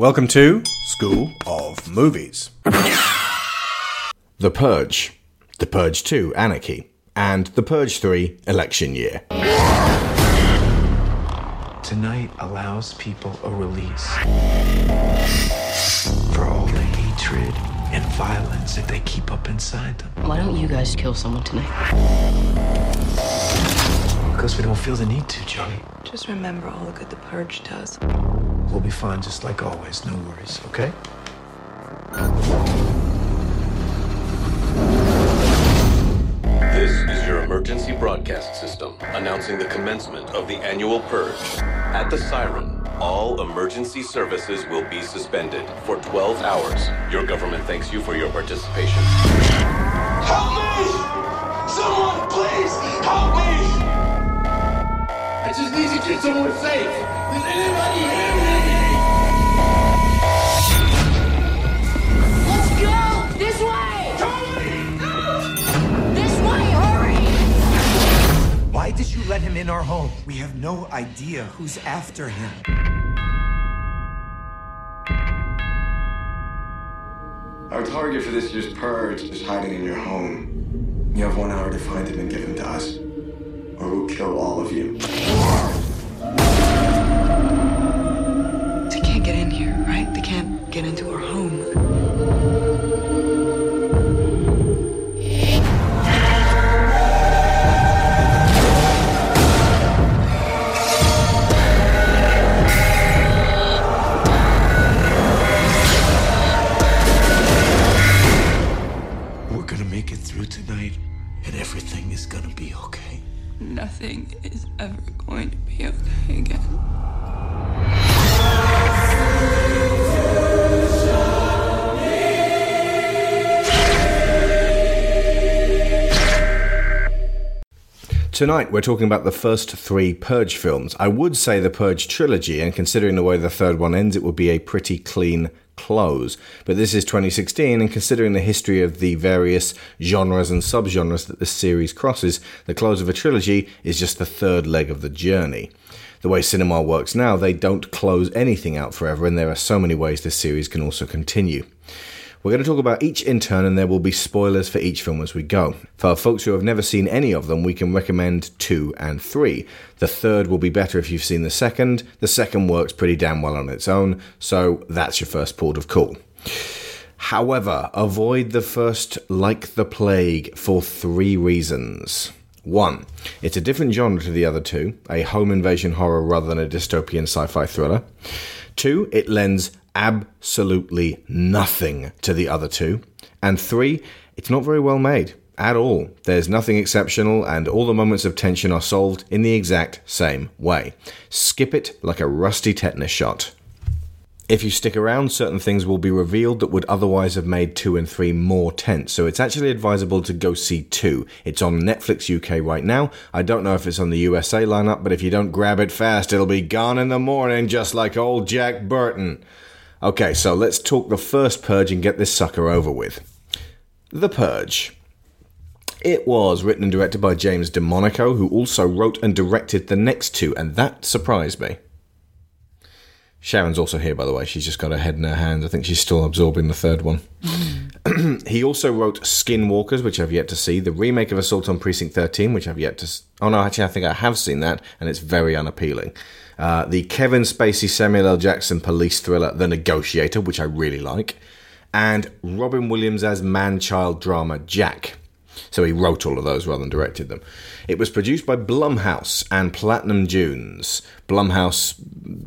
Welcome to School of Movies. the Purge, The Purge 2 Anarchy, and The Purge 3 Election Year. Tonight allows people a release for all the hatred and violence that they keep up inside them. Why don't you guys kill someone tonight? Because we don't feel the need to, Johnny. Just remember all the good the purge does. We'll be fine just like always. No worries, okay? This is your emergency broadcast system announcing the commencement of the annual purge. At the siren, all emergency services will be suspended for 12 hours. Your government thanks you for your participation. Help me! Someone, please, help me! I just need to get someone safe. Does anybody hear me? Why did you let him in our home? We have no idea who's after him. Our target for this year's purge is hiding in your home. You have one hour to find him and give him to us, or we'll kill all of you. They can't get in here, right? They can't get into our home. Nothing is ever going to be okay again. Tonight, we're talking about the first three Purge films. I would say the Purge trilogy, and considering the way the third one ends, it would be a pretty clean close. But this is 2016, and considering the history of the various genres and subgenres that this series crosses, the close of a trilogy is just the third leg of the journey. The way cinema works now, they don't close anything out forever, and there are so many ways this series can also continue. We're going to talk about each in turn, and there will be spoilers for each film as we go. For folks who have never seen any of them, we can recommend two and three. The third will be better if you've seen the second. The second works pretty damn well on its own, so that's your first port of call. However, avoid the first like the plague for three reasons. One, it's a different genre to the other two, a home invasion horror rather than a dystopian sci fi thriller. Two, it lends absolutely nothing to the other two. And three, it's not very well made at all. There's nothing exceptional, and all the moments of tension are solved in the exact same way. Skip it like a rusty tetanus shot. If you stick around, certain things will be revealed that would otherwise have made 2 and 3 more tense, so it's actually advisable to go see 2. It's on Netflix UK right now. I don't know if it's on the USA lineup, but if you don't grab it fast, it'll be gone in the morning, just like old Jack Burton. Okay, so let's talk the first Purge and get this sucker over with. The Purge. It was written and directed by James DeMonaco, who also wrote and directed the next two, and that surprised me. Sharon's also here, by the way. She's just got her head in her hands. I think she's still absorbing the third one. he also wrote Skinwalkers, which I've yet to see, the remake of Assault on Precinct 13, which I've yet to. Oh, no, actually, I think I have seen that, and it's very unappealing. Uh, the Kevin Spacey Samuel L. Jackson police thriller, The Negotiator, which I really like, and Robin Williams as man child drama Jack. So he wrote all of those rather than directed them. It was produced by Blumhouse and Platinum Dunes. Blumhouse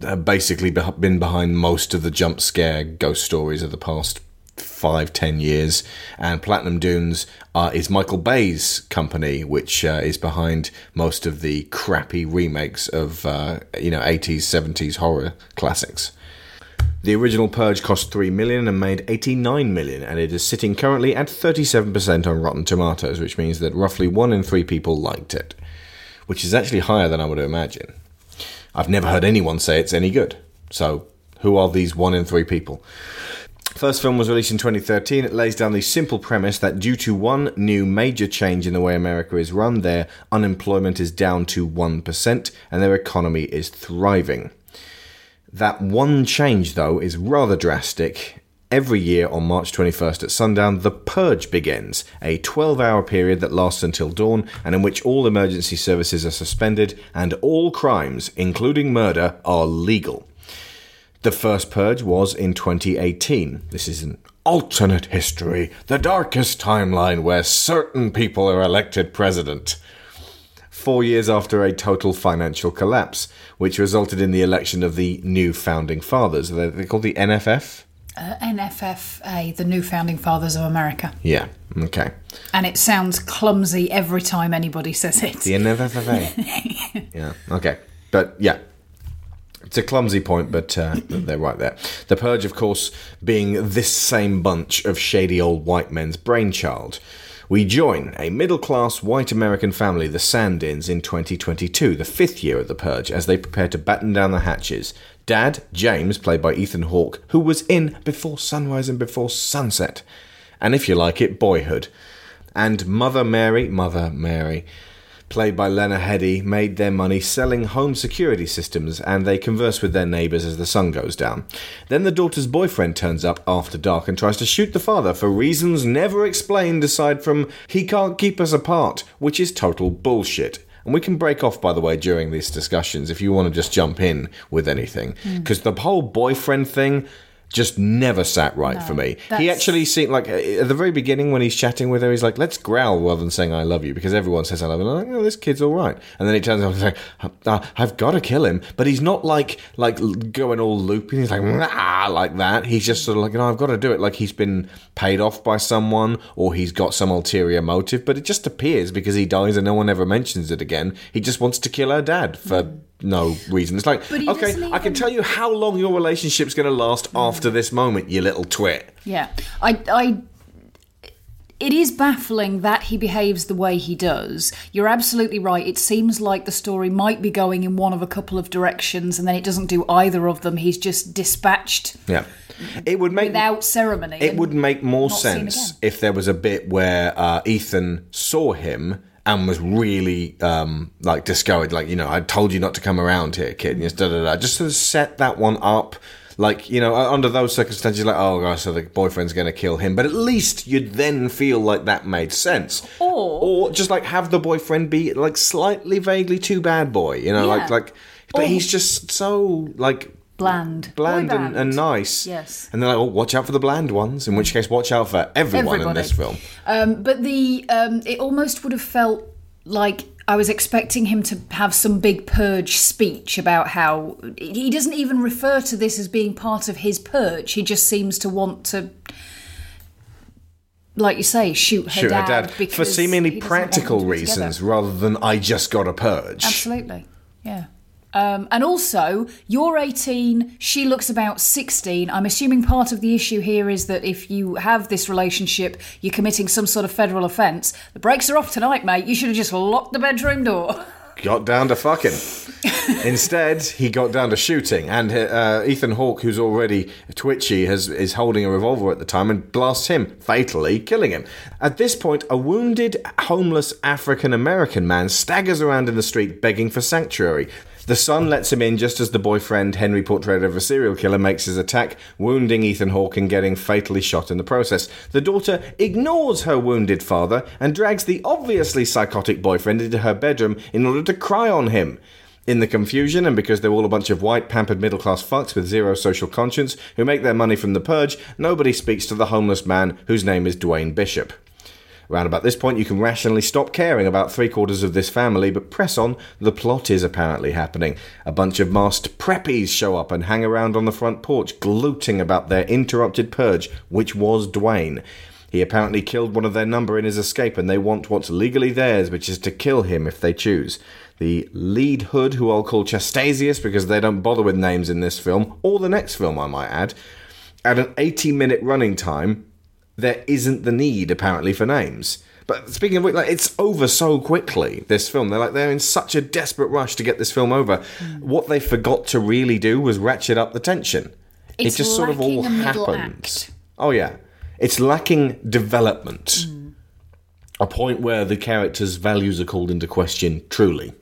have basically been behind most of the jump scare ghost stories of the past five, ten years. And Platinum Dunes uh, is Michael Bay's company, which uh, is behind most of the crappy remakes of uh, you know 80s, 70s horror classics. The original Purge cost 3 million and made 89 million, and it is sitting currently at 37% on Rotten Tomatoes, which means that roughly 1 in 3 people liked it, which is actually higher than I would imagine. I've never heard anyone say it's any good. So, who are these 1 in 3 people? First film was released in 2013. It lays down the simple premise that due to one new major change in the way America is run, their unemployment is down to 1% and their economy is thriving. That one change, though, is rather drastic. Every year on March 21st at sundown, The Purge begins, a 12 hour period that lasts until dawn and in which all emergency services are suspended and all crimes, including murder, are legal. The first purge was in 2018. This is an alternate history, the darkest timeline where certain people are elected president. Four years after a total financial collapse, which resulted in the election of the new founding fathers. They're they're called the NFF? Uh, NFFA, the New Founding Fathers of America. Yeah, okay. And it sounds clumsy every time anybody says it. The NFFA. yeah, okay. But yeah, it's a clumsy point, but uh, they're right there. The Purge, of course, being this same bunch of shady old white men's brainchild. We join a middle class white American family, the Sandins, in 2022, the fifth year of the Purge, as they prepare to batten down the hatches. Dad, James, played by Ethan Hawke, who was in Before Sunrise and Before Sunset, and if you like it, Boyhood. And Mother Mary, Mother Mary, played by Lena Headey, made their money selling home security systems and they converse with their neighbours as the sun goes down. Then the daughter's boyfriend turns up after dark and tries to shoot the father for reasons never explained aside from he can't keep us apart, which is total bullshit. And we can break off, by the way, during these discussions if you want to just jump in with anything. Hmm. Because the whole boyfriend thing just never sat right for me. He actually seemed like at the very beginning when he's chatting with her, he's like, "Let's growl rather than saying I love you," because everyone says I love you. And I'm like, "Oh, this kid's all right." And then he turns out and like, "Uh, "I've got to kill him," but he's not like like going all loopy. He's like "Nah," like that. He's just sort of like, "You know, I've got to do it." Like he's been paid off by someone or he's got some ulterior motive, but it just appears because he dies and no one ever mentions it again. He just wants to kill her dad for. No reason. It's like, okay, I can tell you how long your relationship's going to last after this moment, you little twit. Yeah, I, I. It is baffling that he behaves the way he does. You're absolutely right. It seems like the story might be going in one of a couple of directions, and then it doesn't do either of them. He's just dispatched Yeah. It would make without ceremony. it would make more sense if there was a bit where uh, Ethan saw him and was really um, like discouraged, like you know, I told you not to come around here, kid. And just da da da. Just to set that one up. Like you know, under those circumstances, like oh gosh, so the boyfriend's going to kill him. But at least you'd then feel like that made sense. Or- or just like have the boyfriend be like slightly, vaguely too bad boy. You know, like like. But Or- he's just so like bland, bland and, and nice. Yes. And they're like, oh, watch out for the bland ones. In which case, watch out for everyone in this film. Um, but the um, it almost would have felt like I was expecting him to have some big purge speech about how he doesn't even refer to this as being part of his purge. He just seems to want to, like you say, shoot her Shoot dad, her dad for seemingly practical be together. reasons rather than I just got a purge. Absolutely, yeah. Um, and also, you're 18, she looks about 16. I'm assuming part of the issue here is that if you have this relationship, you're committing some sort of federal offence. The brakes are off tonight, mate. You should have just locked the bedroom door. Got down to fucking. Instead, he got down to shooting, and uh, Ethan Hawke, who's already twitchy, has is holding a revolver at the time and blasts him, fatally killing him. At this point, a wounded, homeless African American man staggers around in the street begging for sanctuary. The son lets him in just as the boyfriend, Henry Portrait of a serial killer, makes his attack, wounding Ethan Hawke and getting fatally shot in the process. The daughter ignores her wounded father and drags the obviously psychotic boyfriend into her bedroom in order to cry on him. In the confusion, and because they're all a bunch of white, pampered middle class fucks with zero social conscience who make their money from the purge, nobody speaks to the homeless man whose name is Dwayne Bishop. Around about this point, you can rationally stop caring about three quarters of this family, but press on, the plot is apparently happening. A bunch of masked preppies show up and hang around on the front porch, gloating about their interrupted purge, which was Dwayne. He apparently killed one of their number in his escape, and they want what's legally theirs, which is to kill him if they choose. The lead hood, who I'll call Chastasius because they don't bother with names in this film, or the next film, I might add, at an 80 minute running time, there isn't the need apparently for names. But speaking of which, like it's over so quickly. This film, they're like they're in such a desperate rush to get this film over. Hmm. What they forgot to really do was ratchet up the tension. It's it just sort of all lacking a middle happens. Oh yeah, it's lacking development. Hmm. A point where the characters' values are called into question. Truly,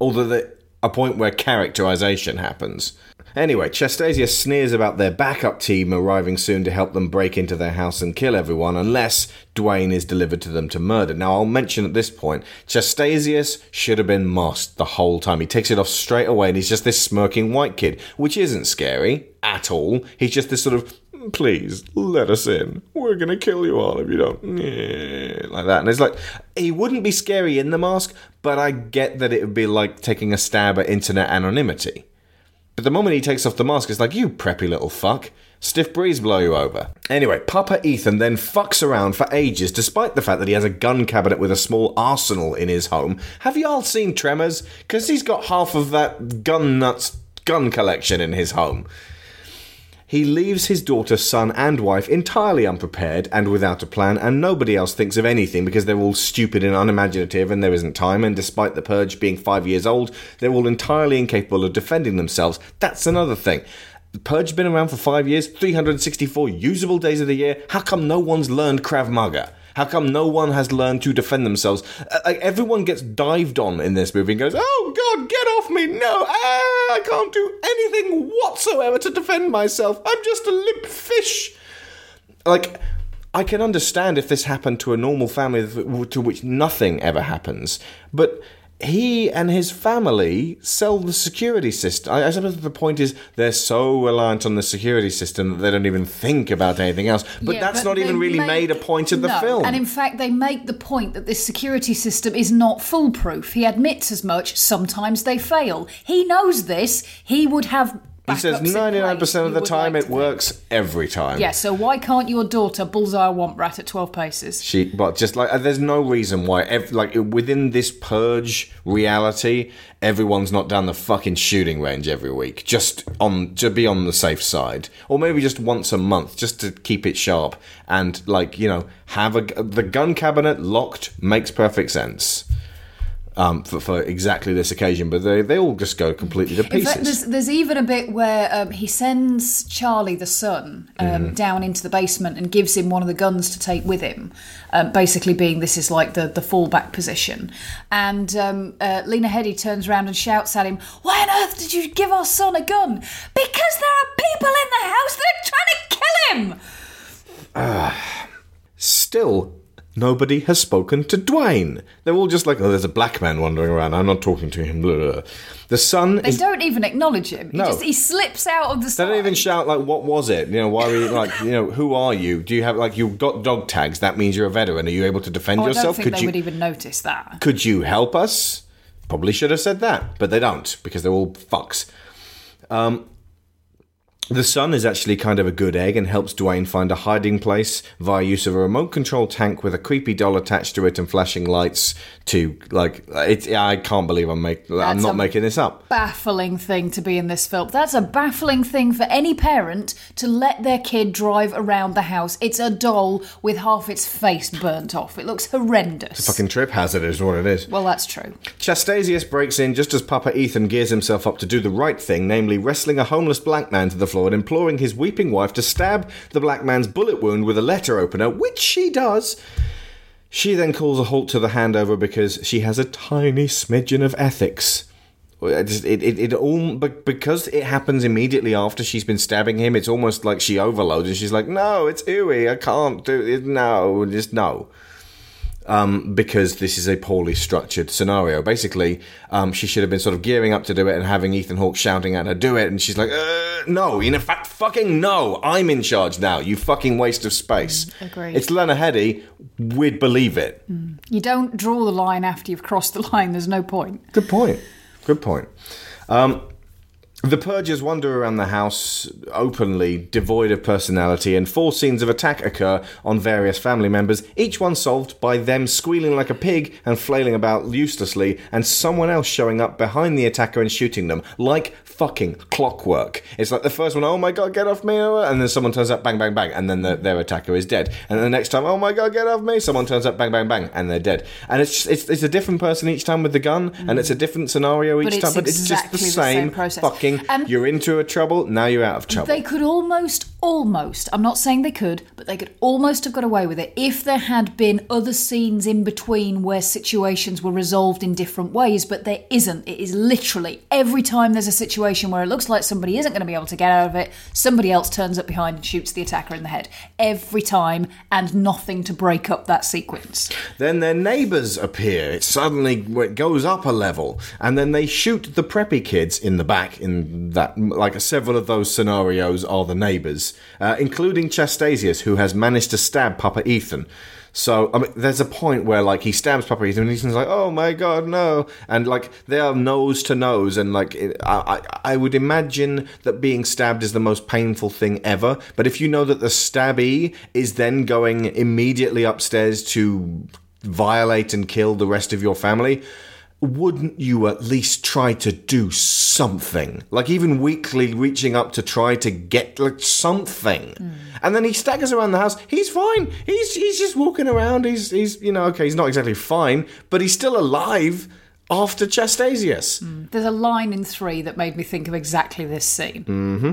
although they a point where characterization happens. Anyway, Chastasia sneers about their backup team arriving soon to help them break into their house and kill everyone unless Dwayne is delivered to them to murder. Now, I'll mention at this point, Chastasius should have been masked the whole time. He takes it off straight away and he's just this smirking white kid, which isn't scary at all. He's just this sort of please let us in. We're gonna kill you all if you don't. Like that. And it's like, he wouldn't be scary in the mask, but I get that it would be like taking a stab at internet anonymity. But the moment he takes off the mask, it's like, you preppy little fuck. Stiff breeze blow you over. Anyway, Papa Ethan then fucks around for ages, despite the fact that he has a gun cabinet with a small arsenal in his home. Have y'all seen Tremors? Because he's got half of that gun nuts gun collection in his home. He leaves his daughter, son, and wife entirely unprepared and without a plan, and nobody else thinks of anything because they're all stupid and unimaginative and there isn't time, and despite the purge being five years old, they're all entirely incapable of defending themselves. That's another thing. The purge been around for five years, 364 usable days of the year. How come no one's learned Krav Maga? How come no one has learned to defend themselves? Uh, Like everyone gets dived on in this movie and goes, "Oh God, get off me! No, ah, I can't do anything whatsoever to defend myself. I'm just a limp fish." Like, I can understand if this happened to a normal family to which nothing ever happens, but he and his family sell the security system. I, I suppose the point is they're so reliant on the security system that they don't even think about anything else. But Yeah, that's but not even really make- made a point of the No, film. And in fact, they make the point that this security system is not foolproof. He admits as much. Sometimes they fail. He knows this. He would have. He says 99% place. of the time like it works every time. Yeah, so why can't your daughter bullseye a womp rat at 12 paces? She, but just like uh, there's no reason why, ev- like within this purge reality, everyone's not down the fucking shooting range every week, just on to be on the safe side, or maybe just once a month, just to keep it sharp and like you know have a the gun cabinet locked makes perfect sense. Um, for, for exactly this occasion, but they, they all just go completely to pieces. fact, there's, there's even a bit where um, he sends Charlie, the son, um, Mm-hmm. down into the basement and gives him one of the guns to take with him. Um, basically, being this is like the, the fallback position. And um, uh, Lena Headey turns around and shouts at him, Why on earth did you give our son a gun? Because there are people in the house that are trying to kill him! Still, nobody has spoken to Dwayne. They're all just like, oh, there's a black man wandering around. I'm not talking to him. Blah, blah. The son They is. don't even acknowledge him. He, No. just, he slips out of the They side. don't even shout like, "What was it?" You know, why were you like, you know, who are you? Do you have like you've got dog tags? That means you're a veteran. Are you able to defend Oh, I don't think Could they you would even notice that. could you help us? Probably should have said that, but they don't because they're all fucks. Um, the son is actually kind of a good egg and helps Dwayne find a hiding place via use of a remote control tank with a creepy doll attached to it and flashing lights. To like, it, I can't believe I'm make, I'm not making this up. baffling thing to be in this film. That's a baffling thing for any parent to let their kid drive around the house. It's a doll with half its face burnt off. It looks horrendous. A Fucking trip hazard is what it is. well, that's true. Chastasius breaks in just as Papa Ethan gears himself up to do the right thing, namely wrestling a homeless black man to the floor and imploring his weeping wife to stab the black man's bullet wound with a letter opener, which she does. She then calls a halt to the handover because she has a tiny smidgen of ethics. It, it, it, all but because it happens immediately after she's been stabbing him. It's almost like she overloads and she's like, "No, it's ooey. I can't do it. No, just no." Um, because this is a poorly structured scenario. Basically, um, she should have been sort of gearing up to do it and having Ethan Hawke shouting at her, do it. And she's like, uh, no, in fact, fucking no. I'm in charge now, you fucking waste of space. agreed. It's Lena Headey. We'd believe it. You don't draw the line after you've crossed the line. There's no point. Good point. Good point. Um, the Purgers wander around the house openly, devoid of personality, and four scenes of attack occur on various family members, each one solved by them squealing like a pig and flailing about uselessly, and someone else showing up behind the attacker and shooting them, like fucking clockwork. It's like the first one, oh my god, get off me, and then someone turns up, bang, bang, bang, and then the, their attacker is dead. And then the next time, oh my god, get off me, someone turns up, bang, bang, bang, and they're dead. And it's just, it's, it's a different person each time with the gun, and it's a mm. different scenario each But time, but it's just the the same, same fucking. And- you're into a trouble, now you're out of trouble. They could almost, almost, I'm not saying they could, but they could almost have got away with it if there had been other scenes in between where situations were resolved in different ways, but there isn't. It is literally every time there's a situation where it looks like somebody isn't going to be able to get out of it, somebody else turns up behind and shoots the attacker in the head. Every time, and nothing to break up that sequence. Then their neighbours appear. It suddenly it goes up a level, and then they shoot the preppy kids in the back. In that, like several of those scenarios are the neighbours, uh, including Chastasius, who has managed to stab Papa Ethan. So I mean, there's a point where like he stabs Papa Ethan, and he's like, "Oh my god, no!" And like they are nose to nose, and like it, I, I, I would imagine that being stabbed is the most painful thing ever. But if you know that the stabby is then going immediately upstairs to violate and kill the rest of your family, wouldn't you at least try to do something? Like even weakly reaching up to try to get like something. And then he staggers around the house. He's fine. He's he's just walking around. He's he's you know okay. He's not exactly fine, but he's still alive after Chastasius. There's a line in three that made me think of exactly this scene. hmm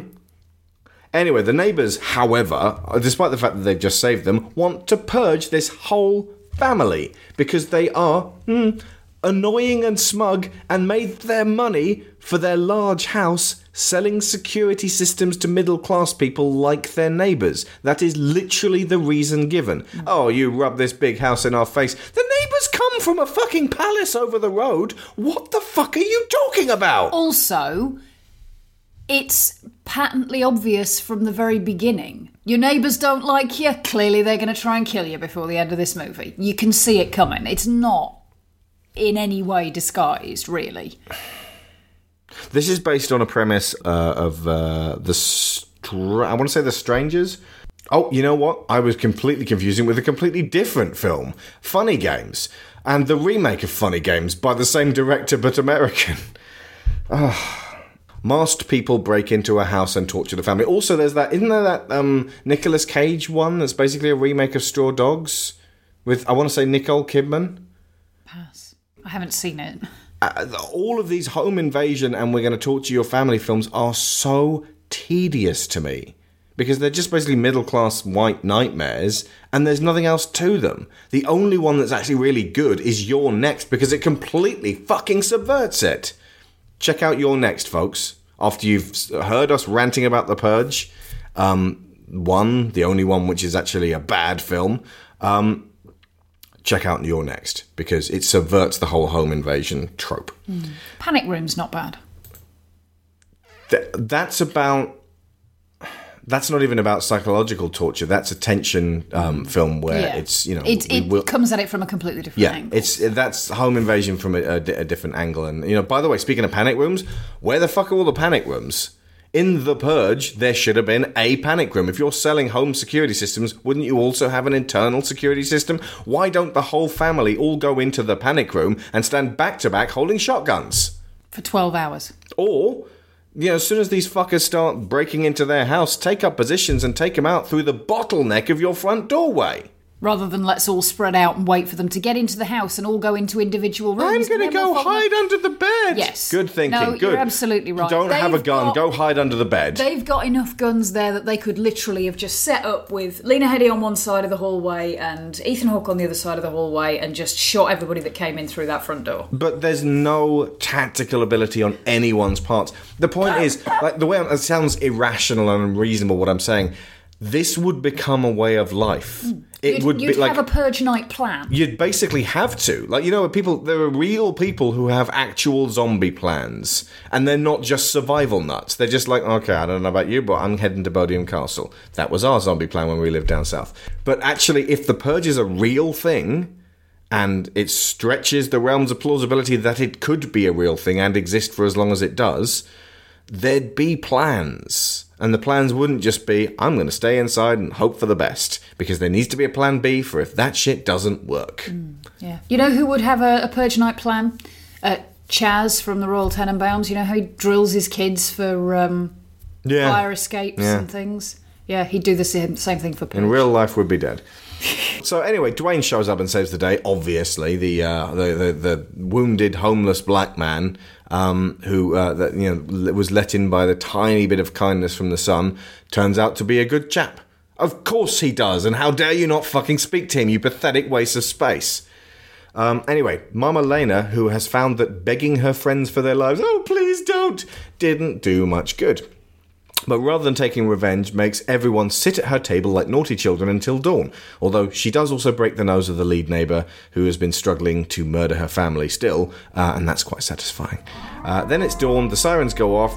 Anyway, the neighbours, however, despite the fact that they've just saved them, want to purge this whole family because they are hmm, annoying and smug and made their money for their large house selling security systems to middle class people like their neighbours. That is literally the reason given. Oh, you rub this big house in our face. The neighbours come from a fucking palace over the road. What the fuck are you talking about? Also, it's patently obvious from the very beginning. Your neighbours don't like you. Clearly, they're going to try and kill you before the end of this movie. You can see it coming. It's not in any way disguised, really. This is based on a premise uh, of uh, the. Str- I want to say the Strangers. Oh, you know what? I was completely confusing with a completely different film, Funny Games, and the remake of Funny Games by the same director but American. Ah. Masked people break into a house and torture the family. Also, there's that. Isn't there that um, Nicolas Cage one that's basically a remake of Straw Dogs with I want to say Nicole Kidman. I haven't seen it. uh, all of these home invasion and we're going to talk to your family films are so tedious to me because they're just basically middle class white nightmares and there's nothing else to them. The only one that's actually really good is You're Next because it completely fucking subverts it. Check out You're Next, folks. After you've heard us ranting about The Purge, um, one, the only one which is actually a bad film, um, check out You're Next because it subverts the whole home invasion trope. Panic Room's not bad. Th- that's about. That's not even about psychological torture. That's a tension um, film where yeah. it's you know it, it will- comes at it from a completely different yeah, angle. it's that's home invasion from a, a a different angle. And you know, by the way, speaking of panic rooms, where the fuck are all the panic rooms? In the purge, there should have been a panic room. If you're selling home security systems, wouldn't you also have an internal security system? Why don't the whole family all go into the panic room and stand back to back holding shotguns? for 12 hours. Or, you know, as soon as these fuckers start breaking into their house, take up positions and take them out through the bottleneck of your front doorway. Rather than let's all spread out and wait for them to get into the house and all go into individual rooms. I'm going to go we'll follow- hide under the bed. Yes. Good thinking. No, Good. you're absolutely right. Don't have a gun. got- Go hide under the bed. They've got enough guns there that they could literally have just set up with Lena Headey on one side of the hallway and Ethan Hawke on the other side of the hallway and just shot everybody that came in through that front door. But there's no tactical ability on anyone's part. The point is, like the way it sounds irrational and unreasonable. What I'm saying, this would become a way of life. Hmm. It you'd would you'd be like have a purge night plan. You'd basically have to. Like, you know, people, there are real people who have actual zombie plans, and they're not just survival nuts. They're just like, okay, I don't know about you, but I'm heading to Bodiam Castle. That was our zombie plan when we lived down south. But actually, if the purge is a real thing, and it stretches the realms of plausibility that it could be a real thing and exist for as long as it does, there'd be plans. And the plans wouldn't just be, I'm going to stay inside and hope for the best, because there needs to be a plan B for if that shit doesn't work. Yeah. You know who would have a, a purge night plan? Uh, Chaz from the Royal Tenenbaums. You know how he drills his kids for um, Yeah. fire escapes Yeah. and things. Yeah, he'd do the same, same thing for. People. In real life, would be dead. So anyway, Dwayne shows up and saves the day. Obviously, the uh, the, the the wounded homeless black man um, who uh, that you know was let in by the tiny bit of kindness from the son turns out to be a good chap. Of course he does, and how dare you not fucking speak to him, you pathetic waste of space. Um, anyway, Mama Lena, who has found that begging her friends for their lives, oh please don't, didn't do much good. But rather than taking revenge, makes everyone sit at her table like naughty children until dawn. Although she does also break the nose of the lead neighbour, who has been struggling to murder her family still, uh, and that's quite satisfying. Uh, then it's dawn, the sirens go off,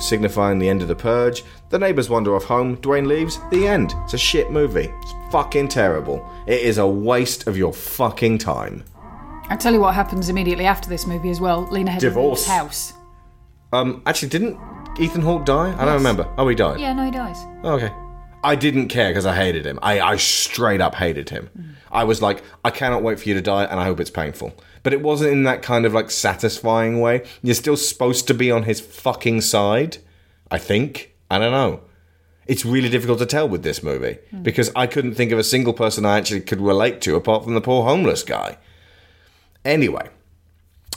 signifying the end of the purge. The neighbours wander off home, Dwayne leaves, the end. It's a shit movie. It's fucking terrible. It is a waste of your fucking time. I'll tell you what happens immediately after this movie as well. Lena Headey Divorce. leaves house. Um, actually, didn't Ethan Hawke die? I don't remember. Oh, he died. Yeah, no, he dies. Oh, okay. I didn't care because I hated him. I, I straight up hated him. Mm. I was like, I cannot wait for you to die, and I hope it's painful. But it wasn't in that kind of like satisfying way. You're still supposed to be on his fucking side. I think. I don't know. It's really difficult to tell with this movie hmm. because I couldn't think of a single person I actually could relate to apart from the poor homeless guy. Anyway,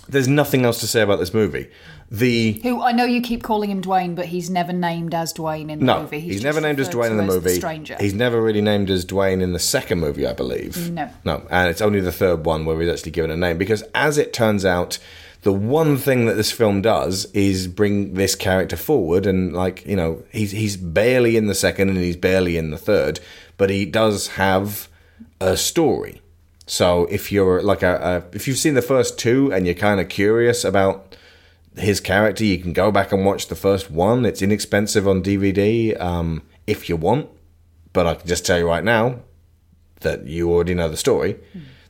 there's nothing else to say about this movie. The Who I know you keep calling him Dwayne, but he's never named as Dwayne in the no, movie. he's, just never named as Dwayne in the movie. stranger. He's never really named as Dwayne in the second movie, I believe. No. No, and it's only the third one where he's actually given a name because, as it turns out, the one thing that this film does is bring this character forward, and like you know, he's he's barely in the second and he's barely in the third, but he does have a story. So if you're like a, a if you've seen the first two and you're kind of curious about his character, you can go back and watch the first one. It's inexpensive on DVD um, if you want, but I can just tell you right now that you already know the story.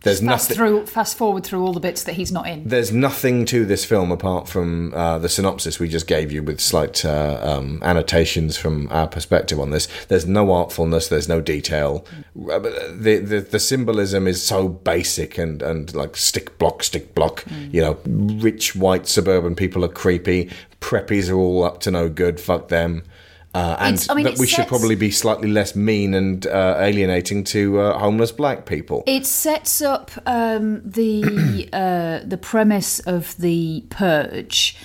There's fast nothing. through, fast forward through all the bits that he's not in. There's nothing to this film apart from uh, the synopsis we just gave you with slight uh, um, annotations from our perspective on this. There's no artfulness, there's no detail. But The, the, the symbolism is so basic and, and like stick block, stick block. You know, rich white suburban people are creepy, preppies are all up to no good, fuck them. Uh, and It's- I mean, that we should probably be slightly less mean and uh, alienating to uh, homeless black people. It sets up um, the uh, the premise of the purge,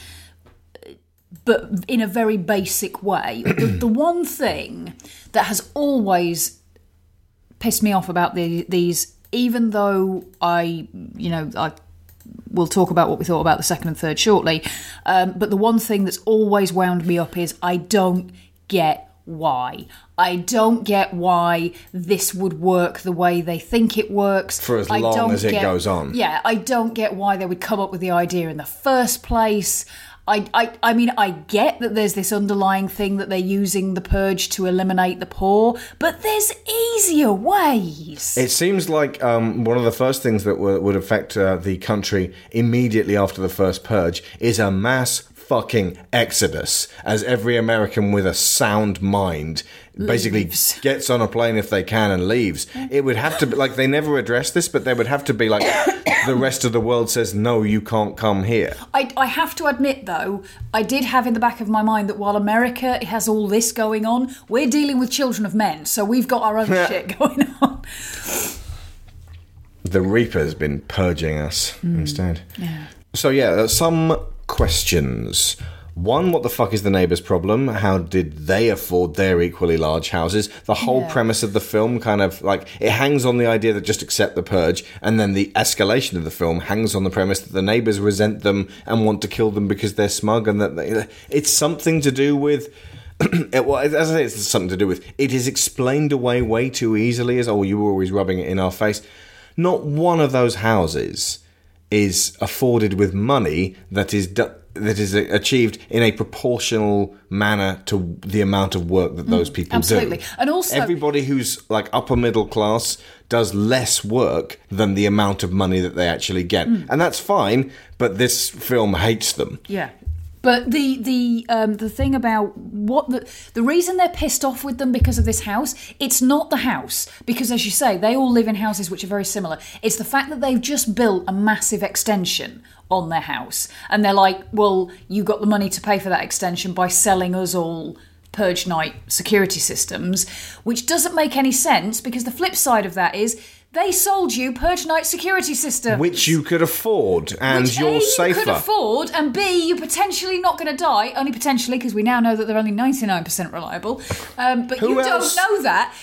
but in a very basic way. the, the one thing that has always pissed me off about the, these, even though I, you know, I we'll talk about what we thought about the second and third shortly. Um, but the one thing that's always wound me up is I don't get why. I don't get why this would work the way they think it works. For as I long as it get- goes on. Yeah, I don't get why they would come up with the idea in the first place. I, I, I mean, I get that there's this underlying thing that they're using the purge to eliminate the poor, but there's easier ways. It seems like um, one of the first things that would, would affect uh, the country immediately after the first purge is a mass fucking exodus as every American with a sound mind basically Leaves. gets on a plane if they can and leaves. It would have to be like they never address this, but they would have to be like the rest of the world says, no, you can't come here. I, I have to admit, though, I did have in the back of my mind that while America has all this going on, we're dealing with children of men, so we've got our own shit going on. The Reaper's been purging us Hmm. instead. So yeah, some questions. One, what the fuck is the neighbor's problem? How did they afford their equally large houses? The whole Yeah. premise of the film kind of like it hangs on the idea that just accept the purge, and then the escalation of the film hangs on the premise that the neighbours resent them and want to kill them because they're smug, and that they, it's something to do with. it, well, as I say, it's something to do with. It is explained away way too easily as, oh, you were always rubbing it in our face. Not one of those houses is afforded with money that is that is uh, achieved in a proportional manner to the amount of work that those mm, people absolutely. do. Absolutely. And also- everybody who's like upper middle class does less work than the amount of money that they actually get, mm. and that's fine. But this film hates them. Yeah. But the the um, the thing about what the the reason they're pissed off with them because of this house, it's not the house because as you say, they all live in houses which are very similar. It's the fact that they've just built a massive extension on their house, and they're like, well, you got the money to pay for that extension by selling us all Purge Night security systems, which doesn't make any sense because the flip side of that is they sold you Purge Night security system, Which you could afford, and Which, you're A, safer. you could afford, and B, you're potentially not going to die, only potentially because we now know that they're only 99% reliable. Um, but Who you else? don't know that.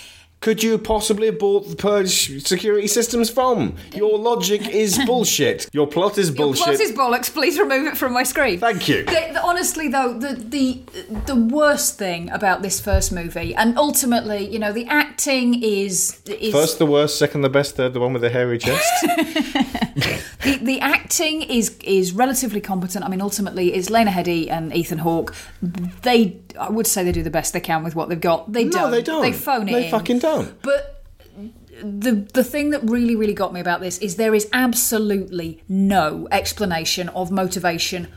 Could you possibly have bought the Purge security systems from? Your logic is bullshit. Your plot is bullshit. Plus is bollocks. Please remove it from my screen. Thank you. The- the- honestly, though, the the the worst thing about this first movie, and ultimately, you know, the acting is is First the worst, second the best, third the one with the hairy chest. the, the acting is is relatively competent. I mean, ultimately, it's Lena Headey and Ethan Hawke. They, I would say, they do the best they can with what they've got. They No, don't. they don't. They phone it They in. fucking don't. But the the thing that really really got me about this is there is absolutely no explanation of motivation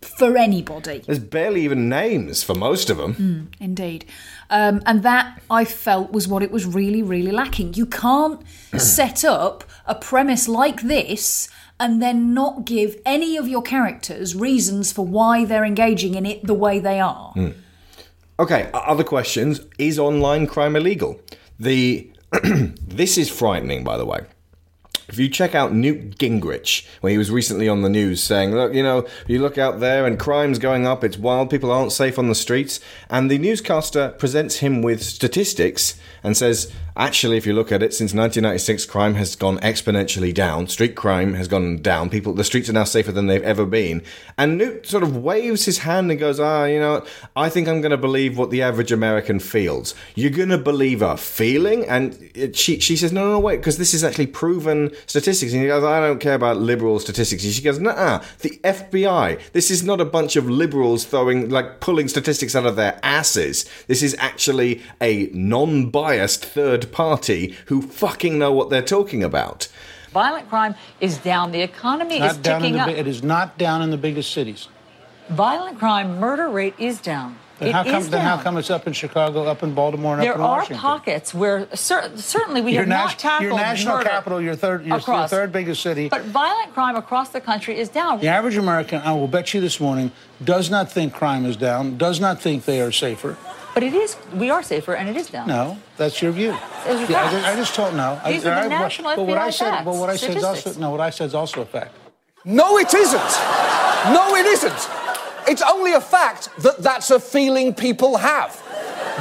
for anybody. There's barely even names for most of them. Indeed. Um, and that I felt was what it was really, really lacking. You can't set up a premise like this and then not give any of your characters reasons for why they're engaging in it the way they are. Okay, other questions. Is online crime illegal? The this is frightening, by the way. If you check out Newt Gingrich, when he was recently on the news saying, look, you know, you look out there and crime's going up, it's wild, people aren't safe on the streets, and the newscaster presents him with statistics and says, actually, if you look at it, since 1996, crime has gone exponentially down. Street crime has gone down. People, the streets are now safer than they've ever been. And Newt sort of waves his hand and goes, ah, you know. I think I'm going to believe what the average American feels. You're going to believe a feeling? And it, she, she says, no, no, no, wait, because this is actually proven statistics. And he goes, I don't care about liberal statistics. And she goes, nah, the FBI. This is not a bunch of liberals throwing, like, pulling statistics out of their asses. This is actually a non biased third party who fucking know what they're talking about. Violent crime is down. The economy is down ticking the, up. it is not down in the biggest cities. Violent crime murder rate is down. Then It how come? is Then how come it's up in Chicago, up in Baltimore, and There up in are Washington? pockets where cer- certainly we your, have nas- not tackled your national murder capital, your third, your, your third biggest city. But violent crime across the country is down. The average American, I will bet you this morning, does not think crime is down, does not think they are safer. But it is. We are safer, and it is down. No, that's your view. Those are Yeah, I, just, I just told no. I- are the I- national but what I said, facts, but what I said is also no. What I said is also a fact. No, it isn't. No, it isn't. It's only a fact that that's a feeling people have.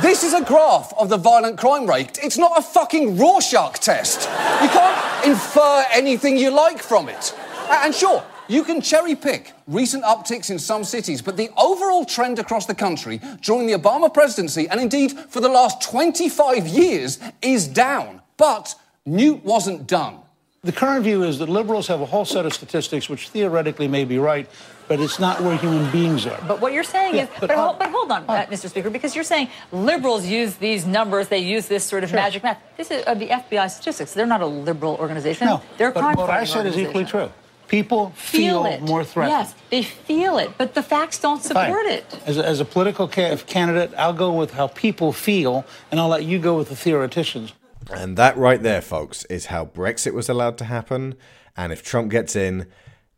This is a graph of the violent crime rate. It's not a fucking Rorschach test. You can't infer anything you like from it. And sure, you can cherry pick recent upticks in some cities, but the overall trend across the country during the Obama presidency, and indeed for the last 25 years, is down. But Newt wasn't done. The current view is that liberals have a whole set of statistics which theoretically may be right, but it's not where human beings are. But what you're saying Yeah, is, but but, hold, but hold on, uh, Mr. Speaker, because you're saying liberals use these numbers, they use this sort of magic math. This is uh, the FBI statistics. They're not a liberal organization. No, they're a but crime what I said is equally true. People feel, it. more threatened. Yes, they feel it, but the facts don't Fine. support it. As a, as a political ca- candidate, I'll go with how people feel, and I'll let you go with the theoreticians. And that right there, folks, is how Brexit was allowed to happen. And if Trump gets in,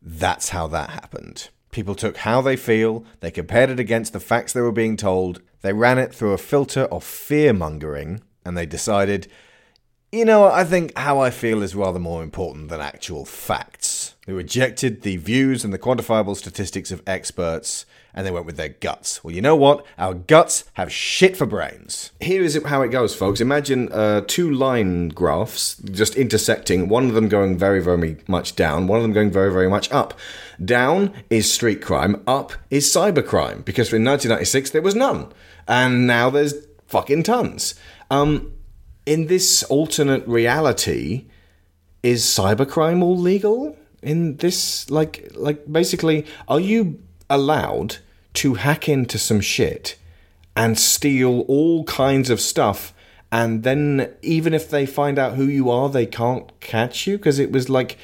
that's how that happened. People took how they feel, they compared it against the facts they were being told, they ran it through a filter of fear mongering, and they decided, you know I think how I feel is rather more important than actual facts. They rejected the views and the quantifiable statistics of experts, and they went with their guts. Well, you know what? Our guts have shit for brains. Here is how it goes, folks. Imagine uh, two line graphs just intersecting, one of them going very, very much down, one of them going very, very much up. Down is street crime, up is cybercrime, because in 1996 there was none, and now there's fucking tons. Um, in this alternate reality, is cybercrime all legal? In this, like, like basically, are you allowed to hack into some shit and steal all kinds of stuff? And then, even if they find out who you are, they can't catch you because it was like,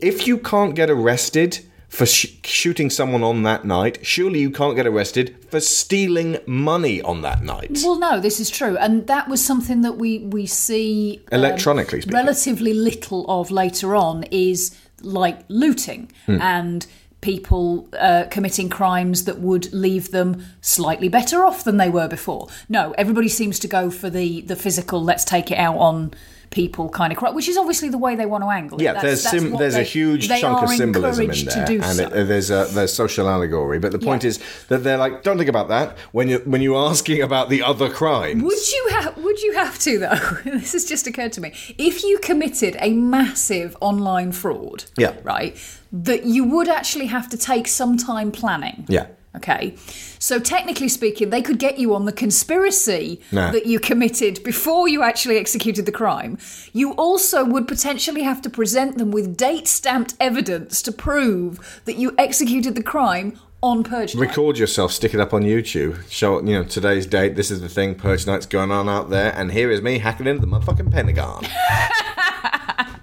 if you can't get arrested for sh- shooting someone on that night, surely you can't get arrested for stealing money on that night. Well, no, this is true, and that was something that we we see um, Electronically speaking. relatively little of later on is like looting Hmm. and people uh, committing crimes that would leave them slightly better off than they were before. No, everybody seems to go for the the physical. Let's take it out on people kind of which is obviously the way they want to angle it. Yeah, That's- there's that's sim- there's a huge chunk of symbolism in there, and so. it, there's a there's social allegory. But the point Yeah. is that they're like, don't think about that when you when you're asking about the other crimes. Would you have? Would you have to though? this has just occurred to me. If you committed a massive online fraud, Yeah. right, that you would actually have to take some time planning. Yeah. Okay, so technically speaking, they could get you on the conspiracy that you committed before you actually executed the crime. You also would potentially have to present them with date stamped evidence to prove that you executed the crime on purge. night. Record yourself, stick it up on YouTube. Show you know today's date. This is the thing. Purge night's going on out there, and here is me hacking into the motherfucking Pentagon.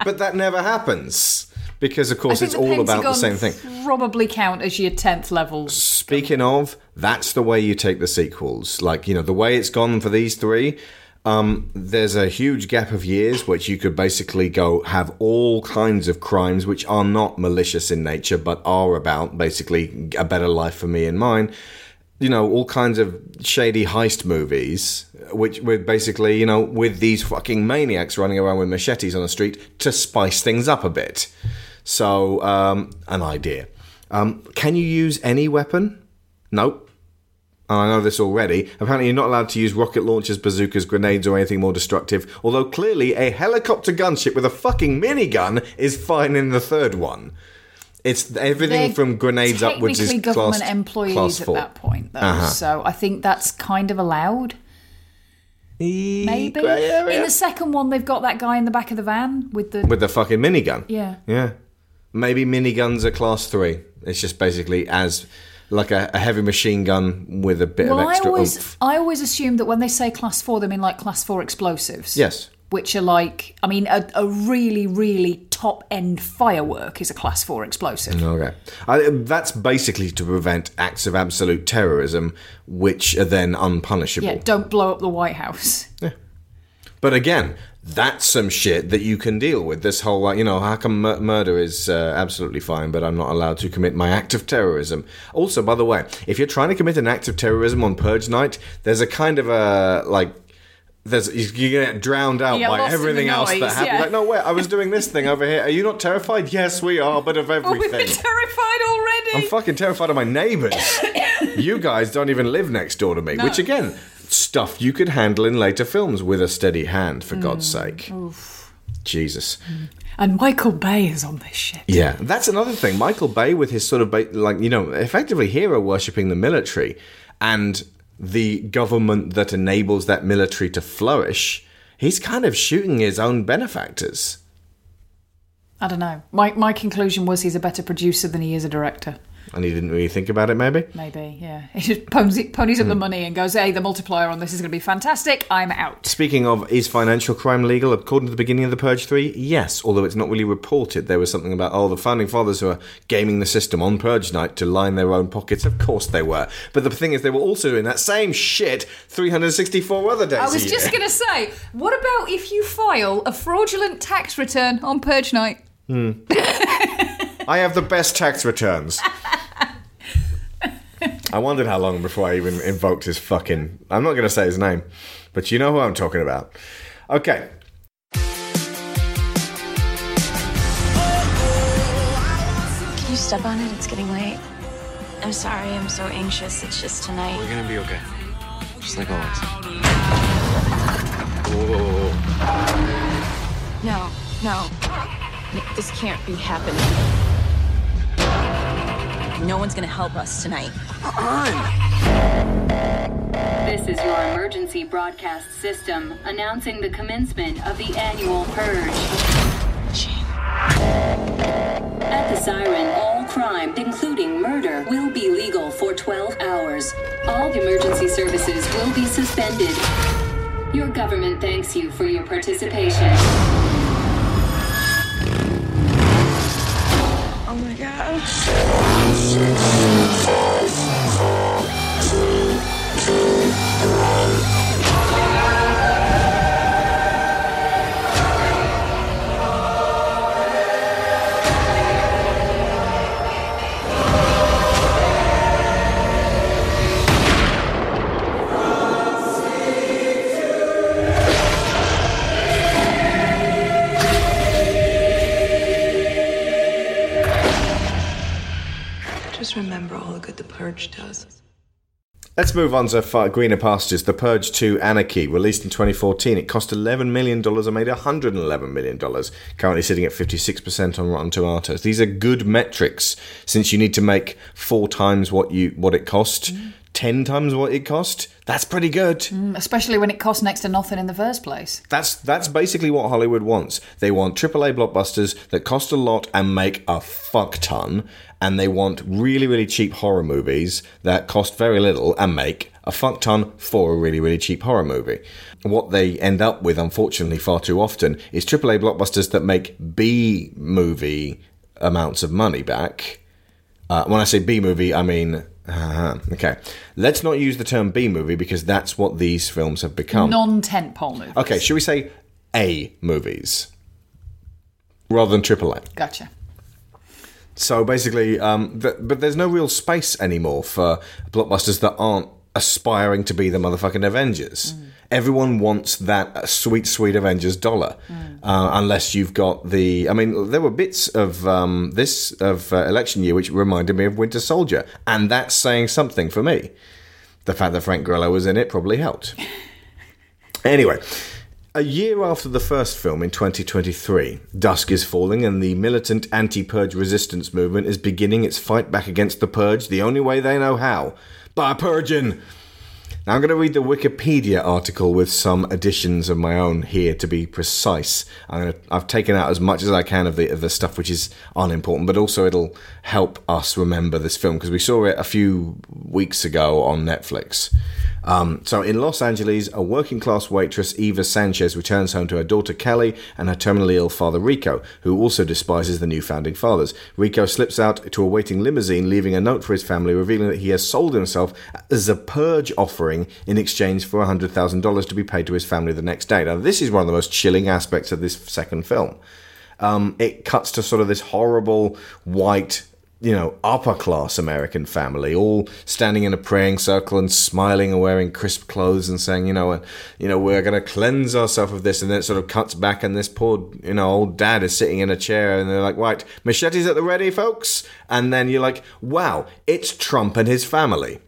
but that never happens because, of course, it's all about the same thing. Probably count as your tenth level. Speaking of, that's the way you take the sequels. Like, you know, the way it's gone for these three, um, there's a huge gap of years which you could basically go have all kinds of crimes which are not malicious in nature but are about basically a better life for me and mine. You know, all kinds of shady heist movies, which with basically, you know, with these fucking maniacs running around with machetes on the street to spice things up a bit. So, um, an idea. Um, can you use any weapon? Nope. And I know this already. Apparently, you're not allowed to use rocket launchers, bazookas, grenades, or anything more destructive. Although clearly, a helicopter gunship with a fucking minigun is fine in the third one. It's everything They're from grenades upwards is government classed, employees class at that point, though. Uh-huh. So I think that's kind of allowed. Maybe in the second one, they've got that guy in the back of the van with the with the fucking minigun. yeah. Yeah. Maybe miniguns are class three. It's just basically as like a, a heavy machine gun with a bit Well, of I extra always oomph. I always assume that when they say class four, they mean like class four explosives. Yes. Which are like, I mean, a, a really, really top end firework is a class four explosive. Okay. I, that's basically to prevent acts of absolute terrorism, which are then unpunishable. Yeah, don't blow up the White House. Yeah. But again, that's some shit that you can deal with. This whole, like, you know, how come mur- murder is uh, absolutely fine, but I'm not allowed to commit my act of terrorism? Also, by the way, if you're trying to commit an act of terrorism on Purge Night, there's a kind of a, like, there's you get drowned out get by everything else that happens. yeah. Like, no, wait, I was doing this thing over here. Are you not terrified? Yes, we are, but of Oh, we've everything. been terrified already. I'm fucking terrified of my neighbours. you guys don't even live next door to me, No. which again, stuff you could handle in later films with a steady hand, for God's Mm. sake. Jesus. And Michael Bay is on this shit. Yeah, that's another thing. Michael Bay, with his sort of ba- like you know, effectively hero worshipping the military and the government that enables that military to flourish. He's kind of shooting his own benefactors. I don't know. My my conclusion was he's a better producer than he is a director. And he didn't really think about it, maybe? Maybe, yeah. He just ponies, ponies up the Hmm. money and goes, "Hey, the multiplier on this is going to be fantastic. I'm out." Speaking of, is financial crime legal? According to the beginning of the Purge 3, yes, although it's not really reported. There was something about, oh, the founding fathers who are gaming the system on Purge night to line their own pockets. Of course they were. But the thing is, they were also doing that same shit 364 other days I was just going to say, what about if you file a fraudulent tax return on purge night? Hmm. I have the best tax returns. I wondered how long before I even invoked his fucking. I'm not going to say his name, but you know who I'm talking about. Okay. Can you step on it? It's getting late. I'm sorry, I'm so anxious. It's just tonight. We're gonna be okay. Just like always. Whoa. No, no. This can't be happening. No one's gonna help us tonight. This is your emergency broadcast system announcing the commencement of the annual purge. At the siren, all crime, including murder, will be legal for 12 hours. All emergency services will be suspended. Your government thanks you for your participation. Oh my god. Remember all the good the purge does. Let's move on to far greener pastures. The Purge 2 Anarchy, released in 2014. It cost $11 million and made $111 million. Currently sitting at 56% on Rotten Tomatoes. These are good metrics since you need to make four times what you what it cost, mm. ten times what it cost. That's pretty good. Mm, especially when it costs next to nothing in the first place. That's that's basically what Hollywood wants. They want AAA blockbusters that cost a lot and make a fuck ton, and they want really really cheap horror movies that cost very little and make a fuck ton for a really really cheap horror movie. What they end up with, unfortunately, far too often is AAA blockbusters that make B movie amounts of money back. Uh, when I say B movie, I mean. Uh, okay, let's not use the term B movie because that's what these films have become. Non tentpole movies. Okay, should we say A movies rather than AAA? Gotcha. So basically, um, th- but there's no real space anymore for blockbusters that aren't aspiring to be the motherfucking Avengers. Everyone wants that sweet, sweet Avengers dollar, uh, unless you've got the. I mean, there were bits of um, this of uh, election year which reminded me of Winter Soldier, and that's saying something for me. The fact that Frank Grillo was in it probably helped. Anyway, a year after the first film in 2023, dusk is falling and the militant anti purge resistance movement is beginning its fight back against the purge the only way they know how by purging. Now, I'm going to read the Wikipedia article with some additions of my own here to be precise. To, I've taken out as much as I can of the, of the stuff which is unimportant, but also it'll help us remember this film because we saw it a few weeks ago on Netflix. Um, so, in Los Angeles, a working class waitress, Eva Sanchez, returns home to her daughter Kelly and her terminally ill father Rico, who also despises the new founding fathers. Rico slips out to a waiting limousine, leaving a note for his family, revealing that he has sold himself as a purge offering in exchange for $100,000 to be paid to his family the next day. Now, this is one of the most chilling aspects of this second film. Um, it cuts to sort of this horrible white you know, upper class American family, all standing in a praying circle and smiling and wearing crisp clothes and saying, you know, uh, you know, we're going to cleanse ourselves of this, and then it sort of cuts back, and this poor, you know, old dad is sitting in a chair, and they're like, right, machetes at the ready, folks, and then you're like, wow, it's Trump and his family.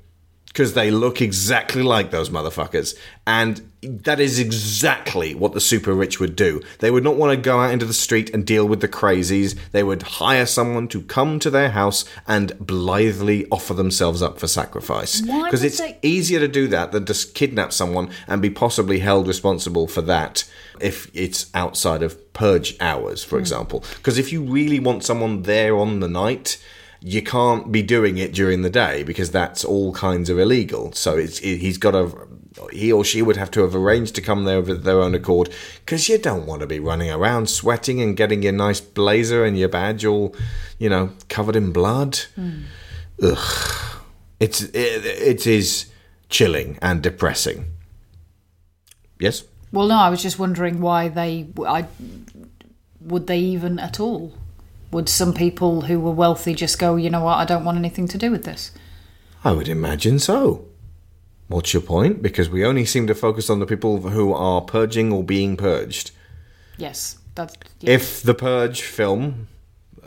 Because they look exactly like those motherfuckers. And that is exactly what the super rich would do. They would not want to go out into the street and deal with the crazies. They would hire someone to come to their house and blithely offer themselves up for sacrifice. Because it's they- easier to do that than just kidnap someone and be possibly held responsible for that if it's outside of purge hours, for hmm. example. Because if you really want someone there on the night, you can't be doing it during the day because that's all kinds of illegal. So it's it, he's got to he or she would have to have arranged to come there of their own accord because you don't want to be running around sweating and getting your nice blazer and your badge all you know covered in blood. Hmm. Ugh, it's it, it is chilling and depressing. Yes. Well, no, I was just wondering why they. I would they even at all? Would some people who were wealthy just go, you know what, I don't want anything to do with this? I would imagine so. What's your point? Because we only seem to focus on the people who are purging or being purged. Yes, that's. Yeah. If the Purge film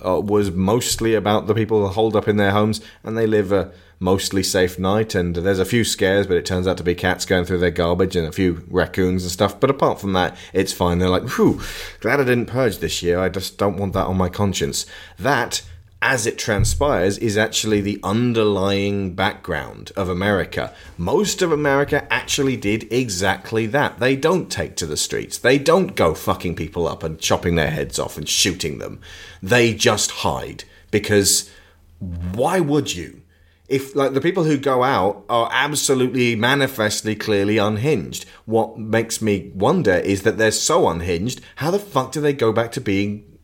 uh, was mostly about the people holed up in their homes and they live a mostly safe night, and there's a few scares, but it turns out to be cats going through their garbage and a few raccoons and stuff. But apart from that, it's fine. They're like, whew, glad I didn't purge this year. I just don't want that on my conscience. That as it transpires, is actually the underlying background of America. Most of America actually did exactly that. They don't take to the streets. They don't go fucking people up and chopping their heads off and shooting them. They just hide. Because why would you? If, like, the people who go out are absolutely manifestly clearly unhinged. What makes me wonder is that they're so unhinged, how the fuck do they go back to being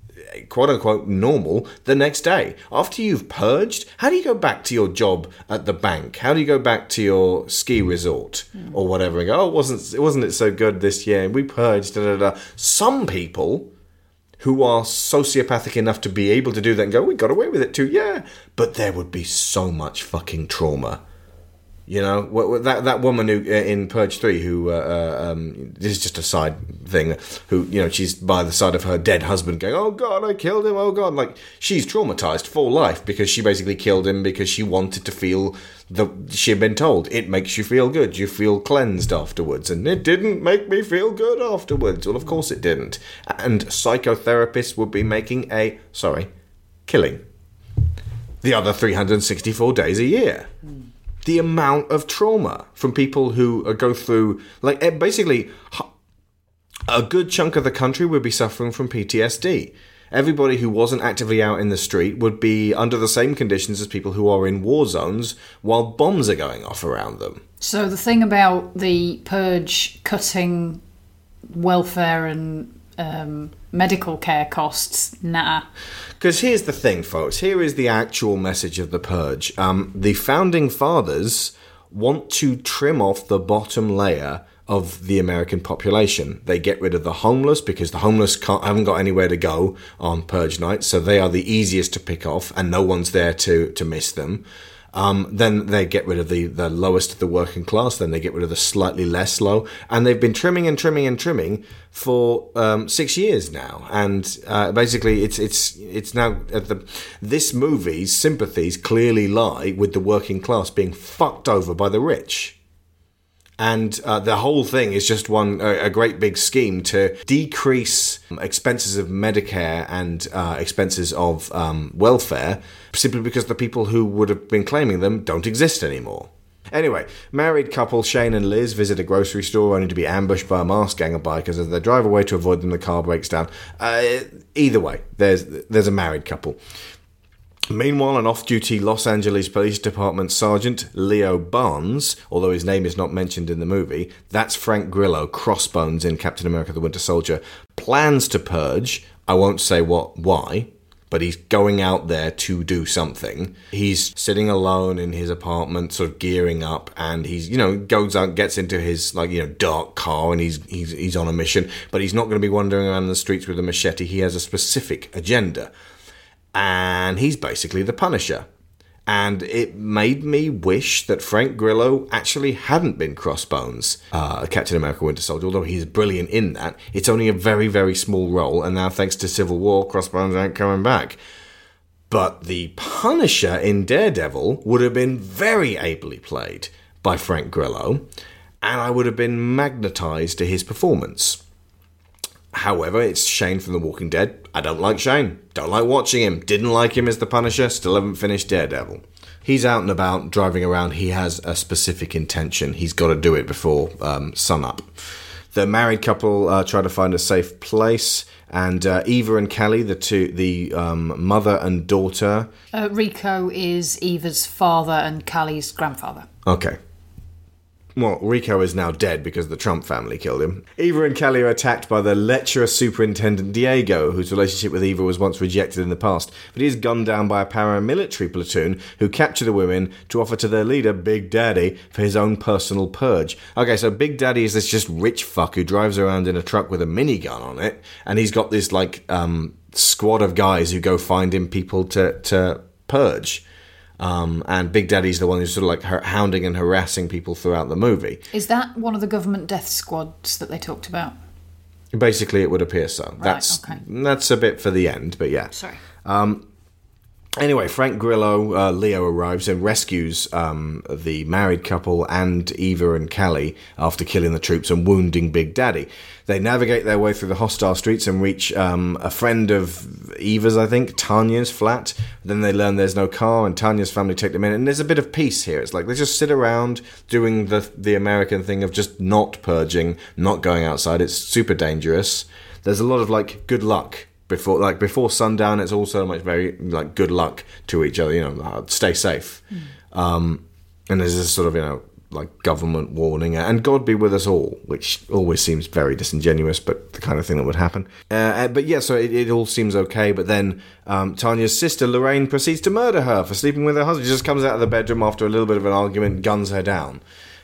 quote unquote normal the next day. After you've purged, how do you go back to your job at the bank? How do you go back to your ski resort or whatever and go, oh, wasn't, wasn't it so good this year? We purged, da da da. Some people who are sociopathic enough to be able to do that and go, we got away with it too, yeah. But there would be so much fucking trauma. You know, that that woman who uh, in Purge Three, who uh, uh, um, this is just a side thing, who you know she's by the side of her dead husband, going, "Oh God, I killed him! Oh God!" Like she's traumatized for life because she basically killed him because she wanted to feel the she had been told it makes you feel good, you feel cleansed afterwards, and it didn't make me feel good afterwards. Well, of course it didn't. And psychotherapists would be making a sorry, killing the other 364 days a year. The amount of trauma from people who go through, like, eh, basically, a good chunk of the country would be suffering from PTSD. Everybody who wasn't actively out in the street would be under the same conditions as people who are in war zones while bombs are going off around them. So the thing about the purge cutting welfare and um, medical care costs, nah. Because here's the thing, folks. Here is the actual message of the purge. Um, the founding fathers want to trim off the bottom layer of the American population. They get rid of the homeless because the homeless haven't got anywhere to go on purge night, so they are the easiest to pick off, and no one's there to to miss them. Um, then they get rid of the, the lowest of the working class. Then they get rid of the slightly less low, and they've been trimming and trimming and trimming for um, six years now. And uh, basically, it's it's it's now at the this movie's sympathies clearly lie with the working class being fucked over by the rich. And uh, the whole thing is just one a, a great big scheme to decrease expenses of Medicare and uh, expenses of um, welfare, simply because the people who would have been claiming them don't exist anymore. Anyway, married couple Shane and Liz visit a grocery store only to be ambushed by a masked gang of bikers as they drive away to avoid them. The car breaks down. Uh, either way, there's there's a married couple. Meanwhile, an off duty Los Angeles Police Department Sergeant Leo Barnes, although his name is not mentioned in the movie, that's Frank Grillo, Crossbones in Captain America the Winter Soldier, plans to purge. I won't say what, why, but he's going out there to do something. He's sitting alone in his apartment, sort of gearing up, and he's, you know, goes out, gets into his, like, you know, dark car, and he's, he's, he's on a mission, but he's not going to be wandering around the streets with a machete. He has a specific agenda and he's basically the Punisher. And it made me wish that Frank Grillo actually hadn't been Crossbones, uh, Captain America Winter Soldier, although he's brilliant in that. It's only a very, very small role, and now thanks to Civil War, Crossbones ain't coming back. But the Punisher in Daredevil would have been very ably played by Frank Grillo, and I would have been magnetized to his performance. However, it's Shane from The Walking Dead. I don't like Shane. Don't like watching him. Didn't like him as the Punisher. Still haven't finished Daredevil. He's out and about, driving around. He has a specific intention. He's got to do it before um, sunup. The married couple uh, try to find a safe place, and uh, Eva and Kelly, the two, the um, mother and daughter. Uh, Rico is Eva's father and Kelly's grandfather. Okay. Well, Rico is now dead because the Trump family killed him. Eva and Kelly are attacked by the lecherous Superintendent Diego, whose relationship with Eva was once rejected in the past, but he is gunned down by a paramilitary platoon who capture the women to offer to their leader, Big Daddy, for his own personal purge. Okay, so Big Daddy is this just rich fuck who drives around in a truck with a minigun on it, and he's got this, like, um, squad of guys who go find him people to, to purge. Um, and Big Daddy's the one who's sort of like hounding and harassing people throughout the movie. Is that one of the government death squads that they talked about? Basically, it would appear so. That's okay. that's a bit for the end, but yeah. Sorry. Um, anyway, Frank Grillo, uh, Leo arrives and rescues um, the married couple and Eva and Callie after killing the troops and wounding Big Daddy. They navigate their way through the hostile streets and reach um, a friend of Eva's, I think, Tanya's flat. Then they learn there's no car, and Tanya's family take them in. And there's a bit of peace here. It's like they just sit around doing the the American thing of just not purging, not going outside. It's super dangerous. There's a lot of like good luck before like before sundown. It's also much very like good luck to each other. You know, uh, stay safe. Um, and there's this sort of you know like government warning and God be with us all, which always seems very disingenuous, but the kind of thing that would happen. Uh, uh, but yeah, so it, it all seems okay. But then um, Tanya's sister Lorraine proceeds to murder her for sleeping with her husband. She just comes out of the bedroom after a little bit of an argument, guns her down.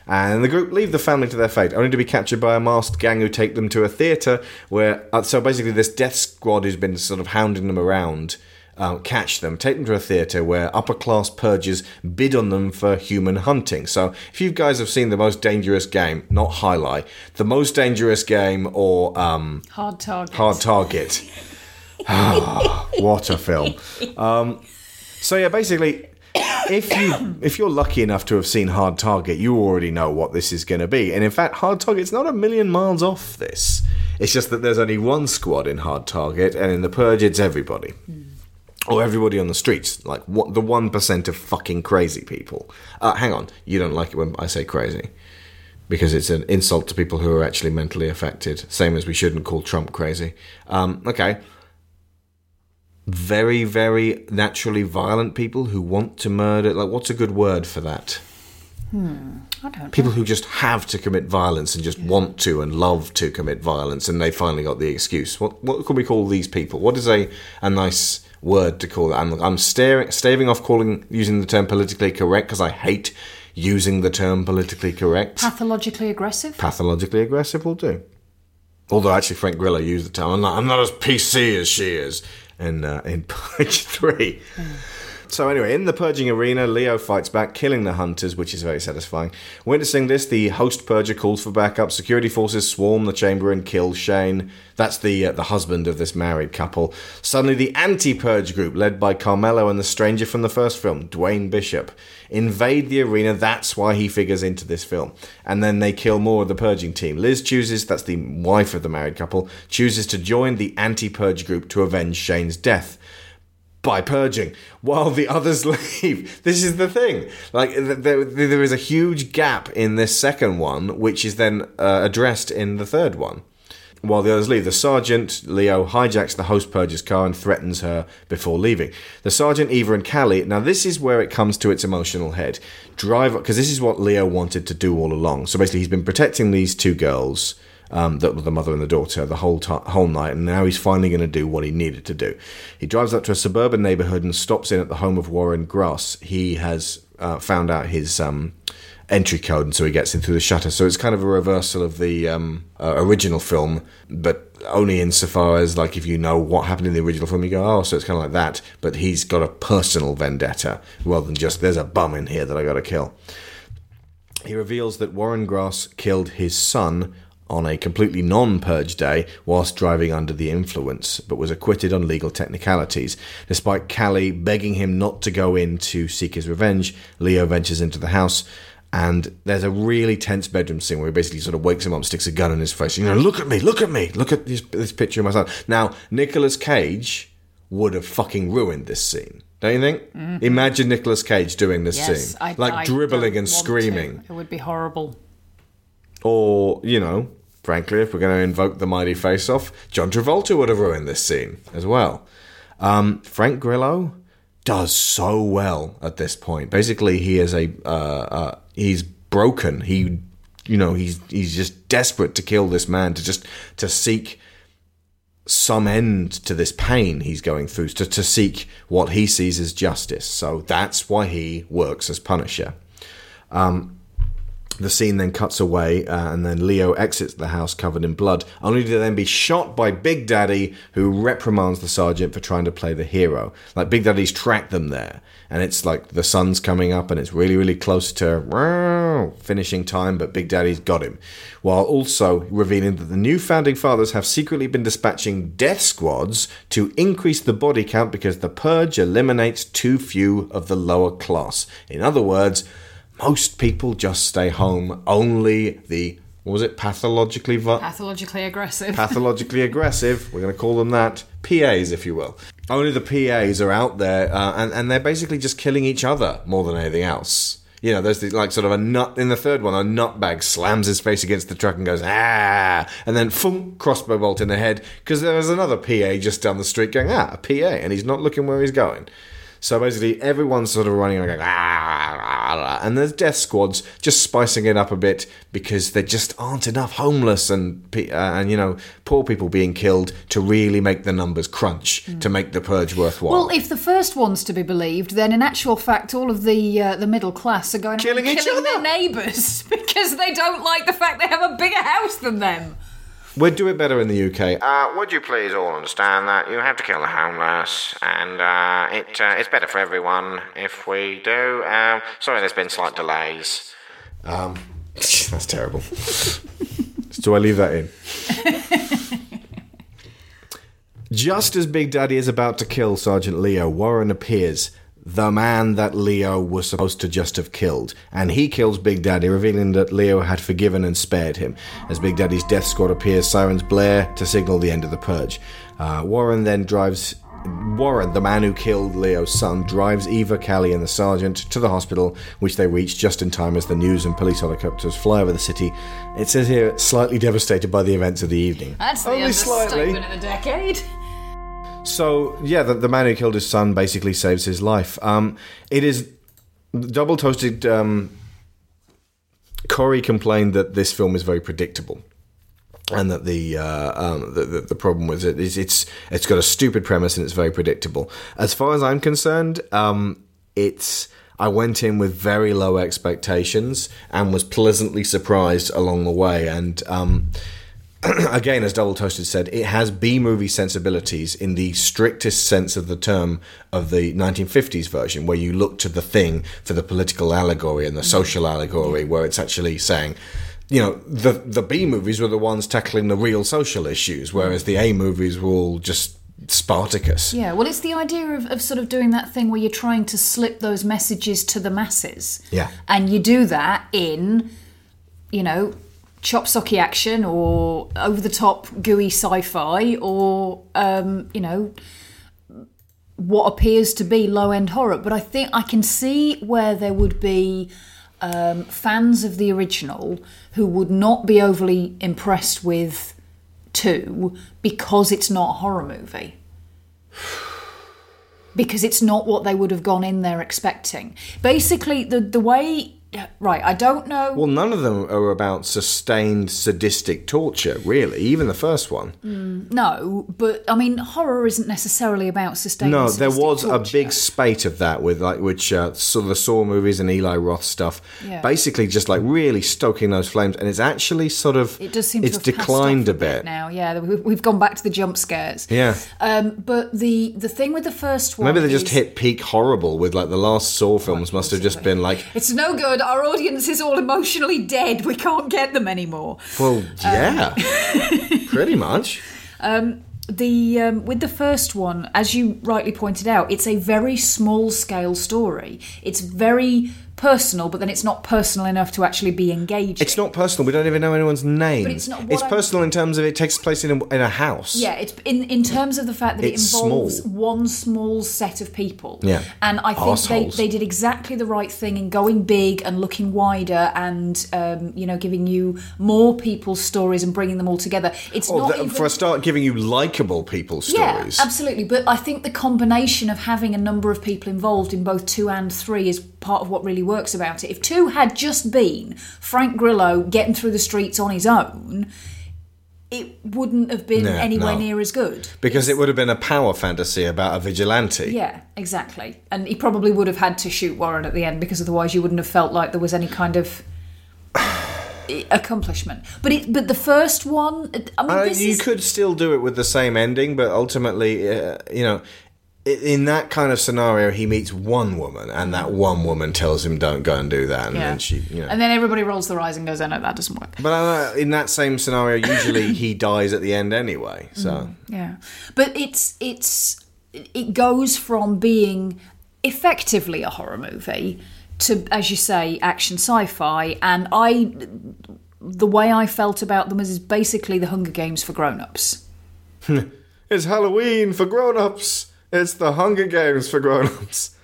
And the group leave the family to their fate, only to be captured by a masked gang who take them to a theatre where. Uh, so basically, this death squad who's been sort of hounding them around uh, catch them, take them to a theatre where upper class purgers bid on them for human hunting. So, if you guys have seen the most dangerous game, not Highlight, the most dangerous game or um, Hard target. Hard Target. what a film. Um, so yeah, basically, if you if you're lucky enough to have seen Hard Target, you already know what this is going to be. And in fact, Hard Target's not a million miles off this. It's just that there's only one squad in Hard Target, and in the Purge, it's everybody. Or everybody on the streets, like what the one percent of fucking crazy people. Uh, hang on, you don't like it when I say crazy because it's an insult to people who are actually mentally affected. Same as we shouldn't call Trump crazy. Um, okay, very, very naturally violent people who want to murder. Like, what's a good word for that? Hmm. I don't People who just have to commit violence and just want to and love to commit violence, and they finally got the excuse. What what could we call these people? What is a a nice word to call it? I'm I'm staring, staving off calling using the term politically correct because I hate using the term politically correct. Pathologically aggressive? Pathologically aggressive will do. Although actually Frank Grillo used the term. I'm not, I'm not as PC as she is in uh, in Purge Three. So anyway, in the purging arena, Leo fights back, killing the hunters, which is very satisfying. Witnessing this, the host purger calls for backup. Security forces swarm the chamber and kill Shane. That's the uh, the husband of this married couple. Suddenly, the anti-purge group, led by Carmelo and the stranger from the first film, Dwayne Bishop, invade the arena. That's why he figures into this film. And then they kill more of the purging team. Liz chooses, that's the wife of the married couple, chooses to join the anti-purge group to avenge Shane's death by purging while the others leave. This is the thing. Like there, there is a huge gap in this second one, which is then uh, addressed in the third one. While the others leave, the sergeant Leo hijacks the host purger's car and threatens her before leaving. The sergeant Eva and Callie. Now this is where it comes to its emotional head. Drive because this is what Leo wanted to do all along. So basically, he's been protecting these two girls um, the, the mother and the daughter the whole ti whole night, and now he's finally going to do what he needed to do. He drives up to a suburban neighborhood and stops in at the home of Warren Grass. He has uh, found out his um, entry code, and so he gets in through the shutter. So it's kind of a reversal of the um, uh, original film, but only insofar as like if you know what happened in the original film, you go, oh, so it's kind of like that. But he's got a personal vendetta rather than just there's a bum in here that I got to kill. He reveals that Warren Grass killed his son on a completely non purge day whilst driving under the influence, but was acquitted on legal technicalities. Despite Callie begging him not to go in to seek his revenge, Leo ventures into the house. And there's a really tense bedroom scene where he basically sort of wakes him up, sticks a gun in his face. You know, look at me, look at me, look at this, this picture of my son. Now, Nicolas Cage would have fucking ruined this scene. Don't you think? Mhm. Imagine Nicolas Cage doing this Yes, scene, I- like I dribbling and screaming. to. It would be horrible. Or, you know, frankly, if we're going to invoke the mighty face off, John Travolta would have ruined this scene as well. Um, Frank Grillo does so well at this point. Basically, he is a uh, uh, he's broken. He, you know, he's he's just desperate to kill this man to just to seek some end to this pain he's going through to, to seek what he sees as justice. So that's why he works as Punisher. Um, the scene then cuts away, uh, and then Leo exits the house covered in blood, only to then be shot by Big Daddy, who reprimands the sergeant for trying to play the hero. Like Big Daddy's tracked them there, and it's like the sun's coming up, and it's really, really close to finishing time, but Big Daddy's got him. While also revealing that the new founding fathers have secretly been dispatching death squads to increase the body count because the purge eliminates too few of the lower class. In other words, most people just stay home. Only the what was it pathologically Pathologically aggressive. pathologically aggressive. We're going to call them that PAs, if you will. Only the PAs are out there, uh, and and they're basically just killing each other more than anything else. You know, there's the, like sort of a nut in the third one. A nutbag slams his face against the truck and goes ah, and then boom, crossbow bolt in the head because there is another PA just down the street going ah, a PA, and he's not looking where he's going. So basically, everyone's sort of running around going, ah, and there's death squads just spicing it up a bit because there just aren't enough homeless and uh, and you know poor people being killed to really make the numbers crunch to make the purge worthwhile. Well, if the first one's to be believed, then in actual fact, all of the uh, the middle class are going Killing killing their neighbours because they don't like the fact they have a bigger house than them. We'd do it better in the UK. Uh, would you please all understand that you have to kill the homeless, and uh, it uh, it's better for everyone if we do. Um, sorry, there's been slight delays. Um, that's terrible. Do I leave that in? Just as Big Daddy is about to kill Sergeant Leo, Warren appears, the man that Leo was supposed to just have killed, and he kills Big Daddy, revealing that Leo had forgiven and spared him. As Big Daddy's death squad appears, sirens blare to signal the end of the purge. Uh, Warren then drives. Warren, the man who killed Leo's son, drives Eva, Callie, and the sergeant to the hospital, which they reach just in time as the news and police helicopters fly over the city. It says here, slightly devastated by the events of the evening. That's the Only slightly. understatement of the decade. So yeah, the, the man who killed his son basically saves his life. Um, it is double toasted. Um, Korey complained that this film is very predictable, and that the uh, um, the, the, the problem with it is it's it's got a stupid premise and it's very predictable. As far as I'm concerned, um, it's. I went in with very low expectations and was pleasantly surprised along the way. And um, again, as Double Toasted said, it has B movie sensibilities in the strictest sense of the term of the 1950s version, where you look to the thing for the political allegory and the mm. social allegory, where it's actually saying, you know, the the B movies were the ones tackling the real social issues, whereas the A movies were all just Spartacus. Yeah, well, it's the idea of, of sort of doing that thing where you're trying to slip those messages to the masses. Yeah. And you do that in, you know, chop socky action or over the top gooey sci fi or, um, you know, what appears to be low end horror. But I think I can see where there would be um, fans of the original who would not be overly impressed with two because it's not a horror movie. Because it's not what they would have gone in there expecting. Basically, the the way right, I don't know. Well, none of them are about sustained sadistic torture, really. Even the first one. Mm, no, but I mean, horror isn't necessarily about sustained No, there was torture. a big spate of that with like which uh, sort of the Saw movies and Eli Roth stuff. Yeah. Basically, just like really stoking those flames, and it's actually sort of It does seem it's to have declined a bit. now. Yeah, we- we've gone back to the jump scares. Yeah. Um, but the the thing with the first one, Maybe they just hit peak horrible with like the last Saw films must have just been like, It's no good. Our audience is all emotionally dead. We can't get them anymore. well, yeah, pretty much. Um, the um, with the first one, as you rightly pointed out, it's a very small scale story. It's very personal, but then it's not personal enough to actually be engaging. It's not personal. We don't even know anyone's name. But it's not It's I'm- personal in terms of it takes place in a, in a house. Yeah, it's in in terms of the fact that It's it involves small. one small set of people. Yeah. and I think they, Arseholes. they did exactly the right thing in going big and looking wider, and um, you know, giving you more people's stories and bringing them all together. It's Or not even, for a start, giving you likable people's stories. yeah, absolutely. But I think the combination of having a number of people involved in both two and three is part of what really works about it. If two had just been Frank Grillo getting through the streets on his own, it wouldn't have been No, anywhere no. near as good. Because it would have been a power fantasy about a vigilante. Yeah, exactly. And he probably would have had to shoot Warren at the end because otherwise you wouldn't have felt like there was any kind of accomplishment. But it, but the first one, I mean, Uh, this you is could still do it with the same ending, but ultimately, uh, you know, in that kind of scenario, he meets one woman, and that one woman tells him, "Don't go and do that," and Yeah. then she, you know. and then everybody rolls their eyes and goes, "Oh no, that doesn't work." but uh, in that same scenario, usually he dies at the end anyway. So Yeah, but it's it's it goes from being effectively a horror movie to, as you say, action sci-fi, and I the way I felt about them is basically the Hunger Games for grown-ups. it's Halloween for grown-ups. It's the Hunger Games for grown-ups.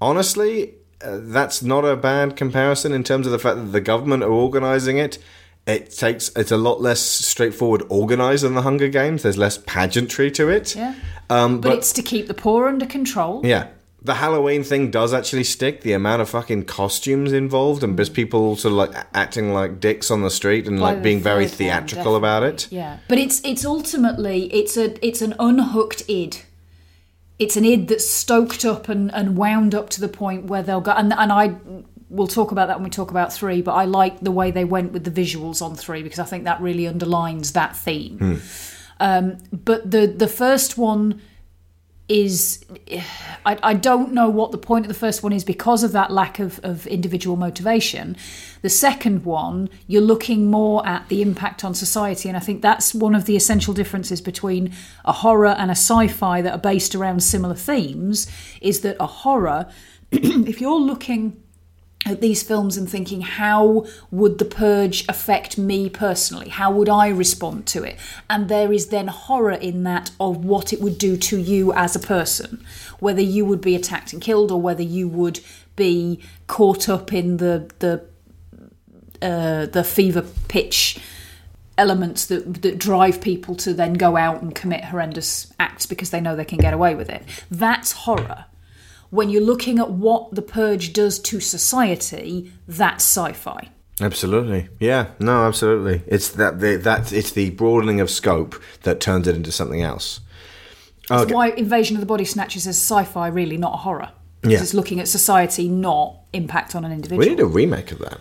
Honestly, uh, that's not a bad comparison in terms of the fact that the government are organising it. It takes it's a lot less straightforward organised than the Hunger Games. There's less pageantry to it. Yeah, Um, but, but it's to keep the poor under control. yeah, the Halloween thing does actually stick. The amount of fucking costumes involved and just people sort of like acting like dicks on the street and By like being very third one, theatrical about it. Yeah, but it's it's ultimately it's a it's an unhooked id. It's an id that's stoked up and, and wound up to the point where they'll go and and I we'll talk about that when we talk about three. But I like the way they went with the visuals on three because I think that really underlines that theme. Hmm. Um, but the the first one is I, I don't know what the point of the first one is because of that lack of, of individual motivation. The second one, you're looking more at the impact on society, and I think that's one of the essential differences between a horror and a sci-fi that are based around similar themes. Is that a horror, if you're looking at these films and thinking, how would the purge affect me personally? How would I respond to it? And there is then horror in that of what it would do to you as a person, whether you would be attacked and killed or whether you would be caught up in the the uh, the fever pitch elements that that drive people to then go out and commit horrendous acts because they know they can get away with it. That's horror when you're looking at what the purge does to society, that's sci-fi. Absolutely, yeah, no, absolutely. It's that the, that it's the broadening of scope that turns it into something else. That's why Invasion of the Body Snatchers is sci-fi, really, not a horror. Because Yeah. it's looking at society, not impact on an individual. We need a remake of that.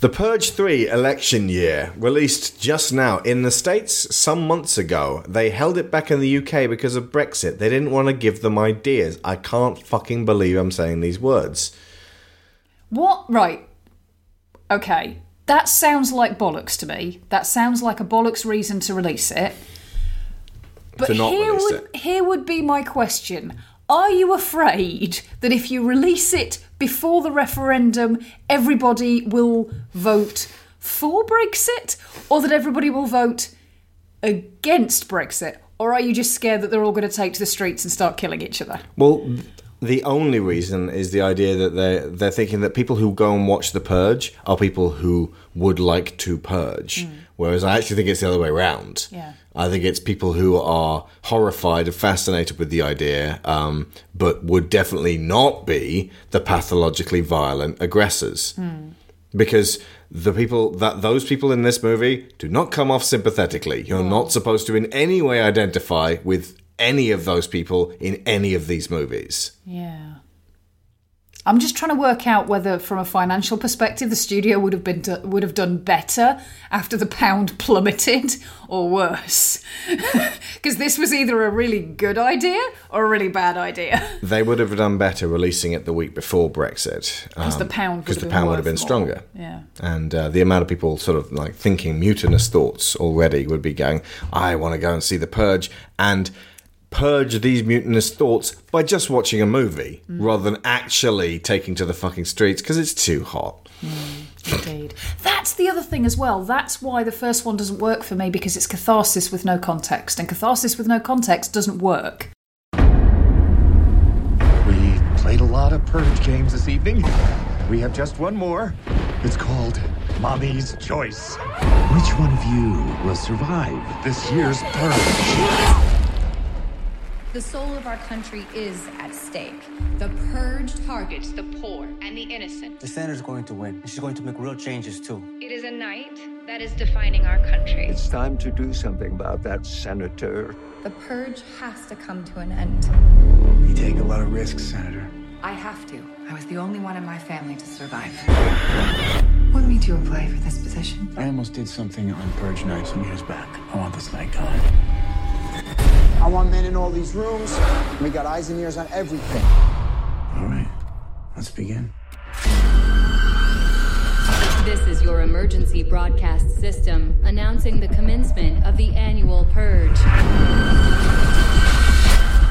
The Purge 3 election year, released just now in the States some months ago. They held it back in the UK because of Brexit. They didn't want to give them ideas. I can't fucking believe I'm saying these words. What? Right. Okay. That sounds like bollocks to me. That sounds like a bollocks reason to release it. But To not here would here would be my question. Are you afraid that if you release it before the referendum, everybody will vote for Brexit or that everybody will vote against Brexit? Or are you just scared that they're all going to take to the streets and start killing each other? Well, the only reason is the idea that they're, they're thinking that people who go and watch The Purge are people who would like to purge. Mm. Whereas I actually think it's the other way around. Yeah. I think it's people who are horrified and fascinated with the idea, um, but would definitely not be the pathologically violent aggressors. Because the people that those people in this movie do not come off sympathetically. You're not supposed to in any way identify with any of those people in any of these movies. Yeah. I'm just trying to work out whether, from a financial perspective, the studio would have been would have done better after the pound plummeted, or worse. Because this was either a really good idea or a really bad idea. They would have done better releasing it the week before Brexit. 'Cause the pound because the pound would have been more. stronger. Yeah. And uh, the amount of people sort of like thinking mutinous thoughts already would be going, I want to go and see The Purge and purge these mutinous thoughts by just watching a movie Mm. rather than actually taking to the fucking streets because it's too hot. Indeed. That's the other thing as well. That's why the first one doesn't work for me because it's catharsis with no context, and catharsis with no context doesn't work. We played a lot of Purge games this evening. We have just one more. It's called Mommy's Choice. Which one of you will survive this year's Purge? The soul of our country is at stake. The purge targets the poor and the innocent. The senator's going to win, and she's going to make real changes too. It is a night that is defining our country. It's time to do something about that, Senator. The purge has to come to an end. You take a lot of risks, Senator. I have to. I was the only one in my family to survive. What made you apply for this position? I almost did something on Purge Night some years back. I want this night gone. I want men in all these rooms. We got eyes and ears on everything. All right, let's begin. This is your emergency broadcast system announcing the commencement of the annual purge.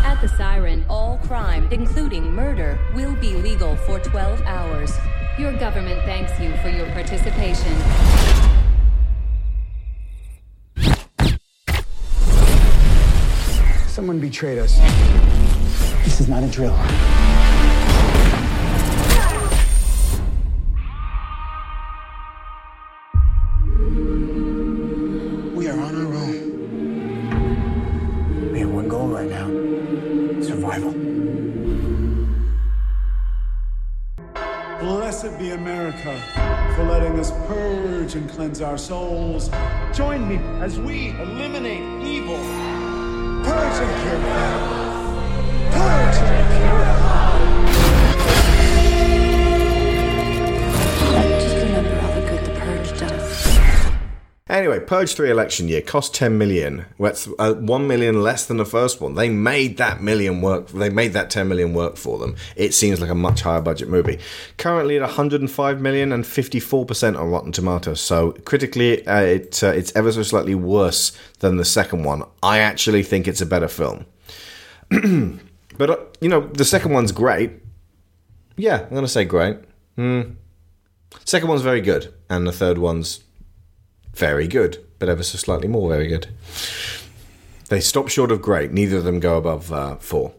At the siren, all crime, including murder, will be legal for 12 hours. Your government thanks you for your participation. Someone betrayed us. This is not a drill. We are on our own. We have one goal right now survival. Blessed be America for letting us purge and cleanse our souls. Join me as we eliminate evil. Purge and Purge 3 election year cost 10 million. That's uh, 1 million less than the first one. They made that million work. They made that 10 million work for them. It seems like a much higher budget movie. Currently at 105 million and 54% on Rotten Tomatoes. So critically, uh, it, uh, it's ever so slightly worse than the second one. I actually think it's a better film. but, uh, you know, the second one's great. Yeah, I'm going to say great. Hmm. Second one's very good. And the third one's very good, but ever so slightly more very good. They stop short of great. Neither of them go above uh, four.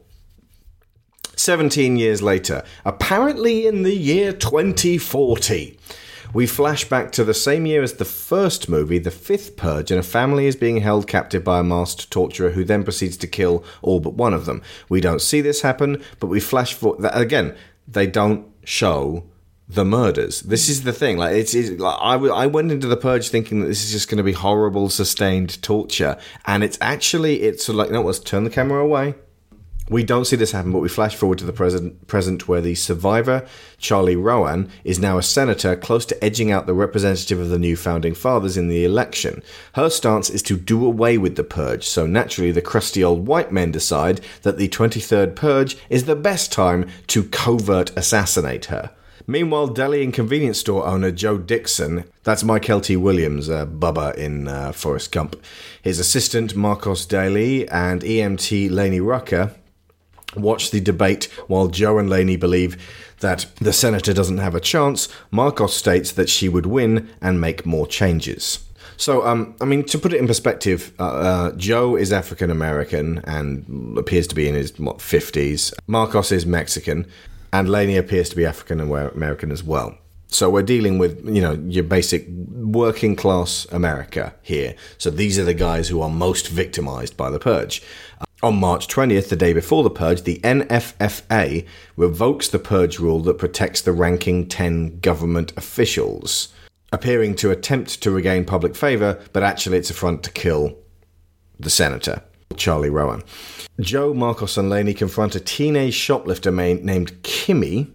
17 years later, apparently in the year 2040, we flash back to the same year as the first movie, The Fifth Purge, and a family is being held captive by a masked torturer who then proceeds to kill all but one of them. We don't see this happen, but we flash for that again. They don't show the murders. This is the thing. Like it's, it's like I, w- I went into the purge thinking that this is just going to be horrible, sustained torture, and it's actually it's sort of like you know what? Let's turn the camera away. We don't see this happen, but we flash forward to the present, present where the survivor, Charlie Roan, is now a senator close to edging out the representative of the new founding fathers in the election. Her stance is to do away with the purge, so naturally the crusty old white men decide that the 23rd purge is the best time to covert assassinate her. Meanwhile, deli and convenience store owner Joe Dixon, that's Mykelti Williams, uh, Bubba in uh, Forrest Gump, his assistant Marcos Dali, and EMT Laney Rucker watch the debate while Joe and Laney believe that the senator doesn't have a chance. Marcos states that she would win and make more changes. So, um, I mean, to put it in perspective, uh, uh, Joe is African American and appears to be in his what fifties. Marcos is Mexican, and Laney appears to be African and American as well. So we're dealing with, you know, your basic working class America here. So these are the guys who are most victimized by the purge. On March 20th, the day before the purge, the NFFA revokes the purge rule that protects the ranking 10 government officials, appearing to attempt to regain public favour, but actually it's a front to kill the senator, Charlie Roan. Joe, Marcos, and Laney confront a teenage shoplifter named Kimmy,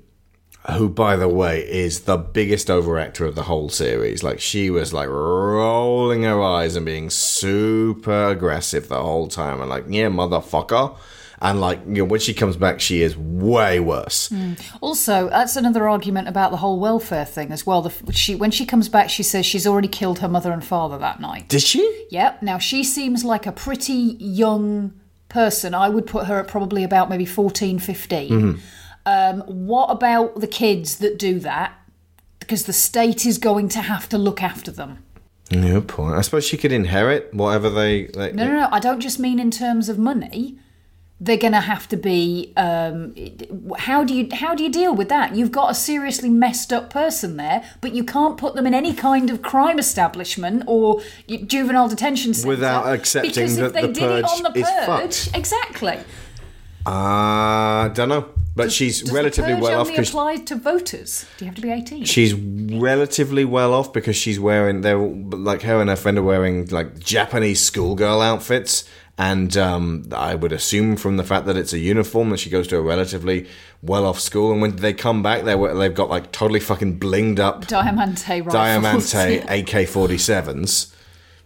who, by the way, is the biggest overactor of the whole series. Like, she was like rolling her eyes and being super aggressive the whole time, and like, yeah, motherfucker. And like, you know, when she comes back, she is way worse. Mm. Also, that's another argument about the whole welfare thing as well. The, she when she comes back, she says she's already killed her mother and father that night. Did she? Yep. Now she seems like a pretty young person. I would put her at probably about maybe 14, 15. Mm-hmm. Um, what about the kids that do that? Because the state is going to have to look after them. No point. I suppose she could inherit whatever they. they No, no, no. I don't just mean in terms of money. They're going to have to be. Um, how do you how do you deal with that? You've got a seriously messed up person there, but you can't put them in any kind of crime establishment or juvenile detention centre Without accepting because that if they the did it on the is purge, fucked. exactly. I don't know, but she's Does relatively well off only because apply to voters? Do you have to be eighteen? she's relatively well off because she's wearing they're like her and her friend are wearing like Japanese schoolgirl outfits. And um, I would assume from the fact that it's a uniform that she goes to a relatively well-off school, and when they come back, they they've got like totally fucking blinged up Diamante rifles. Diamante. AK-47s.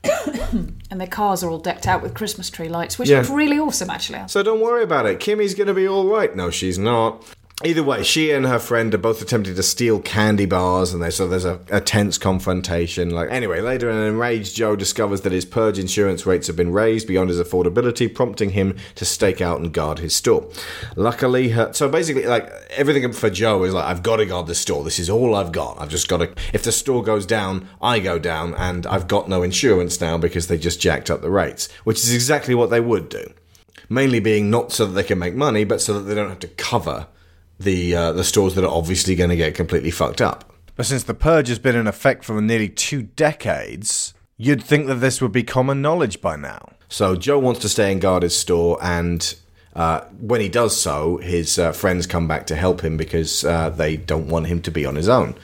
and their cars are all decked out with Christmas tree lights, which Yeah. look really awesome, actually. So don't worry about it. Kimmy's going to be all right. No, she's not. Either way, she and her friend are both attempting to steal candy bars, and they, so there's a, a tense confrontation. Like anyway, later, an enraged Joe discovers that his purge insurance rates have been raised beyond his affordability, prompting him to stake out and guard his store. Luckily, her so basically, like everything for Joe is like, I've got to guard the store. This is all I've got. I've just got to. If the store goes down, I go down, and I've got no insurance now because they just jacked up the rates, which is exactly what they would do mainly being not so that they can make money, but so that they don't have to cover the uh, the stores that are obviously going to get completely fucked up. But since the purge has been in effect for nearly two decades, you'd think that this would be common knowledge by now. So Joe wants to stay and guard his store, and Uh, when he does so, his uh, friends come back to help him because uh, they don't want him to be on his own.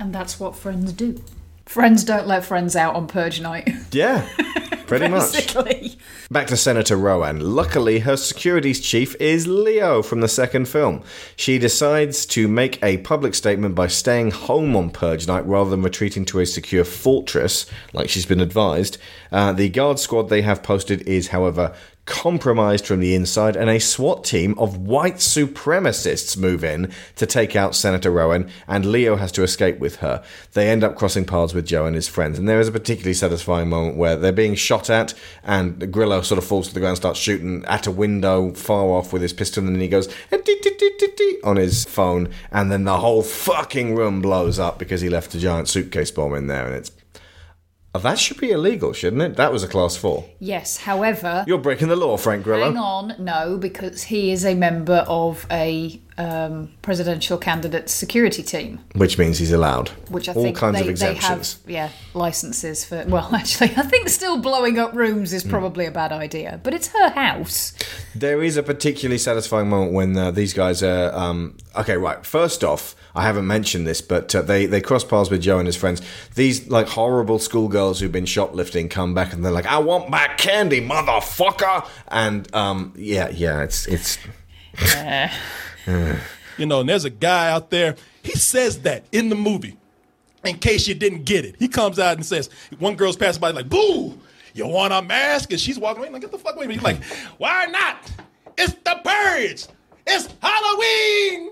And that's what friends do. Friends don't let friends out on purge night. Yeah, pretty much. Back to Senator Roan. Luckily, her securities chief is Leo from the second film. She decides to make a public statement by staying home on Purge Night rather than retreating to a secure fortress, like she's been advised. Uh, the guard squad they have posted is, however, compromised from the inside, and a SWAT team of white supremacists move in to take out Senator Roan, and Leo has to escape with her. They end up crossing paths with Joe and his friends, and there is a particularly satisfying moment where they're being shot at, and Grillo sort of falls to the ground, starts shooting at a window far off with his pistol, and then he goes "Eh, on his phone, and then the whole fucking room blows up because he left a giant suitcase bomb in there, and it's. That should be illegal, shouldn't it? That was a class four. Yes, however, You're breaking the law, Frank Grillo. hang on, no, because he is a member of a um, presidential candidate's security team, Which means he's allowed. which I All think kinds they, of they have, exemptions. yeah, licenses for. Well, actually, I think still blowing up rooms Hmm. is probably a bad idea, but it's her house. There is a particularly satisfying moment when uh, these guys are. Um, okay, right. First off, I haven't mentioned this, but uh, they they cross paths with Joe and his friends. These like horrible schoolgirls who've been shoplifting come back and they're like, "I want my candy, motherfucker!" And um, yeah, yeah, it's it's. You know, and there's a guy out there, he says that in the movie. In case you didn't get it, he comes out and says, one girl's passing by, like, boo, you want a mask? And she's walking away, like, get the fuck away. from. He's like, why not? It's the purge. It's Halloween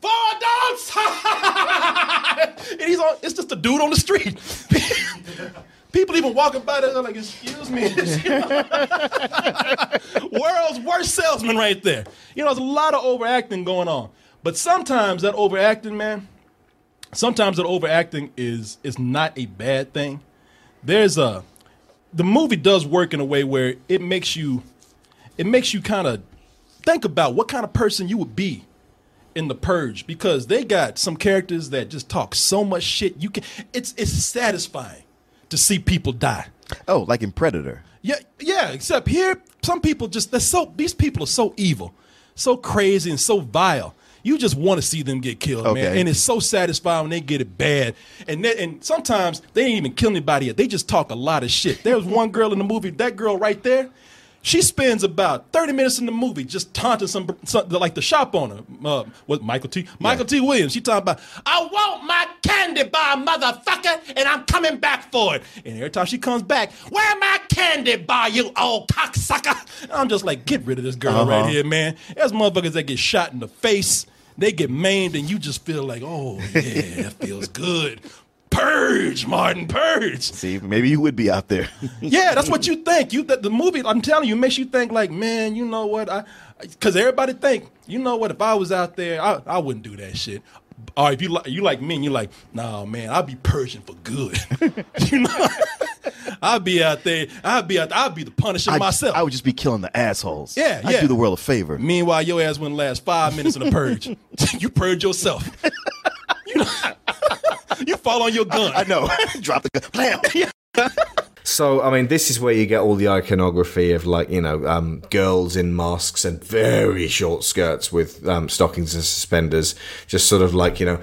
for adults. and he's on, it's just a dude on the street. People even walking by there, they're like, excuse me. World's worst salesman right there. You know, there's a lot of overacting going on. But sometimes that overacting, man, sometimes that overacting is is not a bad thing. There's a the movie does work in a way where it makes you it makes you kind of think about what kind of person you would be in the purge because they got some characters that just talk so much shit. You can it's it's satisfying to see people die. Oh, like in Predator. yeah yeah except here some people just they're so these people are so evil so crazy and so vile. You just want to see them get killed man. And it's so satisfying when they get it bad. And they, and sometimes they ain't even kill anybody yet. They just talk a lot of shit. There was one girl in the movie that girl right there she spends about 30 minutes in the movie just taunting some, some like the shop owner. Uh, what Michael T. Michael T. Williams. She talking about, I want my candy bar, motherfucker, and I'm coming back for it. And every time she comes back, where my candy bar, you old cocksucker? And I'm just like, get rid of this girl Uh-huh. right here, man. There's motherfuckers that get shot in the face, they get maimed, and you just feel like, oh yeah, that feels good. Purge, Martin, purge. See, maybe you would be out there. Yeah, that's what you think. You that the movie, I'm telling you, makes you think like, man, you know what? I because everybody think, you know what? If I was out there, I, I wouldn't do that shit. Or if you like you like me, and you're like, nah, man, I'll be purging for good. you know, I'd be out there. I'd be out. There, I'd be the Punisher I, myself. I would just be killing the assholes. Yeah, I'd yeah. do the world a favor. Meanwhile, your ass wouldn't last five minutes in the purge. you purge yourself. you know, you fall on your gun. I know. Drop the gun. Blam. So, I mean, this is where you get all the iconography of, like, you know, um, girls in masks and very short skirts with um, stockings and suspenders, just sort of like, you know,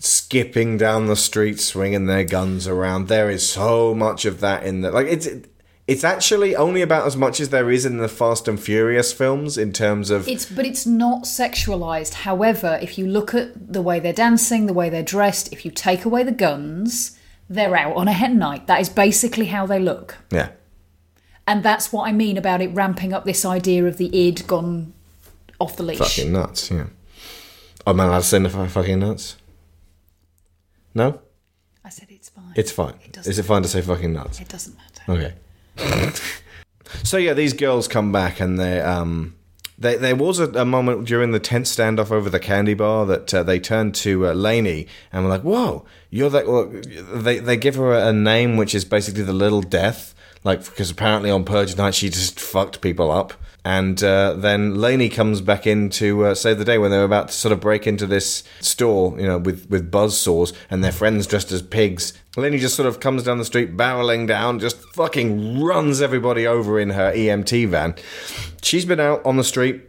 skipping down the street, swinging their guns around. There is so much of that in the like. It's it's actually only about as much as there is in the Fast and Furious films in terms of It's but it's not sexualized. However, if you look at the way they're dancing, the way they're dressed, if you take away the guns, they're out on a hen night. That is basically how they look. yeah. And that's what I mean about it ramping up this idea of the id gone off the leash. Fucking nuts, yeah. Oh man, I'd say f- fucking nuts. No? I said it's fine. It's fine. Is it fine to say fucking nuts? It doesn't matter. Okay. so yeah, these girls come back and they um they, there was a, a moment during the tent standoff over the candy bar that uh, they turned to uh, Laney and were like, "Whoa, you're that." Well, they they give her a name which is basically the Little Death, like because apparently on Purge Night she just fucked people up. And uh, then Laney comes back in to uh, save the day when they're about to sort of break into this store, you know, with, with buzz saws and their friends dressed as pigs. Lainey just sort of comes down the street, barreling down, just fucking runs everybody over in her EMT van. She's been out on the street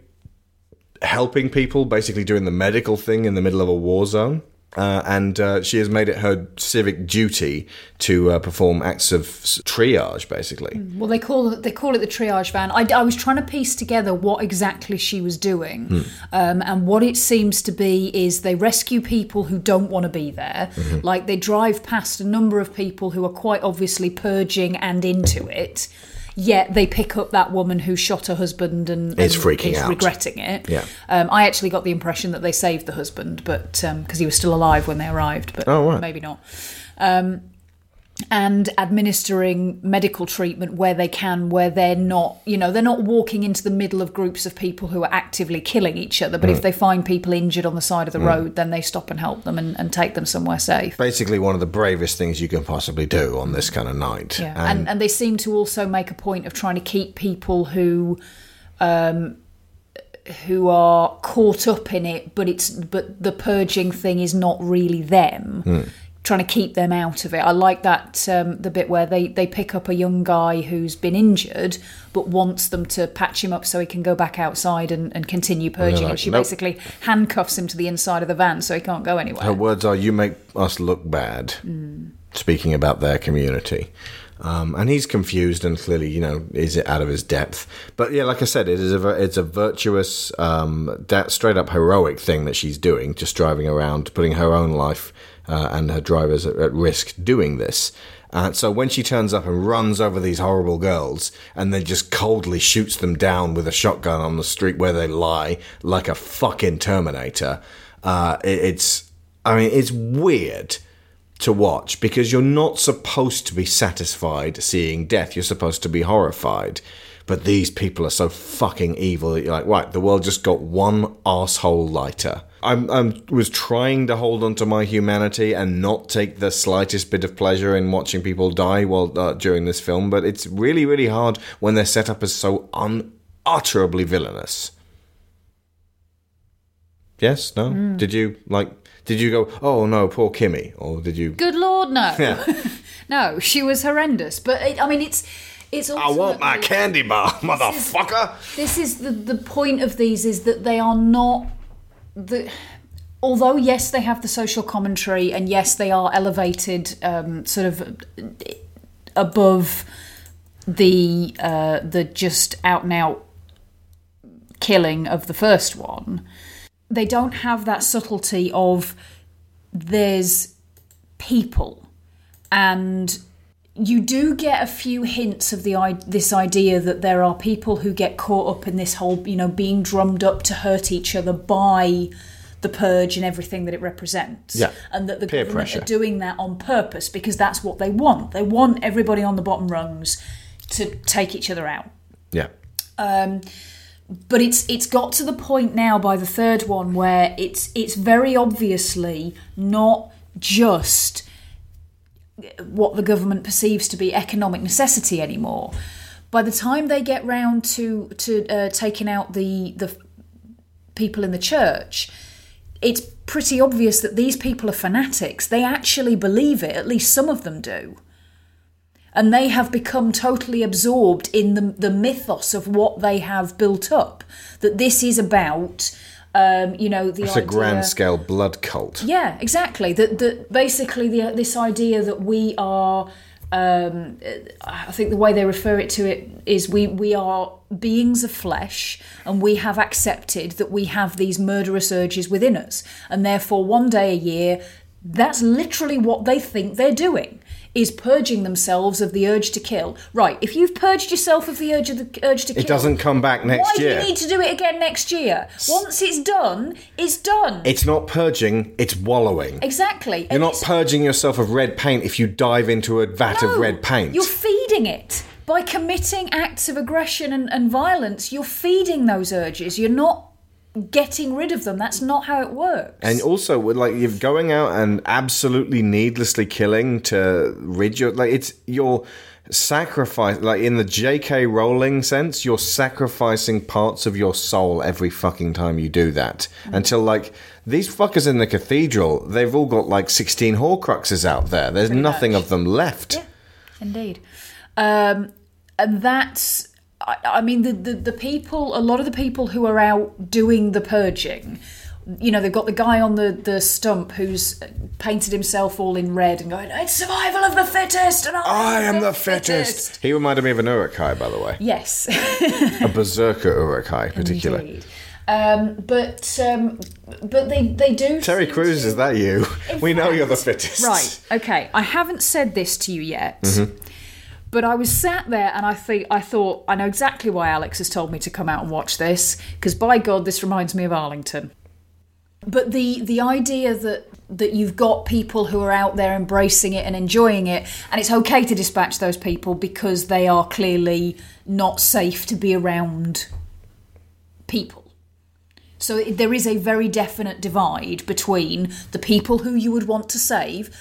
helping people, basically doing the medical thing in the middle of a war zone. Uh, and uh, she has made it her civic duty to uh, perform acts of triage, basically. Well, they call they call it the triage van. I, I was trying to piece together what exactly she was doing, Hmm. um, and what it seems to be is they rescue people who don't want to be there. Mm-hmm. Like they drive past a number of people who are quite obviously purging and into it. Yet they pick up that woman who shot her husband and, Is and freaking is out. regretting it. Yeah. Um, I actually got the impression that they saved the husband, but because he was still alive when they arrived, but Oh, right. maybe not. Um, and administering medical treatment where they can, where they're not, you know, they're not walking into the middle of groups of people who are actively killing each other. But if Mm. they find people injured on the side of the Mm. road, then they stop and help them and, and take them somewhere safe. Basically, one of the bravest things you can possibly do on this kind of night. Yeah, and, and they seem to also make a point of trying to keep people who, um, who are caught up in it, but it's but the purging thing is not really them. Hmm. Trying to keep them out of it. I like that um, the bit where they they pick up a young guy who's been injured, but wants them to patch him up so he can go back outside and, and continue purging. like, and she "Nope." basically handcuffs him to the inside of the van so he can't go anywhere. Her words are, "You make us look bad." Mm. Speaking about their community, um, and he's confused and clearly, you know, is it out of his depth. But yeah, like I said, it is a it's a virtuous, um, da- straight up heroic thing that she's doing, just driving around, putting her own life uh, and her drivers at, at risk doing this. Uh, so when she turns up and runs over these horrible girls and then just coldly shoots them down with a shotgun on the street where they lie like a fucking Terminator, uh, it, it's I mean it's weird to watch because you're not supposed to be satisfied seeing death. You're supposed to be horrified. But these people are so fucking evil that you're like, right, the world just got one asshole lighter. I'm, I'm was trying to hold on to my humanity and not take the slightest bit of pleasure in watching people die while uh, during this film, but it's really, really hard when they're set up as so unutterably villainous. Yes? No? Mm. Did you like? Did you go? Oh no, poor Kimmy, or did you? Good lord, no, Yeah. no, she was horrendous. But it, I mean, it's it's. I want my candy bar, motherfucker. This is the the point of these is that they are not the. Although yes, they have the social commentary, and yes, they are elevated, um, sort of above the uh, the just out and out killing of the first one. They don't have that subtlety of there's people and you do get a few hints of the this idea that there are people who get caught up in this whole you know being drummed up to hurt each other by the purge and everything that it represents Yeah. and that the Peer government pressure. are doing that on purpose because that's what they want they want everybody on the bottom rungs to take each other out Yeah. um, but it's it's got to the point now by the third one where it's it's very obviously not just what the government perceives to be economic necessity anymore. By the time they get round to to uh, taking out the the people in the church, it's pretty obvious that these people are fanatics. They actually believe it. At least some of them do and they have become totally absorbed in the, the mythos of what they have built up. That this is about, um, you know, the It's a grand scale blood cult. Yeah, exactly. That that basically the this idea that we are. Um, I think the way they refer it to it is we we are beings of flesh, and we have accepted that we have these murderous urges within us, and therefore one day a year, that's literally what they think they're doing is purging themselves of the urge to kill. Right, if you've purged yourself of the urge of the urge to kill, It doesn't come back next why year. Why do you need to do it again next year? Once it's done, it's done. It's not purging, it's wallowing. exactly. You're And not purging yourself of red paint if you dive into a vat of red paint. You're feeding it. By committing acts of aggression and, and violence, you're feeding those urges. You're not getting rid of them. That's not how it works. And also, like you're going out and absolutely needlessly killing to rid your like it's your sacrifice. Like in the J.K. Rowling sense, you're sacrificing parts of your soul every fucking time you do that. Until like these fuckers in the cathedral, they've all got like 16 Horcruxes out there. There's nothing of them left. Indeed. Um, and that's. I, I mean, the, the the people, a lot of the people who are out doing the purging. You know, they've got the guy on the, the stump who's painted himself all in red and going, It's survival of the fittest! And I am the fittest. He reminded me of an Uruk-hai, by the way. Yes. a berserker Uruk-hai, particularly. Um, but um, but they, they do. Terry Crews, to- is that you? In we know you're the fittest. Right. Okay. I haven't said this to you yet, Mhm. But I was sat there and I think I thought I know exactly why Alex has told me to come out and watch this because by God, this reminds me of Arlington. But the the idea that that you've got people who are out there embracing it and enjoying it, and it's okay to dispatch those people because they are clearly not safe to be around people. So there is a very definite divide between the people who you would want to save,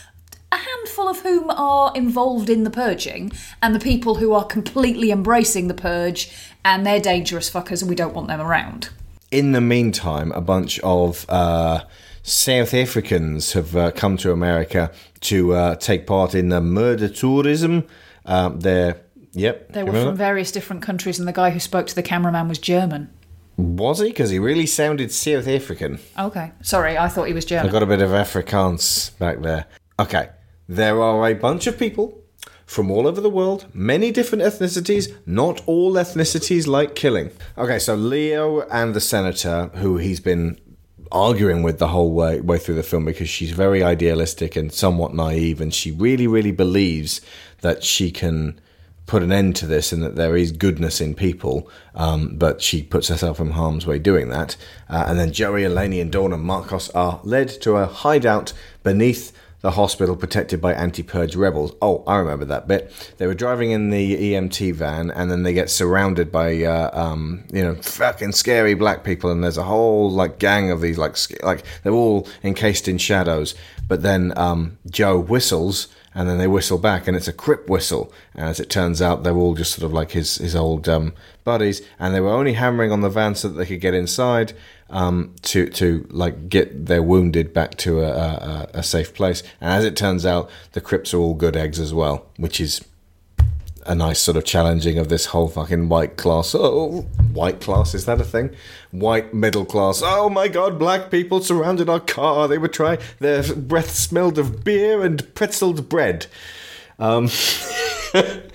a handful of whom are involved in the purging, and the people who are completely embracing the purge and they're dangerous fuckers and we don't want them around. In the meantime, a bunch of uh, South Africans have uh, come to America to uh, take part in the murder tourism. Um, they're, yep. They were from that? various different countries, and the guy who spoke to the cameraman was German. Was he? Because he really sounded South African. Okay. Sorry, I thought he was German. I got a bit of Afrikaans back there. Okay, there are a bunch of people from all over the world, many different ethnicities. Not all ethnicities like killing. Okay, so Leo and the senator, who he's been arguing with the whole way, way through the film because she's very idealistic and somewhat naive, and she really, really believes that she can put an end to this and that there is goodness in people, um, but she puts herself in harm's way doing that. Uh, and then Joey, Eleni, and Dawn and Marcos are led to a hideout beneath the hospital protected by anti-purge rebels. Oh, I remember that bit. They were driving in the EMT van, and then they get surrounded by, uh, um, you know, fucking scary black people, and there's a whole like gang of these like like they're all encased in shadows. But then um, Joe whistles, and then they whistle back, and it's a Crip whistle. And as it turns out, they're all just sort of like his his old um, buddies, and they were only hammering on the van so that they could get inside um, to to like get their wounded back to a, a, a safe place. And as it turns out, the Crips are all good eggs as well, which is a nice sort of challenging of this whole fucking white class. Oh, white class is that a thing? White middle class. Oh my god, black people surrounded our car. They were trying. Their breath smelled of beer and pretzeled bread. Um,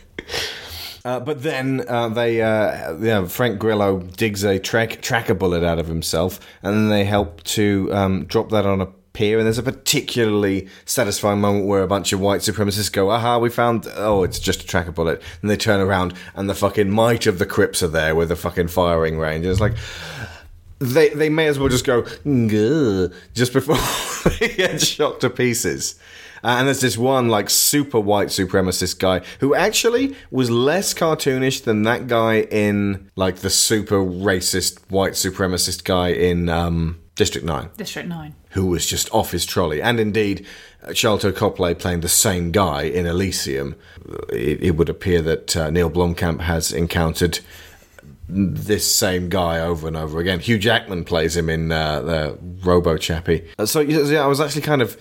Uh, but then uh, they, uh, yeah, Frank Grillo digs a track, tracker bullet out of himself, and then they help to um, drop that on a pier. And there's a particularly satisfying moment where a bunch of white supremacists go, "Aha, we found! Oh, it's just a tracker bullet." And they turn around, and the fucking might of the Crips are there with a fucking firing range. And it's like. They, they may as well just go just before they get shot to pieces. Uh, and there's this one like super white supremacist guy who actually was less cartoonish than that guy in like the super racist white supremacist guy in um, District Nine, District 9. who was just off his trolley. And indeed, uh, Sharlto Copley playing the same guy in Elysium. It, it would appear that uh, Neil Blomkamp has encountered this same guy over and over again. Hugh Jackman plays him in uh, the Robo Chappie. Uh, So yeah, I was actually kind of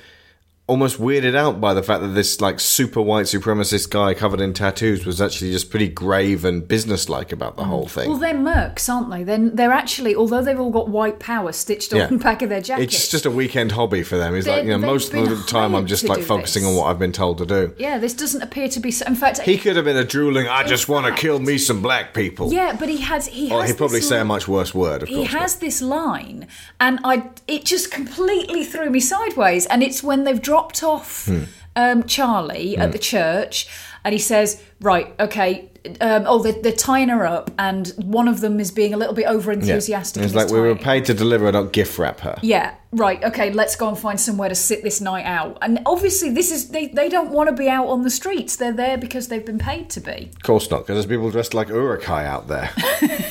almost weirded out by the fact that this like super white supremacist guy covered in tattoos was actually just pretty grave and businesslike about the mm. whole thing. Well, they're mercs, aren't they? Then they're actually, although they've all got white power stitched Yeah. on the back of their jackets. It's just a weekend hobby for them. It's like you know, most of the time I'm just like focusing this. on what I've been told to do. yeah, this doesn't appear to be. So, in fact, He could have been a drooling. I just want to kill me some black people. yeah, but he has. He Or he'd probably say a much worse word. Of He course. has this line, and I it just completely threw me sideways. And it's when they've dropped off Hmm. um, Charlie at the church, and he says, "Right, okay." Um, oh, they're, they're tying her up, and one of them is being a little bit over Yeah. enthusiastic. It's in his like we were paid to deliver, not gift wrap her. Yeah, right. Okay, let's go and find somewhere to sit this night out. And obviously, this is they, they don't want to be out on the streets. They're there because they've been paid to be. Of course not, because there's people dressed like Uruk-hai out there.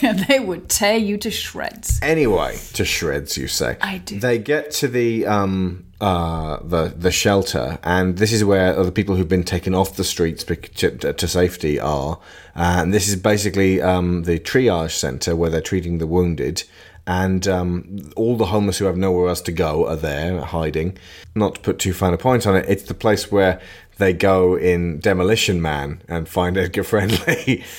they would tear you to shreds. anyway, to shreds, you say. I do. They get to the um uh the the shelter, and this is where other people who've been taken off the streets to, to safety are. And this is basically um the triage center where they're treating the wounded. And um, all the homeless who have nowhere else to go are there hiding. Not to put too fine a point on it, it's the place where they go in Demolition Man and find Edgar Friendly.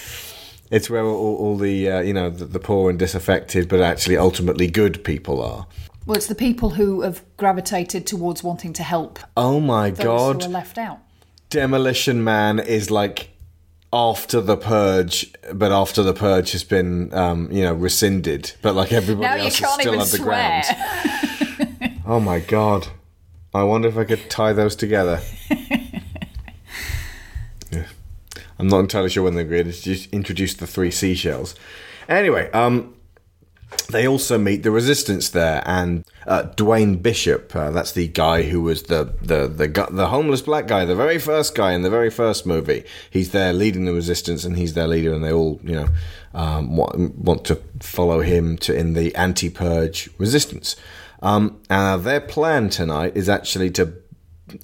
It's where all, all the uh, you know the, the poor and disaffected, but actually ultimately good people are. Well, it's the people who have gravitated towards wanting to help Oh my those god! who are left out. Demolition Man is like after the purge, but after the purge has been um, you know rescinded, but like everybody now else is still underground. Oh my god! I wonder if I could tie those together. yeah. I'm not entirely sure when they agreed. It's just introduced the three seashells. Anyway, um, they also meet the resistance there, and uh, Dwayne Bishop. Uh, that's the guy who was the the the the homeless black guy, the very first guy in the very first movie. He's there leading the resistance, and he's their leader, and they all you know um, want, want to follow him to in the anti-purge resistance. Um, uh, their plan tonight is actually to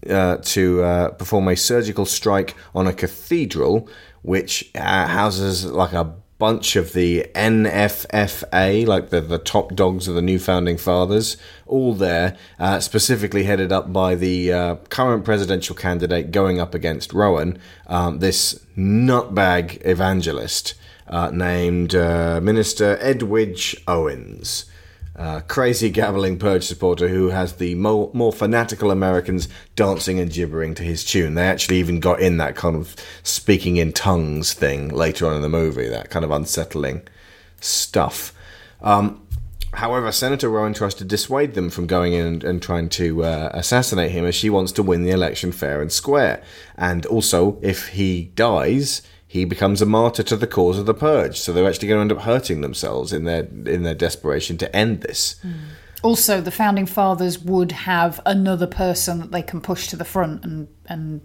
uh, to uh, perform a surgical strike on a cathedral, which uh, houses like a bunch of the NFFA, like the, the top dogs of the new founding fathers, all there, uh, specifically headed up by the uh, current presidential candidate going up against Roan, um, this nutbag evangelist uh, named uh, Minister Edwidge Owens uh, crazy gabbling purge supporter who has the more, more fanatical Americans dancing and gibbering to his tune. They actually even got in that kind of speaking in tongues thing later on in the movie, that kind of unsettling stuff. Um, however, Senator Roan tries to dissuade them from going in and, and trying to uh, assassinate him as she wants to win the election fair and square. And also, if he dies, he becomes a martyr to the cause of the purge. So they're actually going to end up hurting themselves in their in their desperation to end this. Mm. Also, the founding fathers would have another person that they can push to the front and and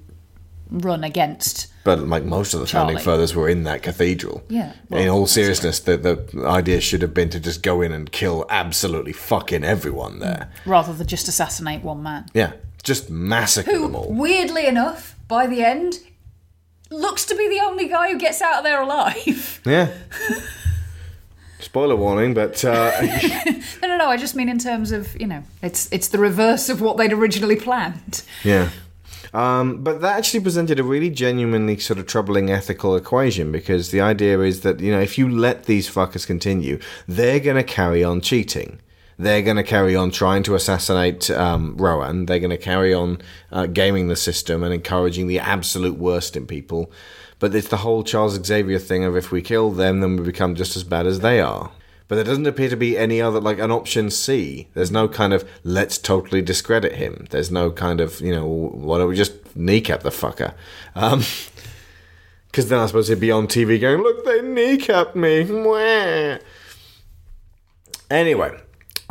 run against. But like most of the founding fathers were in that cathedral. Yeah, in all seriousness, the the idea should have been to just go in and kill absolutely fucking everyone there. Mm. Rather than just assassinate one man. Yeah, just massacre Who, them all. weirdly enough, by the end, looks to be the only guy who gets out of there alive. Yeah. Spoiler warning, but uh, no, no, no. I just mean in terms of you know, it's it's the reverse of what they'd originally planned. Yeah. Um, but that actually presented a really genuinely sort of troubling ethical equation because the idea is that, you know, if you let these fuckers continue, they're going to carry on cheating. They're going to carry on trying to assassinate um, Roan. They're going to carry on uh, gaming the system and encouraging the absolute worst in people. But it's the whole Charles Xavier thing of if we kill them, then we become just as bad as they are. But there doesn't appear to be any other, like an option C. There's no kind of, let's totally discredit him. There's no kind of, you know, why don't we just kneecap the fucker? Um, because then I suppose he'd be on TV going, look, they kneecapped me. Mwah. Anyway,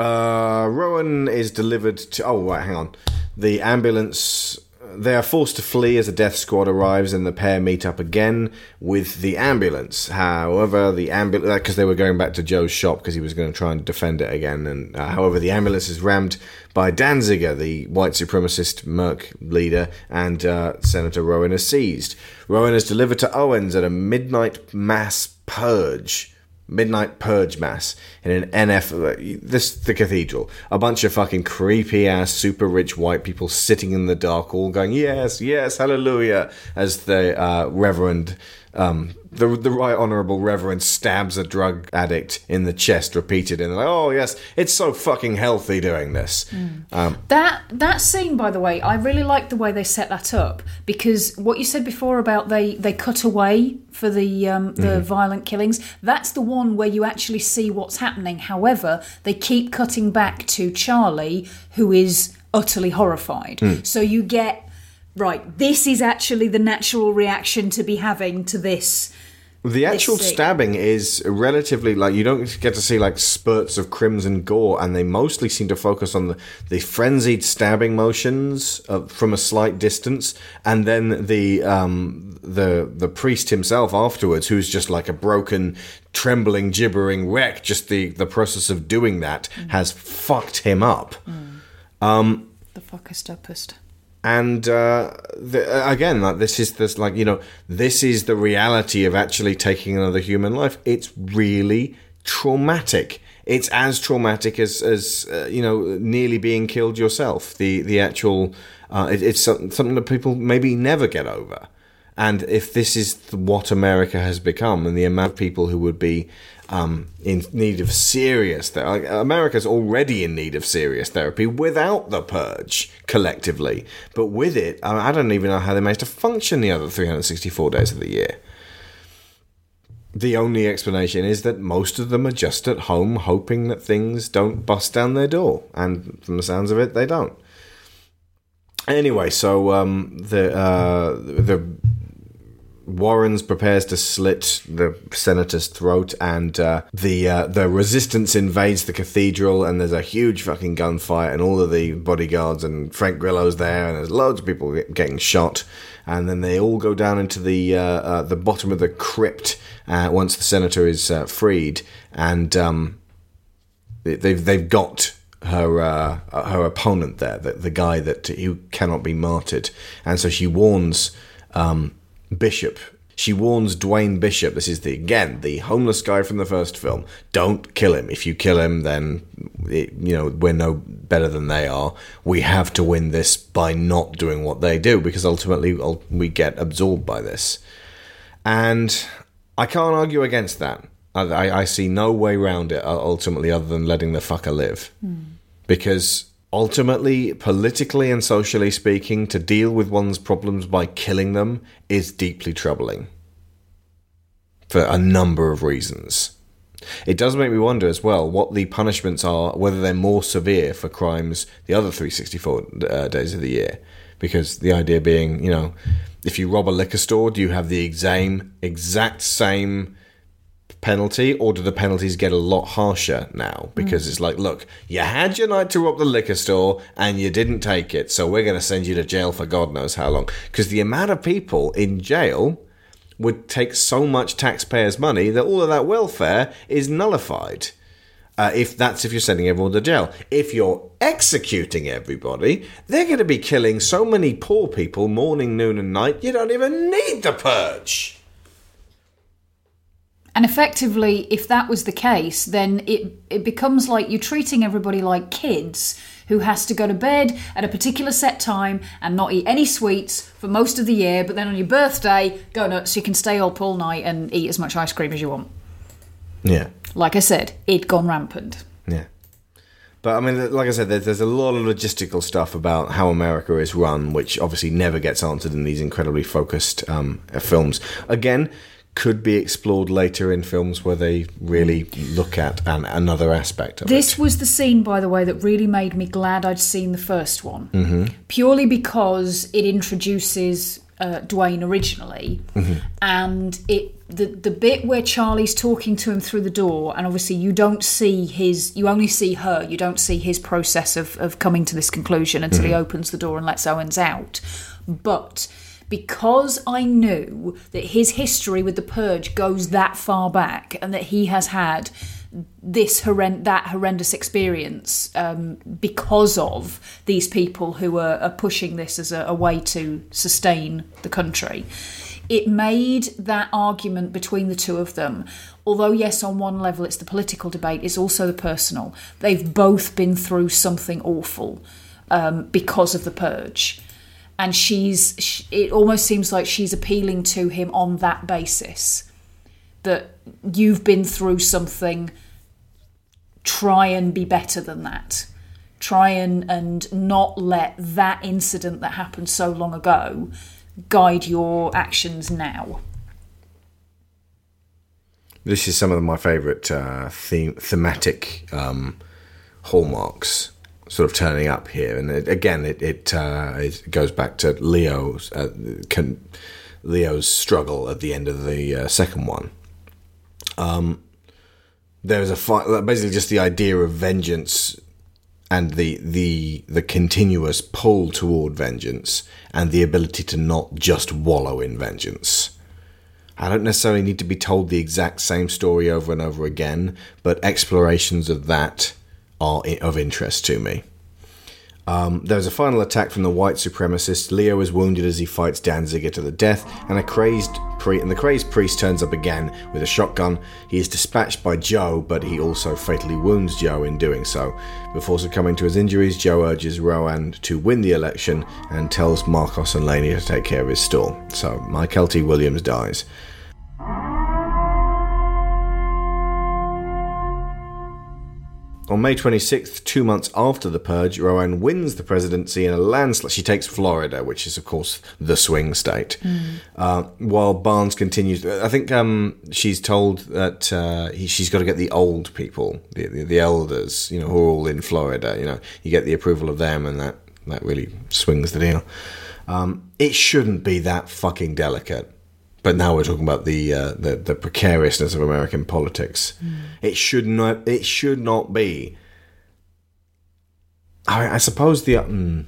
uh, Roan is delivered to. Oh, right, hang on. The ambulance. They are forced to flee as a death squad arrives, and the pair meet up again with the ambulance. However, the ambulance because they were going back to Joe's shop because he was going to try and defend it again. And uh, however, the ambulance is rammed by Danziger, the white supremacist Merc leader, and uh, Senator Roan is seized. Roan is delivered to Owens at a midnight mass purge midnight purge mass in an NF this the cathedral. A bunch of fucking creepy ass super rich white people sitting in the dark all going yes yes hallelujah as the uh, reverend um, the the right honourable reverend stabs a drug addict in the chest repeated and like oh yes it's so fucking healthy doing this um, That that scene, by the way, I really like the way they set that up because what you said before about they they cut away for the um, the. Mhm. violent killings. That's the one where you actually see what's happening. However, they keep cutting back to Charlie, who is utterly horrified. Mm. So you get right. This is actually the natural reaction to be having to this. The actual stabbing is relatively like you don't get to see like spurts of crimson gore, and they mostly seem to focus on the, the frenzied stabbing motions uh, from a slight distance, and then the um, the the priest himself afterwards, who's just like a broken, trembling, gibbering wreck. Just the the process of doing that has fucked him up. Um, The fuckest uppest. And uh, the, uh, again like this is this like you know this is the reality of actually taking another human life. It's really traumatic. It's as traumatic as as uh, you know nearly being killed yourself. The the actual uh, it, it's something that people maybe never get over. And if this is what America has become, and the amount of people who would be um, in need of serious therapy, America's already in need of serious therapy without the purge collectively. But with it, I don't even know how they managed to function the other 364 days of the year. The only explanation is that most of them are just at home hoping that things don't bust down their door. And from the sounds of it, they don't. Anyway, so um, the uh, the Warren's prepares to slit the senator's throat, and uh, the uh, the resistance invades the cathedral, and there's a huge fucking gunfight, and all of the bodyguards and Frank Grillo's there, and there's loads of people getting shot, and then they all go down into the uh, uh, the bottom of the crypt uh, once the senator is uh, freed, and um, they- they've they've got her uh, her opponent there, the, the guy that who cannot be martyred, and so she warns um, Bishop. She warns Dwayne Bishop. This is the again the homeless guy from the first film. Don't kill him. If you kill him, then it, you know we're no better than they are. We have to win this by not doing what they do because ultimately we get absorbed by this. And I can't argue against that. I, I, see no way round it uh, ultimately other than letting the fucker live. Because ultimately, politically and socially speaking, to deal with one's problems by killing them is deeply troubling. For a number of reasons. It does make me wonder as well what the punishments are, whether they're more severe for crimes the other 364 uh, days of the year. Because the idea being, you know, if you rob a liquor store, do you have the exact, exact same penalty, or do the penalties get a lot harsher now? Because it's like, look, you had your night to rob the liquor store and you didn't take it, so we're going to send you to jail for God knows how long. Because the amount of people in jail would take so much taxpayers' money that all of that welfare is nullified. Uh, if that's if you're sending everyone to jail. If you're executing everybody, they're going to be killing so many poor people morning, noon, and night. You don't even need the purge. And effectively, if that was the case, then it it becomes like you're treating everybody like kids who has to go to bed at a particular set time and not eat any sweets for most of the year, but then on your birthday, go nuts, you can stay up all night and eat as much ice cream as you want. Yeah. Like I said, it gone rampant. Yeah. But I mean, like I said, there's, there's a lot of logistical stuff about how America is run, which obviously never gets answered in these incredibly focused um, films. Again, could be explored later in films where they really look at an, another aspect of it. This was the scene, by the way, that really made me glad I'd seen the first one. it. hmm Purely because it introduces uh, Dwayne originally, Mhm. and it the the bit where Charlie's talking to him through the door, and obviously you don't see his, you only see her, you don't see his process of of coming to this conclusion until he Mhm. opens the door and lets Owens out. But because I knew that his history with the purge goes that far back, and that he has had this horrend- that horrendous experience um, because of these people who are, are pushing this as a, a way to sustain the country. It made that argument between the two of them, although, yes, on one level it's the political debate, it's also the personal. They've both been through something awful um, because of the purge. And she's, sh it almost seems like she's appealing to him on that basis. That you've been through something try and be better than that. Try and and not let that incident that happened so long ago guide your actions now. This is some of my favourite uh, theme, thematic um, hallmarks sort of turning up here, and it, again, it it, uh, it goes back to Leo's uh, con- Leo's struggle at the end of the uh, second one. Um, there's a fight, basically just the idea of vengeance and the the the continuous pull toward vengeance and the ability to not just wallow in vengeance. I don't necessarily need to be told the exact same story over and over again, but explorations of that are of interest to me. Um, there's a final attack from the white supremacists. Leo is wounded as he fights Danziger to the death, and crazed pri- and the crazed priest turns up again with a shotgun. He is dispatched by Joe, but he also fatally wounds Joe in doing so. Before succumbing to his injuries, Joe urges Roan to win the election and tells Marcos and Laney to take care of his store. So Michael T. Williams dies. On May 26th, two months after the purge, Roan wins the presidency in a landslide. She takes Florida, which is, of course, the swing state. Uh, while Barnes continues, I think um, she's told that uh, he, she's got to get the old people, the, the, the elders, you know, who are all in Florida. You know, you get the approval of them, and that, that really swings the deal. Um, it shouldn't be that fucking delicate. But now we're talking about the uh, the, the precariousness of American politics. It should not. It should not be. I, I suppose the. Mm,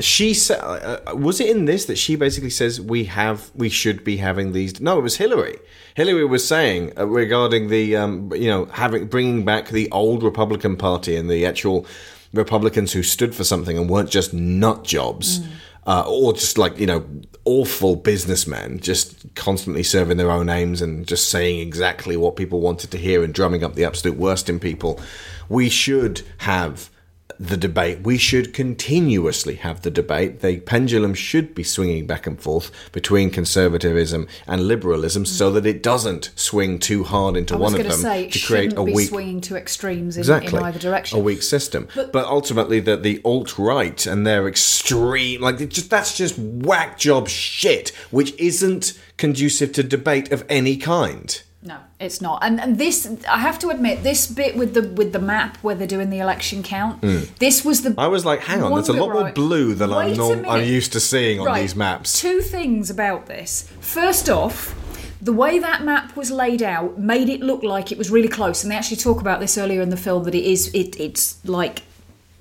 she said, uh, was it in this that she basically says we have, we should be having these? No, it was Hillary. Hillary was saying uh, regarding the, um, you know, having bringing back the old Republican Party and the actual Republicans who stood for something and weren't just nut jobs. Uh, or just like you know awful businessmen just constantly serving their own aims and just saying exactly what people wanted to hear and drumming up the absolute worst in people. We should have the debate. We should continuously have the debate. The pendulum should be swinging back and forth between conservatism and liberalism so that it doesn't swing too hard into one of them say to create a weak swinging to extremes in, exactly. in either direction. a weak system. But, ultimately the the alt right and their extreme like it just that's just whack job shit which isn't conducive to debate of any kind No, it's not. And and this, I have to admit, this bit with the with the map where they're doing the election count, Mm. this was the. I was like, hang on, there's a lot more blue than I'm, norm- I'm used to seeing on Right, these maps. Two things about this. First off, the way that map was laid out made it look like it was really close, and they actually talk about this earlier in the film that it is. It, it's like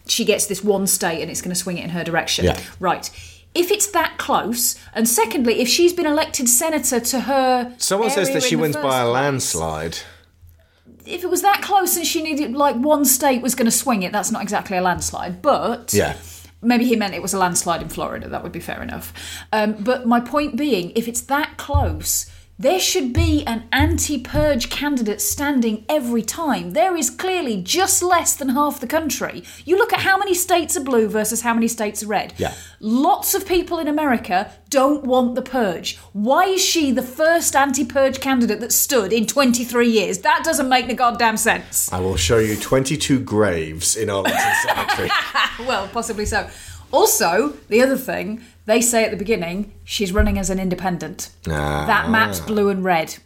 she gets this one state and it's going to swing it in her direction. Yeah. Right. If it's that close, and secondly, if she's been elected senator to her, Someone says that she wins by a place, landslide. if it was that close and she needed like one state was going to swing it, that's not exactly a landslide. But Yeah. maybe he meant it was a landslide in Florida. That would be fair enough. Um, but my point being, if it's that close. There should be an anti purge candidate standing every time. There is clearly just less than half the country. You look at how many states are blue versus how many states are red. Yeah. Lots of people in America don't want the purge. Why is she the first anti purge candidate that stood in 23 years? That doesn't make the goddamn sense. I will show you 22 graves in Arlington Cemetery. well, possibly so. Also, the other thing, they say at the beginning, she's running as an independent. That map's blue and red.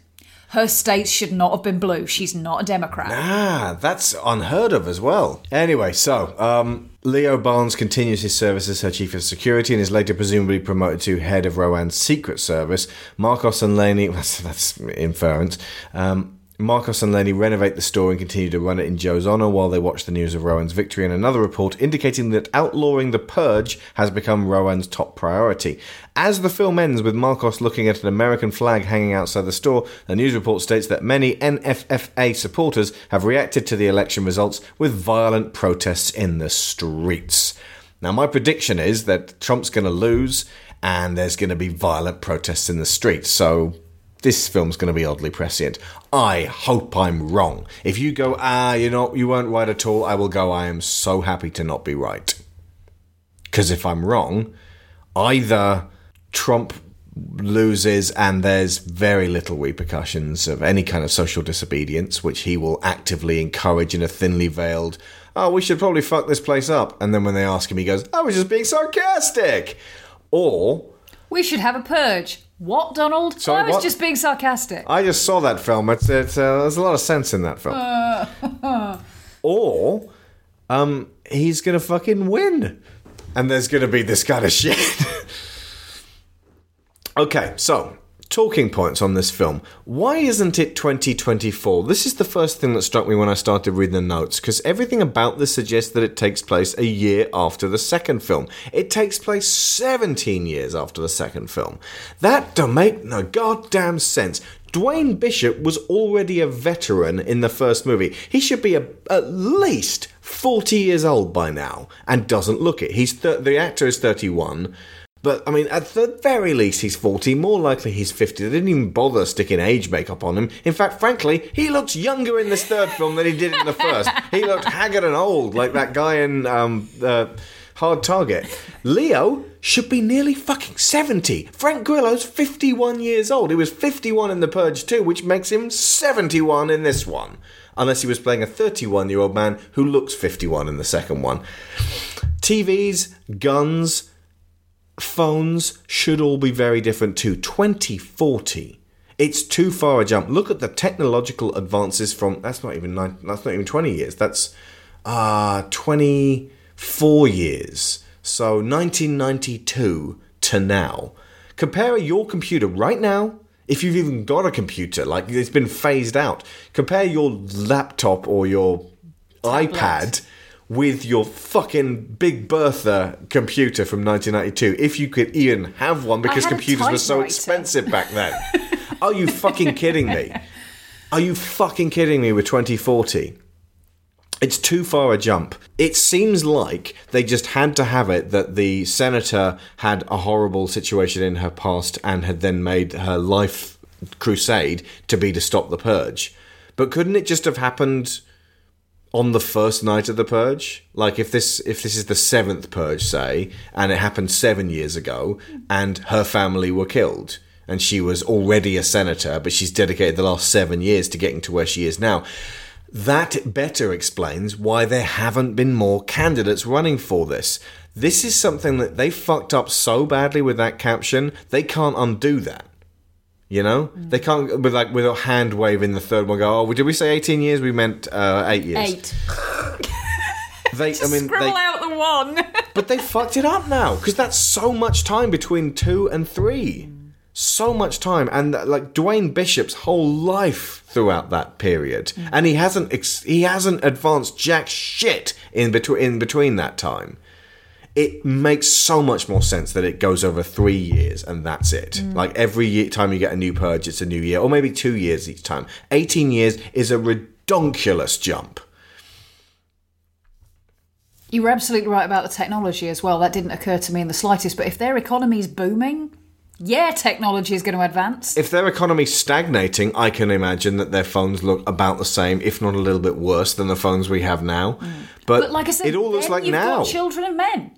Her states should not have been blue. She's not a Democrat. Ah, that's unheard of as well. Anyway, so um, Leo Barnes continues his service as her chief of security and is later presumably promoted to head of Roan's secret service. Marcos and Laney, that's, that's inference. Um, Marcos and Laney renovate the store and continue to run it in Joe's honor while they watch the news of Roan's victory and another report indicating that outlawing the purge has become Roan's top priority. As the film ends with Marcos looking at an American flag hanging outside the store, the news report states that many NFFA supporters have reacted to the election results with violent protests in the streets. Now, my prediction is that Trump's going to lose and there's going to be violent protests in the streets. So this film's going to be oddly prescient. I hope I'm wrong. If you go, ah, you know, you weren't right at all, I will go, I am so happy to not be right. Because if I'm wrong, either Trump loses and there's very little repercussions of any kind of social disobedience, which he will actively encourage in a thinly veiled, oh, we should probably fuck this place up. And then when they ask him, he goes, I was just being sarcastic. Or We should have a purge. What, Donald? Sorry, I was what? just being sarcastic. I just saw that film. It's, it's uh, there's a lot of sense in that film. Uh, or um, he's gonna fucking win, and there's gonna be this kind of shit. okay, so Talking points on this film. Why isn't it 2024? This is the first thing that struck me when I started reading the notes, because everything about this suggests that it takes place a year after the second film. It takes place 17 years after the second film. That don't make no goddamn sense. Dwayne Bishop was already a veteran in the first movie. He should be a, at least 40 years old by now and doesn't look it. He's th- the actor is 31. But I mean, at the very least, he's 40. More likely, he's 50. They didn't even bother sticking age makeup on him. In fact, frankly, he looks younger in this third film than he did in the first. He looked haggard and old, like that guy in um, uh, Hard Target. Leo should be nearly fucking 70. Frank Grillo's 51 years old. He was 51 in The Purge 2, which makes him 71 in this one. Unless he was playing a 31 year old man who looks 51 in the second one. TVs, guns, phones should all be very different too. 2040. It's too far a jump. Look at the technological advances from that's not even nine, that's not even 20 years. That's uh 24 years. So 1992 to now. Compare your computer right now if you've even got a computer, like it's been phased out. Compare your laptop or your iPad with your fucking Big Bertha computer from 1992, if you could even have one, because computers were so expensive back then. Are you fucking kidding me? Are you fucking kidding me with 2040? It's too far a jump. It seems like they just had to have it that the senator had a horrible situation in her past and had then made her life crusade to be to stop the purge. But couldn't it just have happened on the first night of the purge? Like if this if this is the seventh purge, say, and it happened seven years ago, and her family were killed, and she was already a senator, but she's dedicated the last seven years to getting to where she is now. That better explains why there haven't been more candidates running for this. This is something that they fucked up so badly with that caption, they can't undo that. You know, they can't with like with a hand wave in the third one. Go, oh, did we say eighteen years? We meant uh, eight years. Eight. They, I mean, Scribble they, out the one. but they fucked it up now because that's so much time between two and three. So much time, and like Dwayne Bishop's whole life throughout that period, and he hasn't ex- he hasn't advanced jack shit in between in between that time. It makes so much more sense that it goes over three years and that's it. Mm. Like every year, time you get a new purge, it's a new year, or maybe two years each time. Eighteen years is a redonkulous jump. You were absolutely right about the technology as well. That didn't occur to me in the slightest. But if their economy's booming, yeah, technology is going to advance. If their economy's stagnating, I can imagine that their phones look about the same, if not a little bit worse than the phones we have now. Mm. But, But like I said, it all looks like now. got children and men.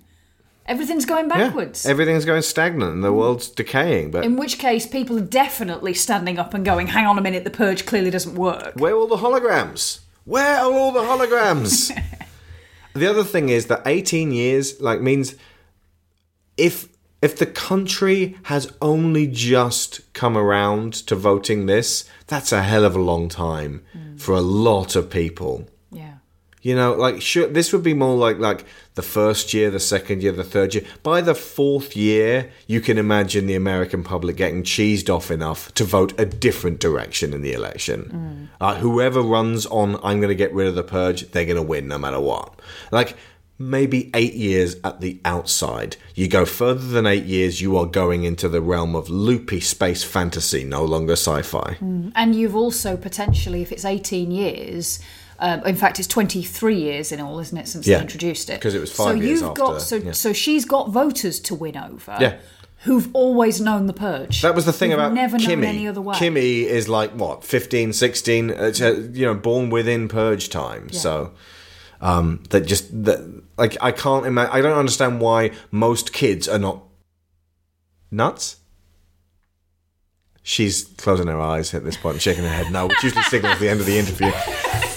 Everything's going Yeah, backwards. everything's going stagnant and the mm. world's decaying. But In which case, people are definitely standing up and going, hang on a minute, the purge clearly doesn't work. where are all the holograms? Where are all the holograms? the other thing is that 18 years like means if if the country has only just come around to voting this, that's a hell of a long time mm. for a lot of people. You know, like sure, this would be more like like the first year, the second year, the third year. By the fourth year, you can imagine the American public getting cheesed off enough to vote a different direction in the election. Uh, whoever runs on, I'm going to get rid of the purge, they're going to win no matter what. Like maybe eight years at the outside. You go further than eight years, you are going into the realm of loopy space fantasy, no longer sci-fi. And you've also potentially, if it's 18 years, um, in fact, it's 23 years in all, isn't it, since Yeah, they introduced it? 'cause it was so five years you've after, Got, so, yeah. so she's got voters to win over. Yeah. Who've always known the purge. That was the thing about never Kimmy. known any other way. Kimmy is like what 15, 16, uh, you know, born within purge time. So um, that just that like I can't imagine. I don't understand why most kids are not nuts. She's closing her eyes at this point and shaking her head no, which usually signals the end of the interview.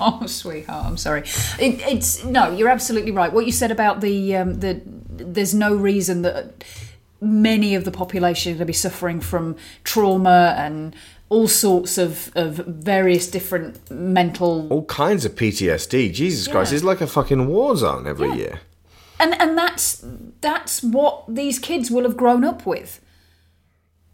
Oh, sweetheart, I'm sorry. It, it's no, you're absolutely right. What you said about the um, the there's no reason that many of the population are going to be suffering from trauma and all sorts of, of various different mental All kinds of PTSD. Jesus Christ, Yeah. it's like a fucking war zone every year. and and that's that's what these kids will have grown up with.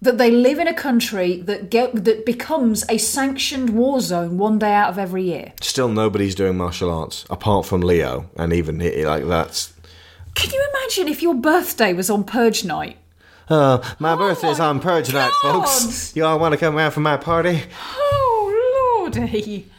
That they live in a country that get, that becomes a sanctioned war zone one day out of every year. Still, nobody's doing martial arts apart from Leo, and even he, like that's. Can you imagine if your birthday was on Purge night? Uh, my birthday's on Purge night, folks. You all want to come around for my party? Oh lordy!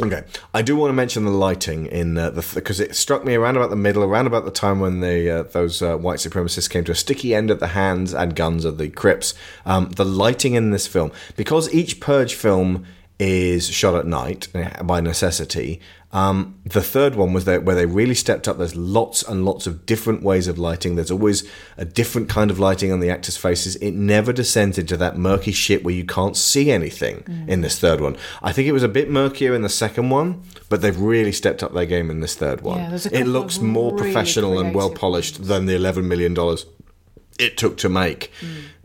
Okay, I do want to mention the lighting in uh, the because it struck me around about the middle, around about the time when the uh, those uh, white supremacists came to a sticky end at the hands and guns of the Crips. Um, the lighting in this film, because each Purge film is shot at night uh, by necessity. Um, the third one was that where they really stepped up. There's lots and lots of different ways of lighting. There's always a different kind of lighting on the actors' faces. It never descends into that murky shit where you can't see anything in this third one. I think it was a bit murkier in the second one, but they've really stepped up their game in this third one. Yeah, it looks more really professional and well polished than the $11 million it took to make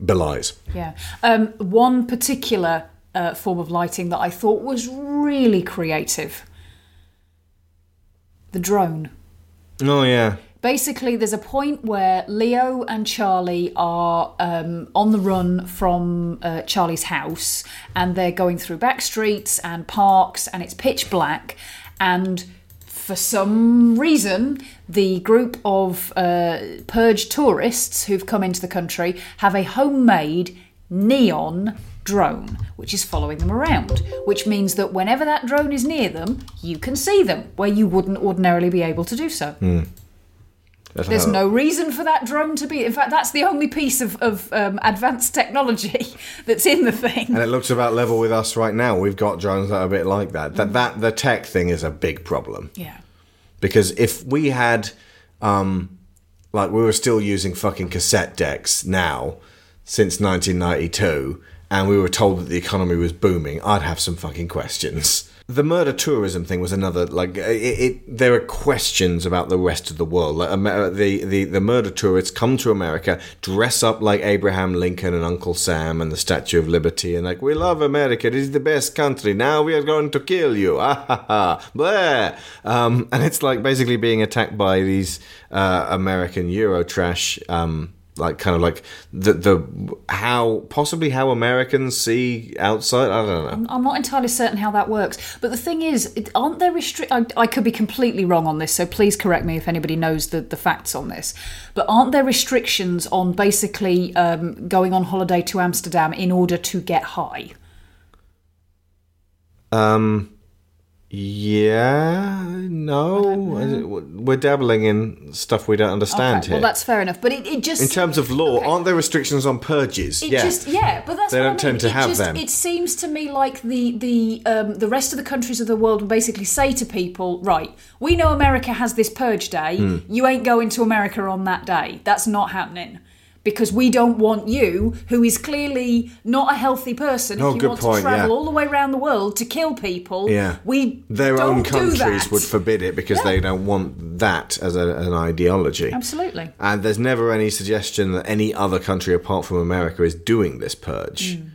belies. Yeah. Um, one particular uh, form of lighting that I thought was really creative the drone. Oh, yeah. Basically, there's a point where Leo and Charlie are um, on the run from uh, Charlie's house, and they're going through back streets and parks, and it's pitch black. And for some reason, the group of uh, purge tourists who've come into the country have a homemade neon drone which is following them around which means that whenever that drone is near them you can see them where you wouldn't ordinarily be able to do so Hmm. That's there's no reason for that drone to be in fact that's the only piece of, of um, advanced technology that's in the thing And it looks about level with us right now. We've got drones that are a bit like that. Mm. That that the tech thing is a big problem. yeah Because if we had um like we were still using fucking cassette decks now since 1992 and we were told that the economy was booming, I'd have some fucking questions. The murder tourism thing was another like it, it there are questions about the rest of the world. Like, Amer- the, the the murder tourists come to America, dress up like Abraham Lincoln and Uncle Sam and the Statue of Liberty, and like we love America. It is the best country. Now we are going to kill you. Ah ha ha. Blah. Um, and it's like basically being attacked by these uh, American Euro trash. Um, like kind of like the the how possibly how Americans see outside. I don't know. I'm, I'm not entirely certain how that works but the thing is it, aren't there restrict I, I could be completely wrong on this so please correct me if anybody knows the, the facts on this but aren't there restrictions on basically um, going on holiday to amsterdam in order to get high Um, yeah, no, we're dabbling in stuff we don't understand okay, here. well that's fair enough but it, it just in terms of law, aren't there restrictions on purges? It yeah, just yeah, but that's They don't I mean. tend to it have just, them. It seems to me like the the um, the rest of the countries of the world will basically say to people, right, we know America has this purge day. Hmm. You ain't going to America on that day. That's not happening. Because we don't want you, who is clearly not a healthy person, Oh, if you want point, to travel yeah. all the way around the world to kill people. Yeah. we their own countries would forbid it because Yeah. they don't want that as a, an ideology. Absolutely. And there's never any suggestion that any other country apart from America is doing this purge. Mm,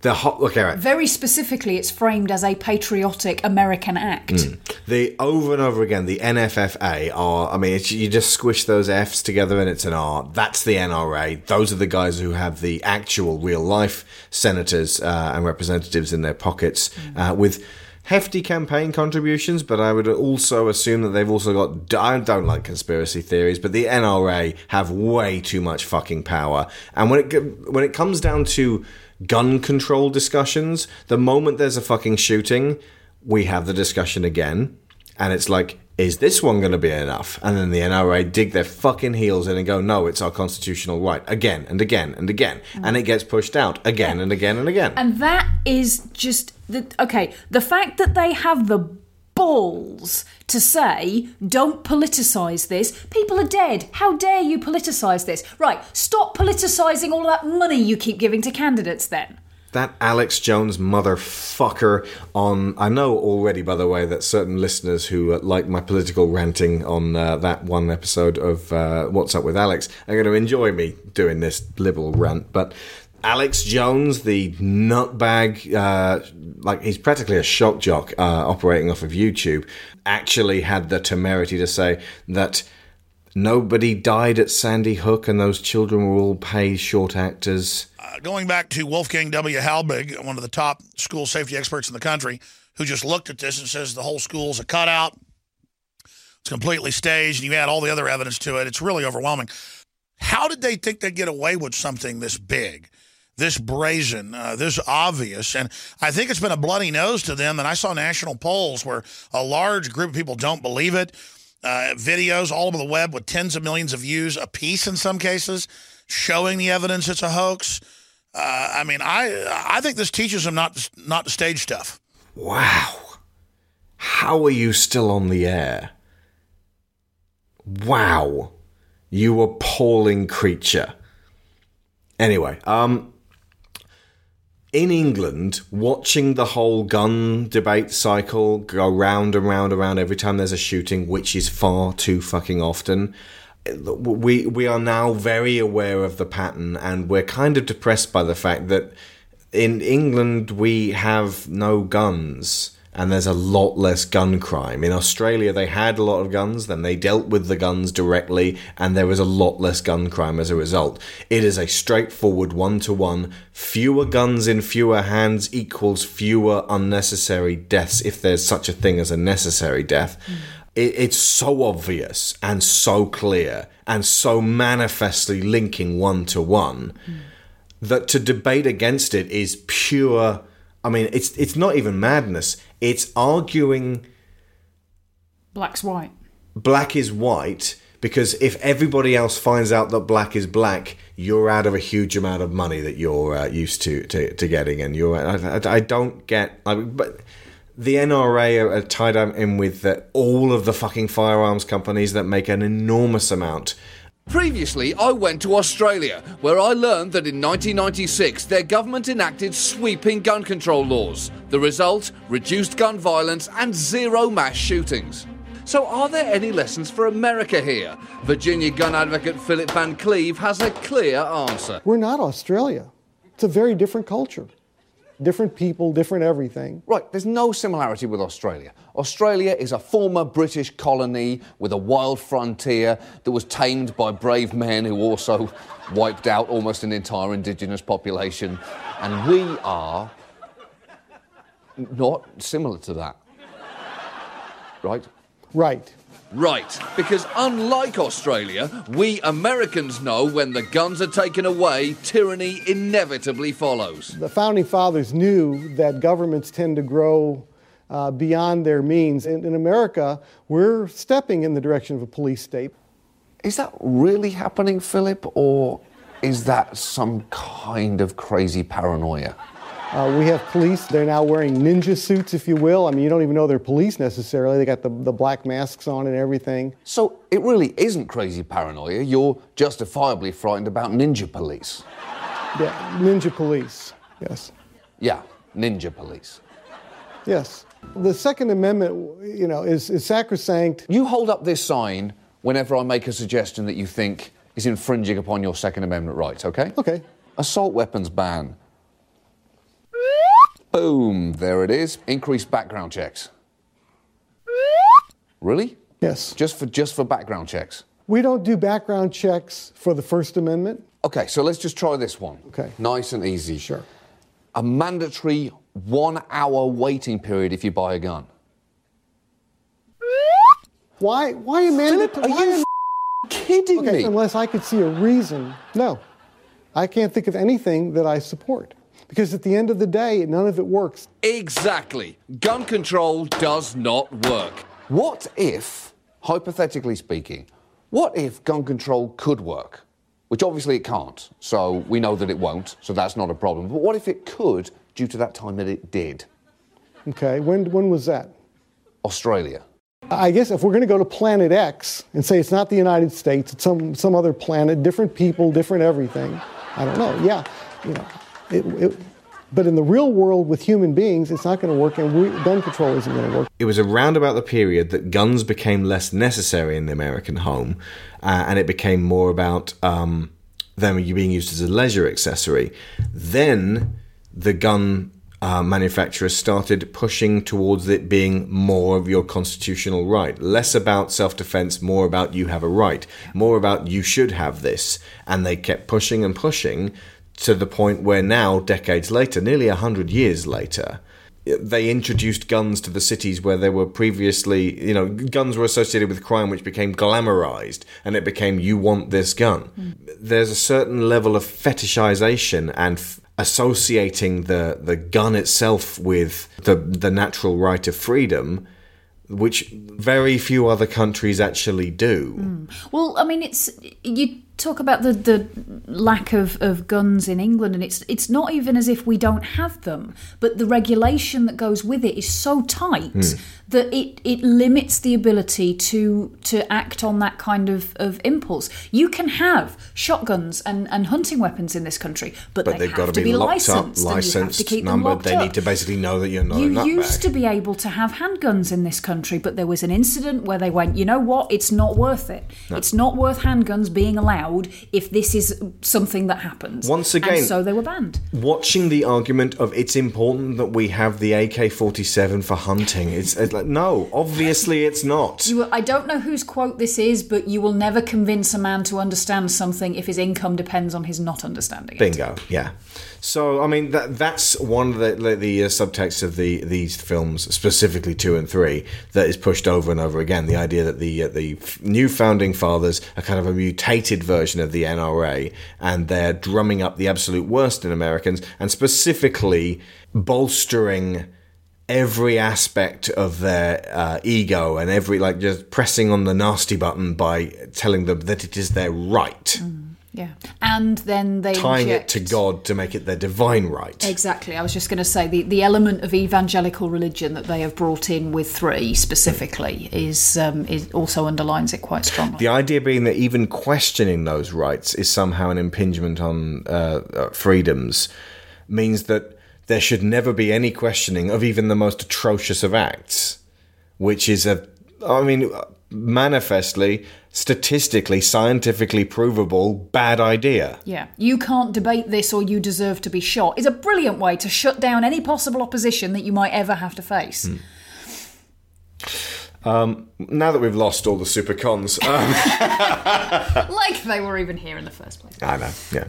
The hot look at it. Very specifically, it's framed as a patriotic American act. Mm. The over and over again, the NFFA are. I mean, it's, you just squish those Fs together and it's an R. That's the NRA. Those are the guys who have the actual real life senators uh, and representatives in their pockets uh, with hefty campaign contributions. But I would also assume that they've also got. I don't like conspiracy theories, but the NRA have way too much fucking power. And when it when it comes down to gun control discussions, the moment there's a fucking shooting, we have the discussion again. And it's like, is this one going to be enough? And then the NRA dig their fucking heels in and go, no, it's our constitutional right. Again and again and again. And it gets pushed out again and again and again. And that is just the okay. The fact that they have the balls to say, "Don't politicize this." People are dead. How dare you politicize this? Right. Stop politicizing all that money you keep giving to candidates. Then. That Alex Jones motherfucker on. I know already, by the way, that certain listeners who uh, like my political ranting on uh, that one episode of uh, What's Up with Alex are going to enjoy me doing this liberal rant. But Alex Jones, the nutbag, uh, like he's practically a shock jock uh, operating off of YouTube, actually had the temerity to say that nobody died at Sandy Hook and those children were all paid short actors. Uh, going back to Wolfgang W. Halbig, one of the top school safety experts in the country, who just looked at this and says the whole school's a cutout. It's completely staged, and you add all the other evidence to it. It's really overwhelming. How did they think they'd get away with something this big, this brazen, uh, this obvious? And I think it's been a bloody nose to them. And I saw national polls where a large group of people don't believe it. Uh, videos all over the web with tens of millions of views a piece in some cases, showing the evidence it's a hoax. Uh, I mean, I I think this teaches them not to, not to stage stuff. Wow. How are you still on the air? Wow. You appalling creature. Anyway, um in England, watching the whole gun debate cycle go round and round and round every time there's a shooting, which is far too fucking often, we we are now very aware of the pattern, and we're kind of depressed by the fact that in England we have no guns and there's a lot less gun crime. In Australia, they had a lot of guns, then they dealt with the guns directly, and there was a lot less gun crime as a result. It is a straightforward one to one. Fewer guns in fewer hands equals fewer unnecessary deaths, if there's such a thing as a necessary death. Hmm. It, it's so obvious and so clear and so manifestly linking one to one that to debate against it is pure. I mean, it's it's not even madness. It's arguing Black's white. black is white because if everybody else finds out that black is black, you're out of a huge amount of money that you're uh, used to, to to getting, and you're. I, I, don't get. I, but the NRA are, are tied up in with the, all of the fucking firearms companies that make an enormous amount. Previously, I went to Australia, where I learned that in 1996 their government enacted sweeping gun control laws. The result reduced gun violence and zero mass shootings. So, are there any lessons for America here? Virginia gun advocate Philip Van Cleave has a clear answer. We're not Australia. It's a very different culture. Different people, different everything. Right, there's no similarity with Australia. Australia is a former British colony with a wild frontier that was tamed by brave men who also wiped out almost an entire indigenous population. And we are not similar to that. Right? Right. Right, because unlike Australia, we Americans know when the guns are taken away, tyranny inevitably follows. The founding fathers knew that governments tend to grow uh, beyond their means. In, in America, we're stepping in the direction of a police state. Is that really happening, Philip, or is that some kind of crazy paranoia? Uh, we have police, they're now wearing ninja suits, if you will. I mean, you don't even know they're police necessarily. They got the, the black masks on and everything. So it really isn't crazy paranoia. You're justifiably frightened about ninja police. Yeah, ninja police, yes. Yeah, ninja police. Yes. The Second Amendment, you know, is, is sacrosanct. You hold up this sign whenever I make a suggestion that you think is infringing upon your Second Amendment rights, okay? Okay. Assault weapons ban. Boom, there it is. Increased background checks. Really? Yes. Just for just for background checks. We don't do background checks for the First Amendment. Okay, so let's just try this one. Okay. Nice and easy. Sure. A mandatory one hour waiting period if you buy a gun. Why? Why a mandatory? are you kidding okay, me? Unless I could see a reason. No, I can't think of anything that I support because at the end of the day, none of it works. Exactly. Gun control does not work. What if, hypothetically speaking, what if gun control could work? Which obviously it can't, so we know that it won't, so that's not a problem. But what if it could due to that time that it did? Okay, when when was that? Australia. I guess if we're going to go to Planet X and say it's not the United States, it's some some other planet, different people, different everything. I don't know. Yeah, you know, it, it, but in the real world with human beings, it's not going to work, and we, gun control isn't going to work. It was around about the period that guns became less necessary in the American home, uh, and it became more about um, them being used as a leisure accessory. Then the gun uh, manufacturers started pushing towards it being more of your constitutional right. Less about self defense, more about you have a right, more about you should have this. And they kept pushing and pushing to the point where now, decades later, nearly a hundred years later, they introduced guns to the cities where they were previously, you know, guns were associated with crime, which became glamorized, and it became you want this gun. Mm. There's a certain level of fetishization and f- associating the the gun itself with the the natural right of freedom, which very few other countries actually do. Mm. Well, I mean, it's you talk about the the lack of, of guns in England, and it's it's not even as if we don't have them, but the regulation that goes with it is so tight Hmm. That it it limits the ability to to act on that kind of, of impulse. You can have shotguns and, and hunting weapons in this country, but, But they they've have got to to be, locked licensed, up, and you have to licensed, keep them numbered. They up. need to basically know that you're not You used to be able to have handguns in this country, but there was an incident where they went, you know what, it's not worth it. No. It's not worth handguns being allowed if this is something that happens. Once again- And so they were banned. Watching the argument of it's important that we have the AK 47 for hunting, it's, it's like, no, obviously it's not. Will, I don't know whose quote this is, but you will never convince a man to understand something if his income depends on his not understanding it. Bingo, yeah. So, I mean, that that's one of the, the, the uh, subtexts of the these films, specifically two and three, that is pushed over and over again. The idea that the uh, the new founding fathers are kind of a mutated version of the NRA, and they're drumming up the absolute worst in Americans, and specifically bolstering every aspect of their uh, ego and every like just pressing on the nasty button by telling them that it is their right, Yeah. And then they tying inject- it to God to make it their divine right. Exactly. I was just going to say the, the element of evangelical religion that they have brought in with three specifically is um, is also underlines it quite strongly. The idea being that even questioning those rights is somehow an impingement on uh, uh, freedoms means that there should never be any questioning of even the most atrocious of acts, which is a, I mean, manifestly, statistically, scientifically provable bad idea. Yeah, you can't debate this or you deserve to be shot is a brilliant way to shut down any possible opposition that you might ever have to face. Um, now that we've lost all the super cons, um, like they were even here in the first place. I know, yeah.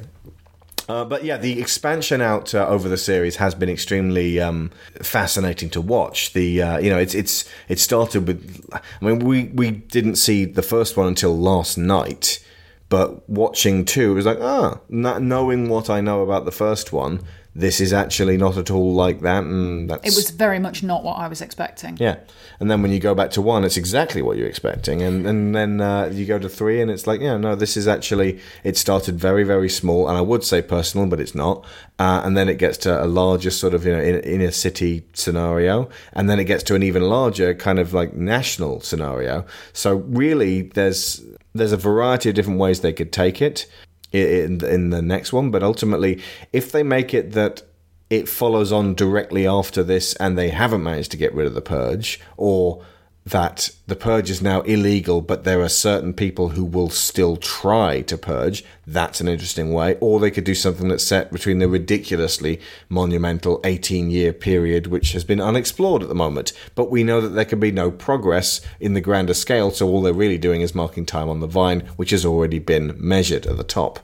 Uh, but yeah, the expansion out uh, over the series has been extremely um, fascinating to watch. The uh, you know it's it's it started with I mean we we didn't see the first one until last night, but watching two it was like ah knowing what I know about the first one, this is actually not at all like that, and that's It was very much not what I was expecting. yeah. And then when you go back to one, it's exactly what you're expecting. And, and then uh, you go to three, and it's like, yeah, no, this is actually, it started very, very small. And I would say personal, but it's not. Uh, and then it gets to a larger sort of, you know, in, inner city scenario. And then it gets to an even larger kind of like national scenario. So really, there's, there's a variety of different ways they could take it in, in the next one. But ultimately, if they make it that it follows on directly after this and they haven't managed to get rid of the purge or that the purge is now illegal but there are certain people who will still try to purge. That's an interesting way. Or they could do something that's set between the ridiculously monumental 18 year period which has been unexplored at the moment. But we know that there can be no progress in the grander scale so all they're really doing is marking time on the vine which has already been measured at the top.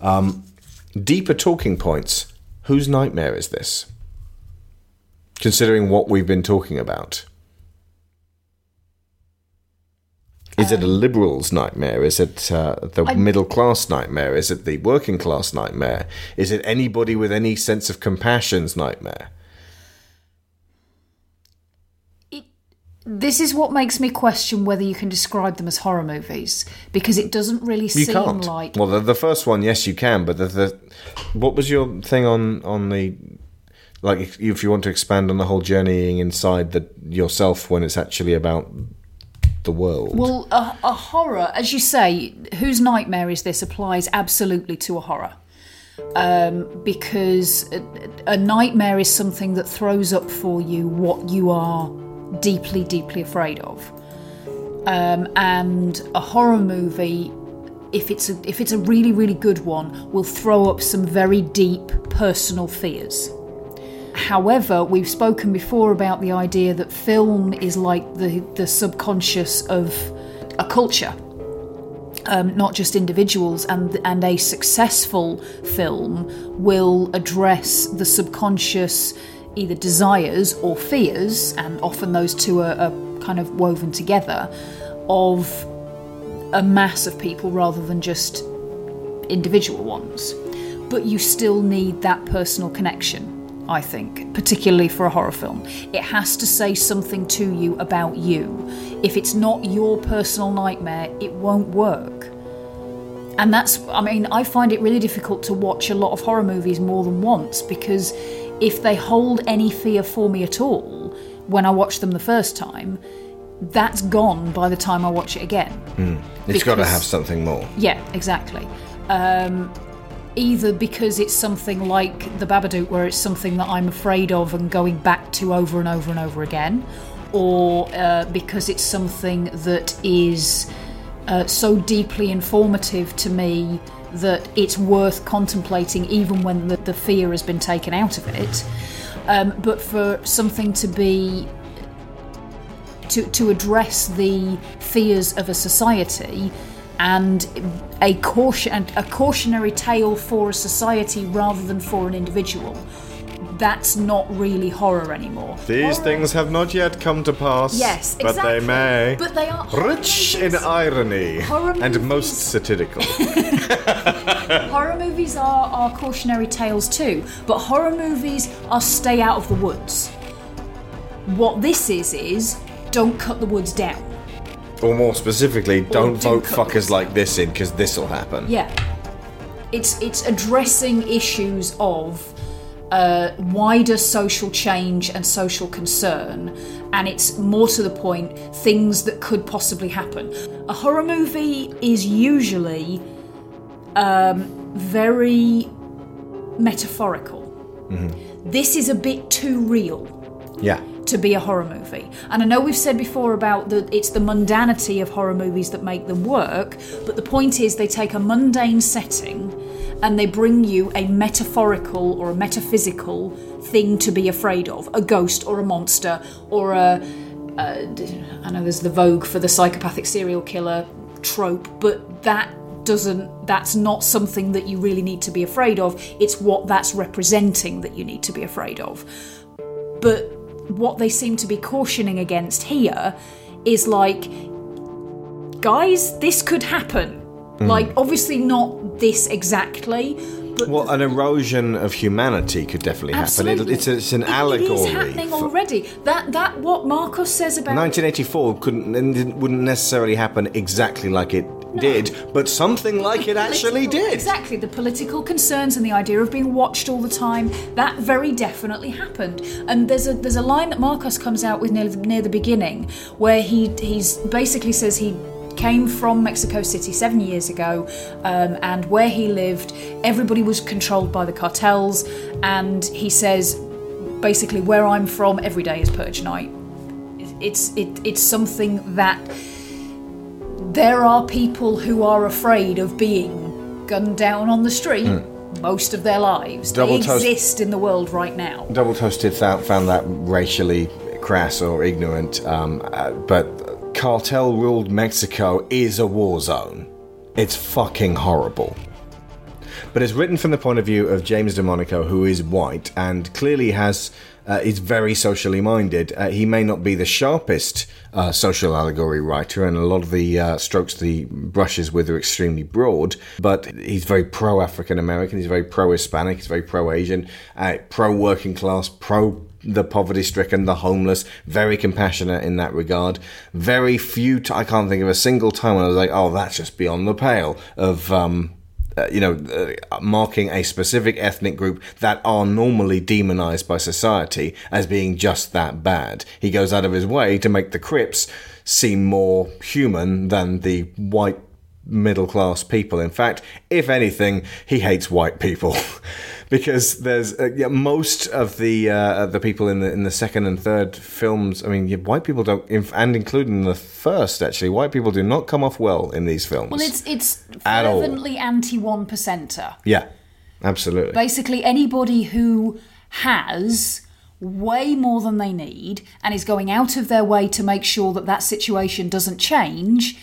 Um, deeper talking points. Whose nightmare is this? Considering what we've been talking about. Is it a liberal's nightmare? Is it uh, the I- middle class nightmare? Is it the working class nightmare? Is it anybody with any sense of compassion's nightmare? This is what makes me question whether you can describe them as horror movies because it doesn't really You seem can't. like Well, the, the first one, yes, you can. But the, the what was your thing on on the like if, if you want to expand on the whole journeying inside the yourself when it's actually about the world? Well, a, a horror, as you say, whose nightmare is this applies absolutely to a horror. Um, because a, a nightmare is something that throws up for you what you are deeply, deeply afraid of. Um, and a horror movie, if it's a, if it's a really, really good one, will throw up some very deep personal fears. However, we've spoken before about the idea that film is like the, the subconscious of a culture. Um, not just individuals, and and a successful film will address the subconscious either desires or fears, and often those two are, are kind of woven together, of a mass of people rather than just individual ones. But you still need that personal connection, I think, particularly for a horror film. It has to say something to you about you. If it's not your personal nightmare, it won't work. And that's, I mean, I find it really difficult to watch a lot of horror movies more than once because if they hold any fear for me at all when I watch them the first time, that's gone by the time I watch it again. Mm. It's got to have something more. Yeah, exactly. Um, either because it's something like The Babadook, where it's something that I'm afraid of and going back to over and over and over again, or uh, because it's something that is uh, so deeply informative to me that it's worth contemplating even when the, the fear has been taken out of it. Um, but for something to be to, to address the fears of a society and a caution a cautionary tale for a society rather than for an individual that's not really horror anymore These things have not yet come to pass. Yes, but they may. But they are rich in irony Horror and most satirical. horror movies are, are cautionary tales too but horror movies are stay out of the woods what this is is don't cut the woods down or more specifically, don't do vote fuckers like this in because this will happen. Yeah. It's it's addressing issues of uh, wider social change and social concern, and it's more to the point things that could possibly happen. A horror movie is usually um, very metaphorical. This is a bit too real Yeah. To be a horror movie. And I know we've said before about that it's the mundanity of horror movies that make them work, but the point is they take a mundane setting and they bring you a metaphorical or a metaphysical thing to be afraid of, a ghost or a monster or a uh, d- I know there's the vogue for the psychopathic serial killer trope, but that doesn't that's not something that you really need to be afraid of. It's what that's representing that you need to be afraid of. But what they seem to be cautioning against here is like, guys, this could happen. Mm. Like, obviously, not this exactly, but Well, an erosion of humanity could definitely happen. It, it's, it's an it allegory. is happening for- already. That that what Marcos says about 1984 couldn't and wouldn't necessarily happen exactly like it did, but something like it actually did. Exactly, the political concerns and the idea of being watched all the time, that very definitely happened. And there's a there's a line that Marcos comes out with near, near the beginning where he he's basically says he came from Mexico City seven years ago, um, and where he lived, everybody was controlled by the cartels. And he says, basically, where I'm from, every day is purge night. It's it, it's something that there are people who are afraid of being gunned down on the street most of their lives. Double they toast- exist in the world right now. Double Toasted found, found that racially crass or ignorant, um, uh, but cartel ruled Mexico is a war zone. It's fucking horrible. But it's written from the point of view of James DeMonaco, who is white and clearly has uh, is very socially minded. Uh, he may not be the sharpest uh, social allegory writer, and a lot of the uh, strokes the brushes with are extremely broad. But he's very pro African American. He's very pro Hispanic. He's very pro Asian, uh, pro working class, pro the poverty stricken, the homeless, very compassionate in that regard. Very few, t- I can't think of a single time when I was like, oh, that's just beyond the pale of, um, uh, you know, uh, marking a specific ethnic group that are normally demonized by society as being just that bad. He goes out of his way to make the Crips seem more human than the white middle class people. In fact, if anything, he hates white people. Because there's uh, yeah, most of the uh, the people in the in the second and third films. I mean, yeah, white people don't, inf- and including the first actually, white people do not come off well in these films. Well, it's it's fervently anti one percenter. yeah, absolutely. Basically, anybody who has way more than they need and is going out of their way to make sure that that situation doesn't change,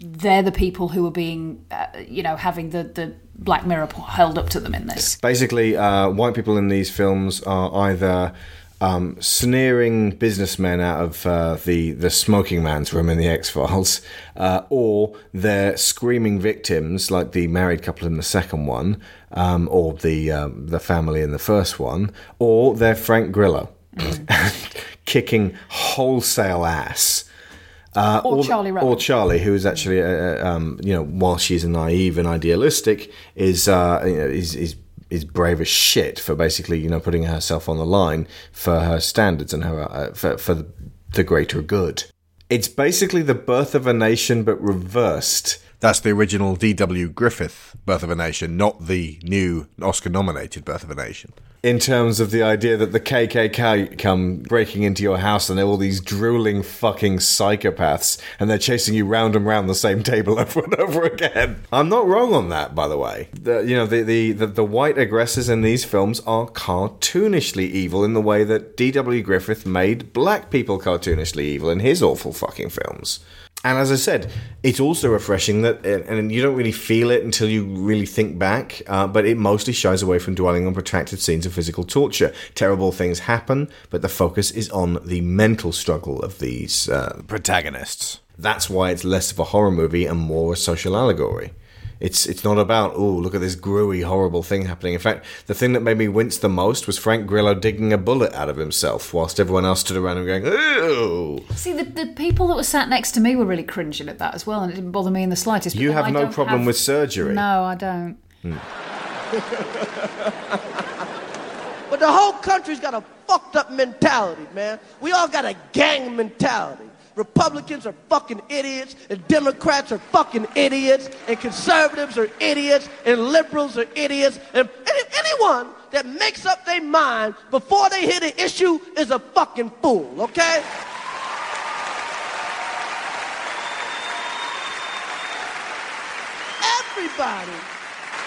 they're the people who are being, uh, you know, having the, the Black Mirror held up to them in this. Basically, uh, white people in these films are either um, sneering businessmen out of uh, the the smoking man's room in the X Files, uh, or they're screaming victims like the married couple in the second one, um, or the um, the family in the first one, or they're Frank Grillo kicking wholesale ass. Uh, Or Charlie Roan. or Charlie, who is actually, uh, uh, um, you know, while she's naive and idealistic, is uh, you know, is is is brave as shit for basically, you know, putting herself on the line for her standards and her uh, for for the, the greater good. It's basically the birth of a nation, but reversed. That's the original D.W. Griffith Birth of a Nation, not the new Oscar nominated Birth of a Nation. In terms of the idea that the KKK come breaking into your house and they're all these drooling fucking psychopaths and they're chasing you round and round the same table over and over again. I'm not wrong on that, by the way. The, you know, the, the, the, the white aggressors in these films are cartoonishly evil in the way that D.W. Griffith made black people cartoonishly evil in his awful fucking films. And as I said, it's also refreshing that, and you don't really feel it until you really think back, uh, but it mostly shies away from dwelling on protracted scenes of physical torture. Terrible things happen, but the focus is on the mental struggle of these uh, protagonists. That's why it's less of a horror movie and more a social allegory. It's it's not about oh look at this gruey horrible thing happening. In fact, the thing that made me wince the most was Frank Grillo digging a bullet out of himself, whilst everyone else stood around and going ooh. See, the, the people that were sat next to me were really cringing at that as well, and it didn't bother me in the slightest. You have I no problem have- with surgery. No, I don't. Hmm. But the whole country's got a fucked up mentality, man. We all got a gang mentality. Republicans are fucking idiots, and Democrats are fucking idiots, and conservatives are idiots, and liberals are idiots, and any, anyone that makes up their mind before they hit an issue is a fucking fool, okay? Everybody.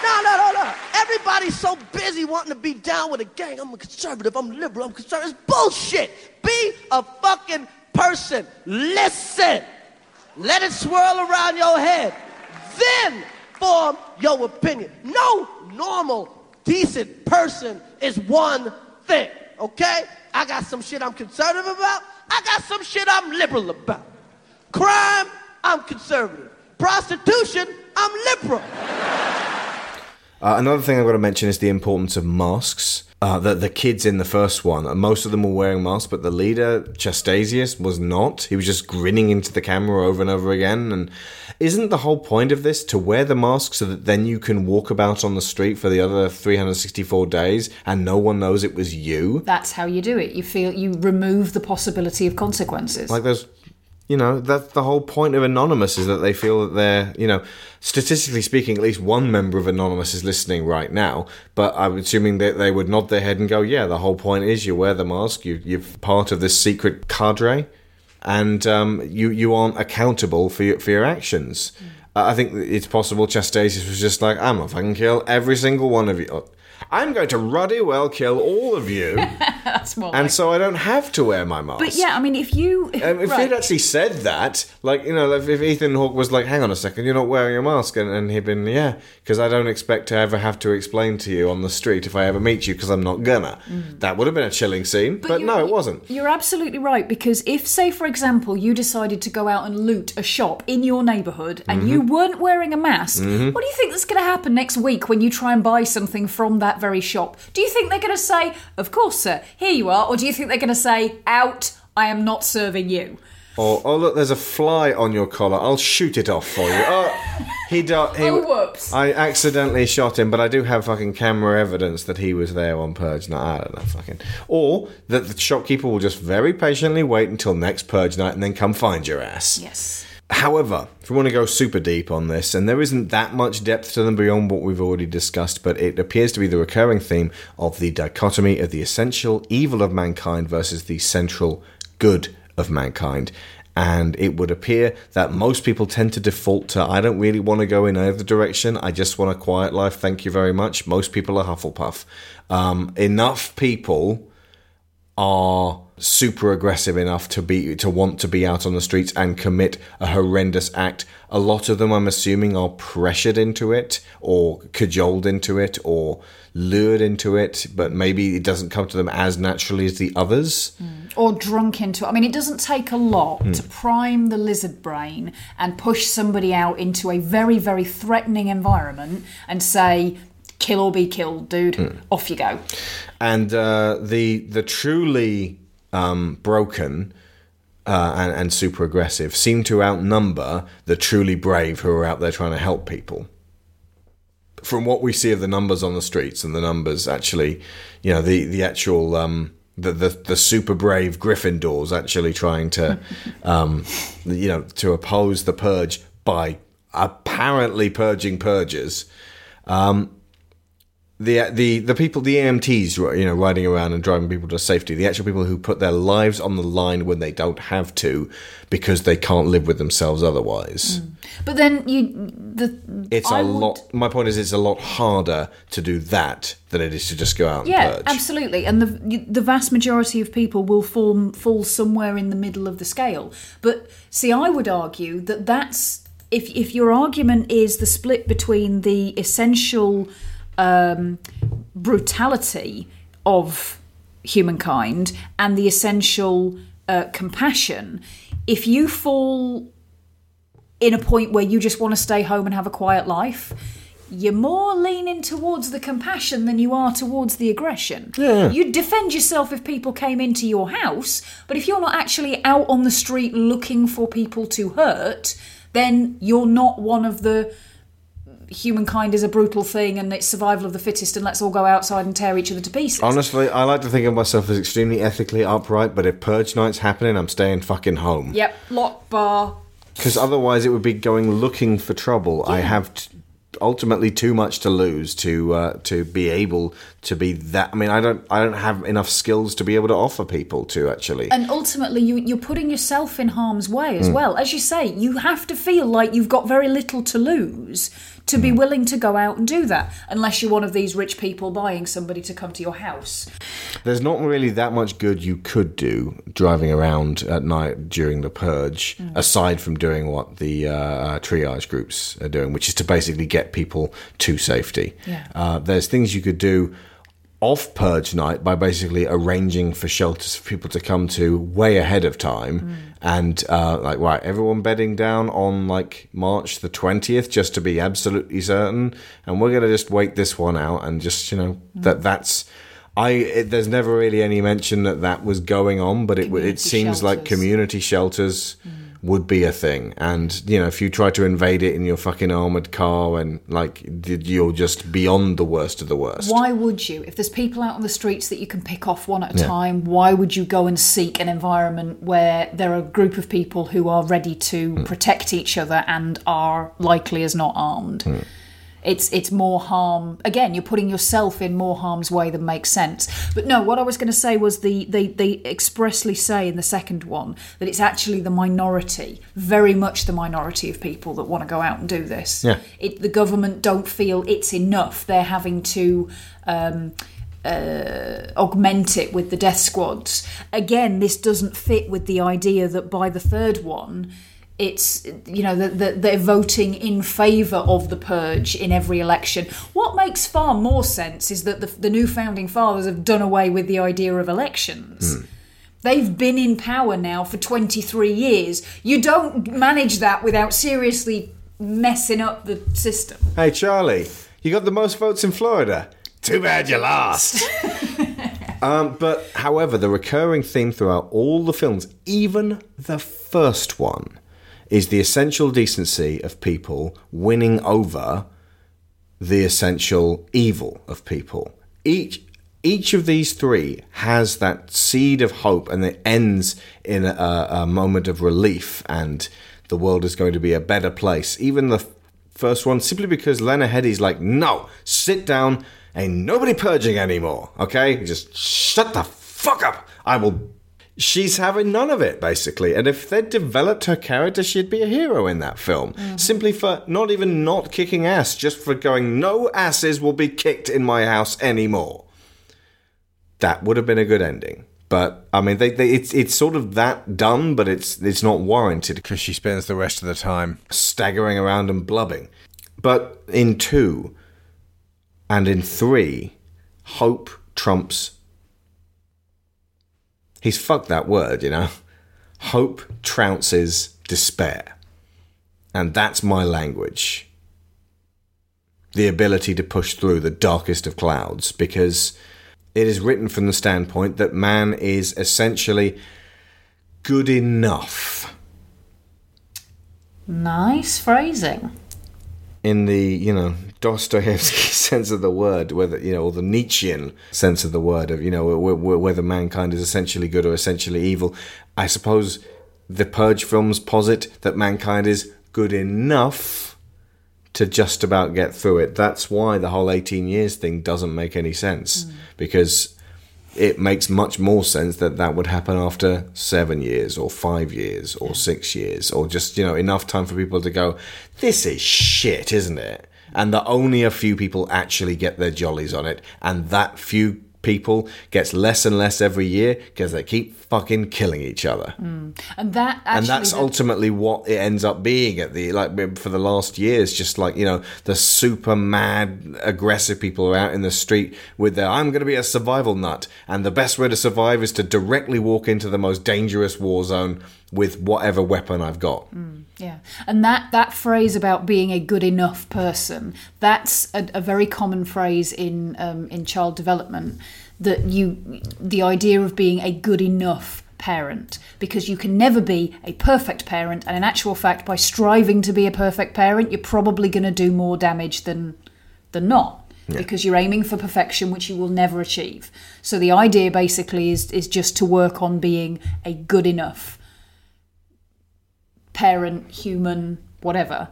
No, no, no, no. Everybody's so busy wanting to be down with a gang. I'm a conservative. I'm liberal. I'm conservative. It's bullshit. Be a fucking person. Listen. Let it swirl around your head. Then form your opinion. No normal, decent person is one thing. Okay? I got some shit I'm conservative about. I got some shit I'm liberal about. Crime, I'm conservative. Prostitution, I'm liberal. Uh, another thing I've got to mention is the importance of masks. Uh, the, the kids in the first one, most of them were wearing masks, but the leader, Chastasius, was not. He was just grinning into the camera over and over again. And isn't the whole point of this to wear the mask so that then you can walk about on the street for the other 364 days and no one knows it was you? That's how you do it. You feel you remove the possibility of consequences. Like those, you know, that's the whole point of Anonymous is that they feel that they're, you know, statistically speaking, at least one member of Anonymous is listening right now. But I'm assuming that they would nod their head and go, yeah, the whole point is you wear the mask, you, you're part of this secret cadre, and um, you, you aren't accountable for your, for your actions. Uh, I think it's possible Chastasius was just like, I'm to fucking kill every single one of you. I'm going to ruddy well kill all of you. That's more and like- so I don't have to wear my mask. But yeah, I mean, if you Um, if right. he'd actually said that, like, you know, if, if Ethan Hawke was like, hang on a second, you're not wearing a mask, and, and he'd been, yeah, because I don't expect to ever have to explain to you on the street if I ever meet you, because I'm not gonna. That would have been a chilling scene, but, you- no, it wasn't. You're absolutely right because if, say, for example, you decided to go out and loot a shop in your neighbourhood and you Mhm. weren't wearing a mask, Mhm. what do you think that's going to happen next week when you try and buy something from that very shop? Do you think they're going to say, "Of course, sir, here you are," or do you think they're going to say, "Out, I am not serving you"? Or, oh, look, there's a fly on your collar. I'll shoot it off for you. Oh, he, do- he Oh, whoops. I accidentally shot him, but I do have fucking camera evidence that he was there on Purge night. I don't know, fucking. Or that the shopkeeper will just very patiently wait until next Purge night and then come find your ass. Yes. However, if we want to go super deep on this, and there isn't that much depth to them beyond what we've already discussed, but it appears to be the recurring theme of the dichotomy of the essential evil of mankind versus the central good of mankind. And it would appear that most people tend to default to, I don't really want to go in either direction. I just want a quiet life. Thank you very much. Most people are Hufflepuff. Um, enough people are super aggressive enough to be to want to be out on the streets and commit a horrendous act. A lot of them, I'm assuming, are pressured into it or cajoled into it or lured into it, but maybe it doesn't come to them as naturally as the others. or drunk into it. I mean, it doesn't take a lot Hmm. to prime the lizard brain and push somebody out into a very, very threatening environment and say, kill or be killed, dude. Hmm. Off you go. and uh, the the truly um, broken uh, and, and super aggressive seem to outnumber the truly brave who are out there trying to help people. From what we see of the numbers on the streets and the numbers actually, you know, the the actual um, the, the the super brave Gryffindors actually trying to, um, you know, to oppose the purge by apparently purging purgers. Um, the the the people the EMTs you know riding around and driving people to safety the actual people who put their lives on the line when they don't have to because they can't live with themselves otherwise mm. But then you. the it's I a would- lot my point is it's a lot harder to do that than it is to just go out and Yeah, purge absolutely, and the the vast majority of people will fall fall somewhere in the middle of the scale. But see, I would argue that that's if if your argument is the split between the essential um, brutality of humankind and the essential uh, compassion, if you fall in a point where you just want to stay home and have a quiet life, you're more leaning towards the compassion than you are towards the aggression. Yeah. You'd defend yourself if people came into your house, but if you're not actually out on the street looking for people to hurt, then you're not one of the humankind is a brutal thing and it's survival of the fittest and let's all go outside and tear each other to pieces. honestly I like to think of myself as extremely ethically upright but if purge night's happening I'm staying fucking home Yep, lock bar. because otherwise it would be going looking for trouble. I have t- ultimately too much to lose to uh, to be able to be that. I mean, I don't I don't have enough skills to be able to offer people to actually. And ultimately, you, you're putting yourself in harm's way as Mm. well. As you say, you have to feel like you've got very little to lose to be willing to go out and do that, unless you're one of these rich people buying somebody to come to your house. There's not really that much good you could do driving around at night during the purge, Mm. aside from doing what the uh, triage groups are doing, which is to basically get people to safety. Yeah. Uh, there's things you could do off purge night by basically arranging for shelters for people to come to way ahead of time mm. and uh, like right everyone bedding down on like march the 20th just to be absolutely certain. And we're going to just wait this one out and just you know mm. that that's I it, there's never really any mention that that was going on, but it it seems like community shelters mm. Would be a thing. And you know, if you try to invade it in your fucking armored car, and like you're just beyond the worst of the worst. Why would you? If there's people out on the streets that you can pick off one at a Yeah. time, why would you go and seek an environment where there are a group of people who are ready to Hmm. protect each other and are likely as not armed? Hmm. It's it's more harm. Again, you're putting yourself in more harm's way than makes sense. But no, what I was going to say was the they they expressly say in the second one that it's actually the minority, very much the minority of people that want to go out and do this. Yeah. It, the government don't feel it's enough. They're having to. Um, uh, augment it with the death squads. Again, this doesn't fit with the idea that by the third one, it's you know that that they're voting in favour of the purge in every election. What makes far more sense is that the, the new founding fathers have done away with the idea of elections. They've been in power now for 23 years. You don't manage that without seriously messing up the system. Hey Charlie, you got the most votes in Florida. Too bad you lost. um, but however, the recurring theme throughout all the films, even the first one, is the essential decency of people winning over the essential evil of people. Each each of these three has that seed of hope, and it ends in a, a moment of relief, and the world is going to be a better place. Even the first one, simply because Lena Headey's like, no, sit down, ain't nobody purging anymore, okay? Just shut the fuck up. I will. She's having none of it, basically. And if they'd developed her character, she'd be a hero in that film. Mm. Simply for not even not kicking ass, just for going, no asses will be kicked in my house anymore. That would have been a good ending. but I mean, they, they, it's it's sort of that dumb, but it's it's not warranted because she spends the rest of the time staggering around and blubbing. But in two and in three, hope trumps. He's fucked that word, you know. Hope trounces despair, and that's my language. The ability to push through the darkest of clouds, because it is written from the standpoint that man is essentially good enough. Nice phrasing. In the, you know, Dostoevsky sense of the word, whether, you know, or the Nietzschean sense of the word, of, you know, whether mankind is essentially good or essentially evil, I suppose the Purge films posit that mankind is good enough to just about get through it. That's why the whole 18 years thing doesn't make any sense. Mm. Because it makes much more sense that that would happen after seven years or five years or six years or just, you know, enough time for people to go, this is shit, isn't it? And that only a few people actually get their jollies on it. And that few people gets less and less every year because they keep fucking killing each other. Mm. And that and that's the- ultimately what it ends up being at the like for the last years. Just like you know, the super mad, aggressive people are out in the street with their "I'm going to be a survival nut," and the best way to survive is to directly walk into the most dangerous war zone with whatever weapon I've got. Mm, yeah, and that that phrase about being a good enough person that's a, a very common phrase in um, in child development. That you the idea of being a good enough parent because you can never be a perfect parent and in actual fact by striving to be a perfect parent you're probably going to do more damage than than not yeah. because you're aiming for perfection which you will never achieve so the idea basically is is just to work on being a good enough parent, human, whatever.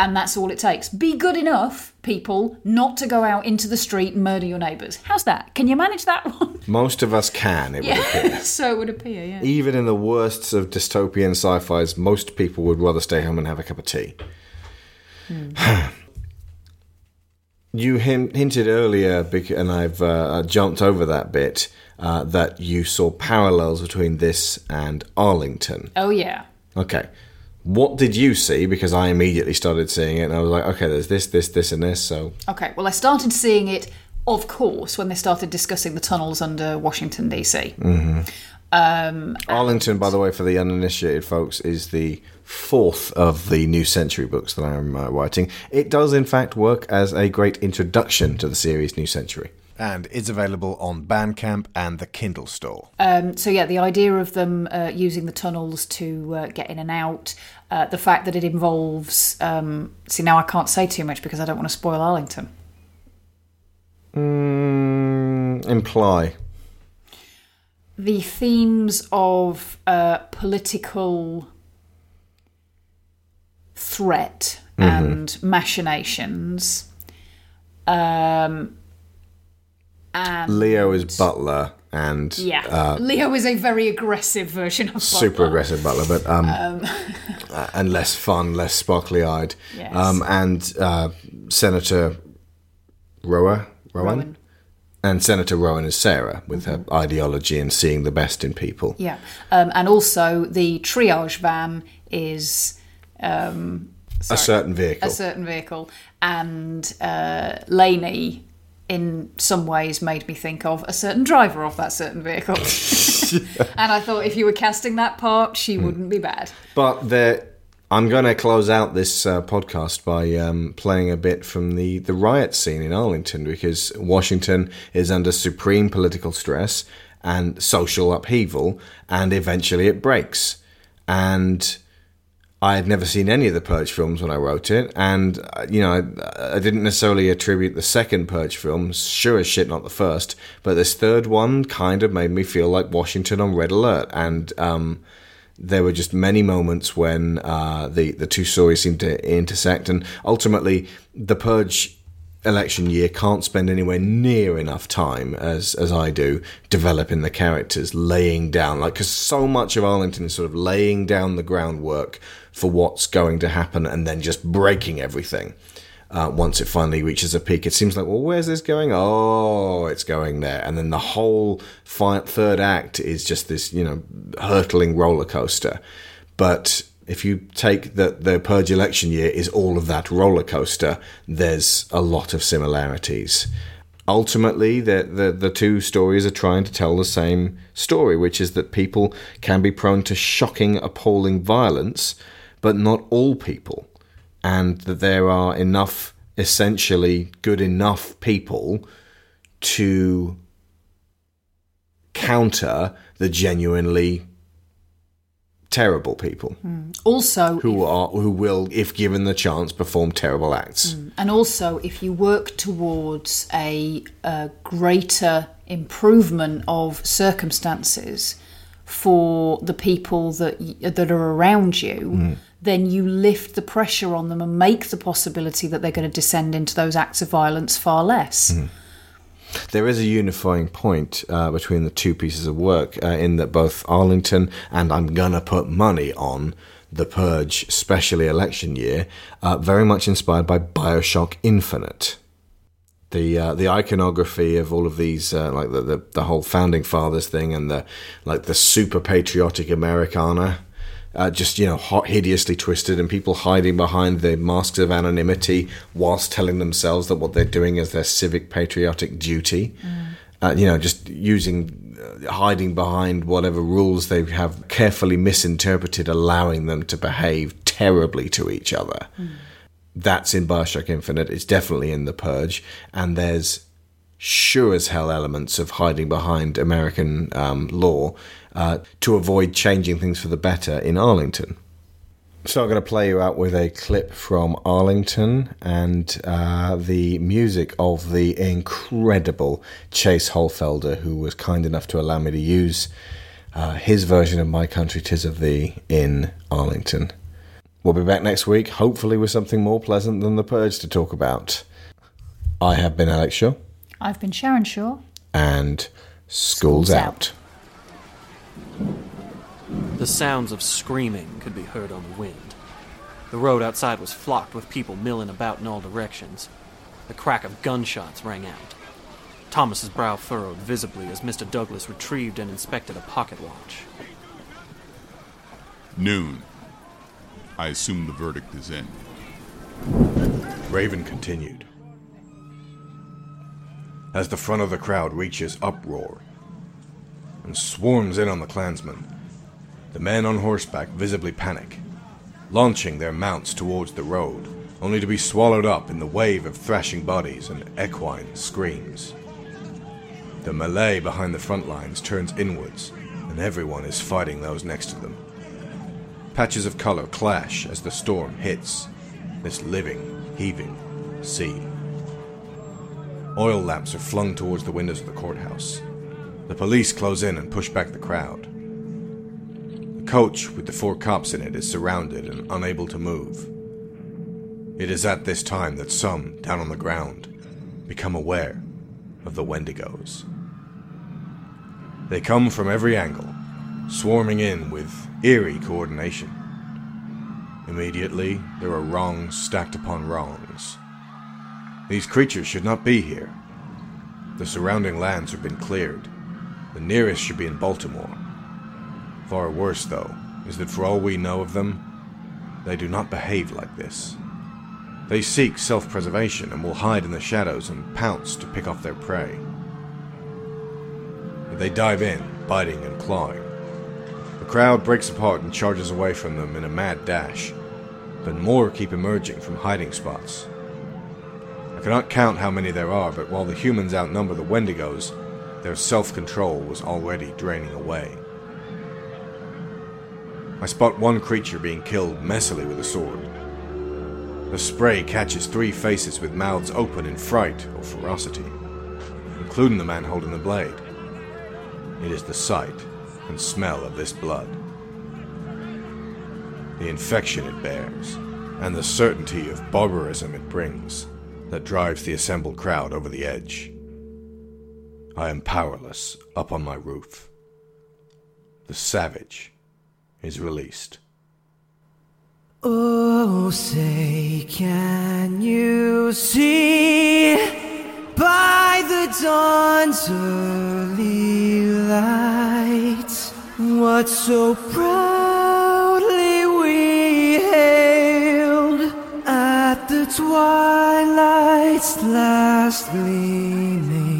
And that's all it takes. Be good enough, people, not to go out into the street and murder your neighbours. How's that? Can you manage that one? Most of us can, it yeah. would appear. so it would appear, yeah. Even in the worst of dystopian sci fis, most people would rather stay home and have a cup of tea. Hmm. you hinted earlier, and I've uh, jumped over that bit, uh, that you saw parallels between this and Arlington. Oh, yeah. Okay. What did you see? Because I immediately started seeing it and I was like, okay, there's this, this, this, and this. So. Okay, well, I started seeing it, of course, when they started discussing the tunnels under Washington, D.C. Mm-hmm. Um, Arlington, by the way, for the uninitiated folks, is the fourth of the New Century books that I'm uh, writing. It does, in fact, work as a great introduction to the series New Century and is available on Bandcamp and the Kindle store. Um, so yeah, the idea of them uh, using the tunnels to uh, get in and out, uh, the fact that it involves. Um, see, now I can't say too much because I don't want to spoil Arlington. Mm, imply the themes of uh, political threat mm-hmm. and machinations. Um, and Leo is Butler, and yeah, uh, Leo is a very aggressive version of Butler. super aggressive Butler, but um, Um, uh, and less fun, less sparkly eyed. Yes. Um, and uh, Senator Rower, Rowan, Rowan. and Senator Rowan is Sarah with her ideology and seeing the best in people. yeah, um, and also the triage van is um, A certain vehicle. a certain vehicle, and uh, Laney. In some ways, made me think of a certain driver of that certain vehicle, and I thought if you were casting that part, she Hmm. wouldn't be bad. But there, I'm going to close out this uh, podcast by um, playing a bit from the, the riot scene in Arlington because Washington is under supreme political stress and social upheaval, and eventually it breaks. And I had never seen any of the Purge films when I wrote it, and uh, you know, I, I didn't necessarily attribute the second Purge film, sure as shit, not the first, but this third one kind of made me feel like Washington on red alert, and um, there were just many moments when uh, the the two stories seemed to intersect, and ultimately, the Purge election year can't spend anywhere near enough time as as I do developing the characters, laying down like because so much of Arlington is sort of laying down the groundwork for what's going to happen and then just breaking everything. uh, once it finally reaches a peak. It seems like, well, where's this going? Oh, it's going there. And then the whole fi- third act is just this, you know, hurtling roller coaster. But if you take that the Purge election year is all of that roller coaster, there's a lot of similarities. Ultimately, the, the, the two stories are trying to tell the same story, which is that people can be prone to shocking, appalling violence, but not all people. And that there are enough, essentially good enough people to counter the genuinely terrible people. Hmm. Also, who are who will, if given the chance, perform terrible acts. Hmm. And also, if you work towards a, a greater improvement of circumstances for the people that that are around you, hmm. then you lift the pressure on them and make the possibility that they're going to descend into those acts of violence far less. There is a unifying point uh, between the two pieces of work uh, in that both Arlington and I'm gonna put money on the Purge, especially election year, uh, very much inspired by Bioshock Infinite. The uh, the iconography of all of these, uh, like the, the the whole founding fathers thing, and the like the super patriotic Americana, uh, just you know hideously twisted, and people hiding behind the masks of anonymity whilst telling themselves that what they're doing is their civic patriotic duty. Uh, you know, just using uh, hiding behind whatever rules they have carefully misinterpreted, allowing them to behave terribly to each other. That's in Bioshock Infinite. It's definitely in The Purge, and there's sure as hell elements of hiding behind American um, law uh, to avoid changing things for the better in Arlington. So I'm going to play you out with a clip from Arlington and uh, the music of the incredible Chase Holfelder, who was kind enough to allow me to use uh, his version of My Country Tis of Thee in Arlington. We'll be back next week, hopefully with something more pleasant than The Purge to talk about. I have been Alex Shaw, I've been Sharon Shaw. and School's, School's out. out. The sounds of screaming could be heard on the wind. The road outside was flocked with people milling about in all directions. The crack of gunshots rang out. Thomas's brow furrowed visibly as Mr. Douglas retrieved and inspected a pocket watch. Noon. I assume the verdict is in. Raven continued. As the front of the crowd reaches uproar and swarms in on the clansmen, the men on horseback visibly panic, launching their mounts towards the road, only to be swallowed up in the wave of thrashing bodies and equine screams. The melee behind the front lines turns inwards, and everyone is fighting those next to them. Patches of color clash as the storm hits this living, heaving sea. Oil lamps are flung towards the windows of the courthouse. The police close in and push back the crowd. The coach with the four cops in it is surrounded and unable to move. It is at this time that some, down on the ground, become aware of the Wendigos. They come from every angle, swarming in with eerie coordination. Immediately, there are wrongs stacked upon wrongs. These creatures should not be here. The surrounding lands have been cleared. The nearest should be in Baltimore. Far worse, though, is that for all we know of them, they do not behave like this. They seek self preservation and will hide in the shadows and pounce to pick off their prey. They dive in, biting and clawing. The crowd breaks apart and charges away from them in a mad dash, but more keep emerging from hiding spots. I cannot count how many there are, but while the humans outnumber the Wendigos, their self control was already draining away. I spot one creature being killed messily with a sword. The spray catches three faces with mouths open in fright or ferocity, including the man holding the blade. It is the sight and smell of this blood, the infection it bears, and the certainty of barbarism it brings that drives the assembled crowd over the edge. I am powerless up on my roof. The savage is released. Oh, say, can you see by the dawn's early light what so proudly we hailed at the twilight's last gleaming,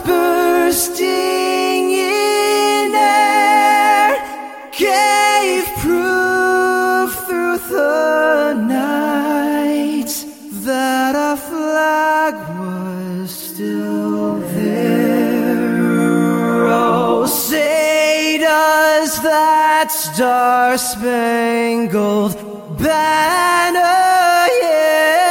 bursting in air, gave proof through the night that our flag was still there. Oh, say does that star-spangled banner yet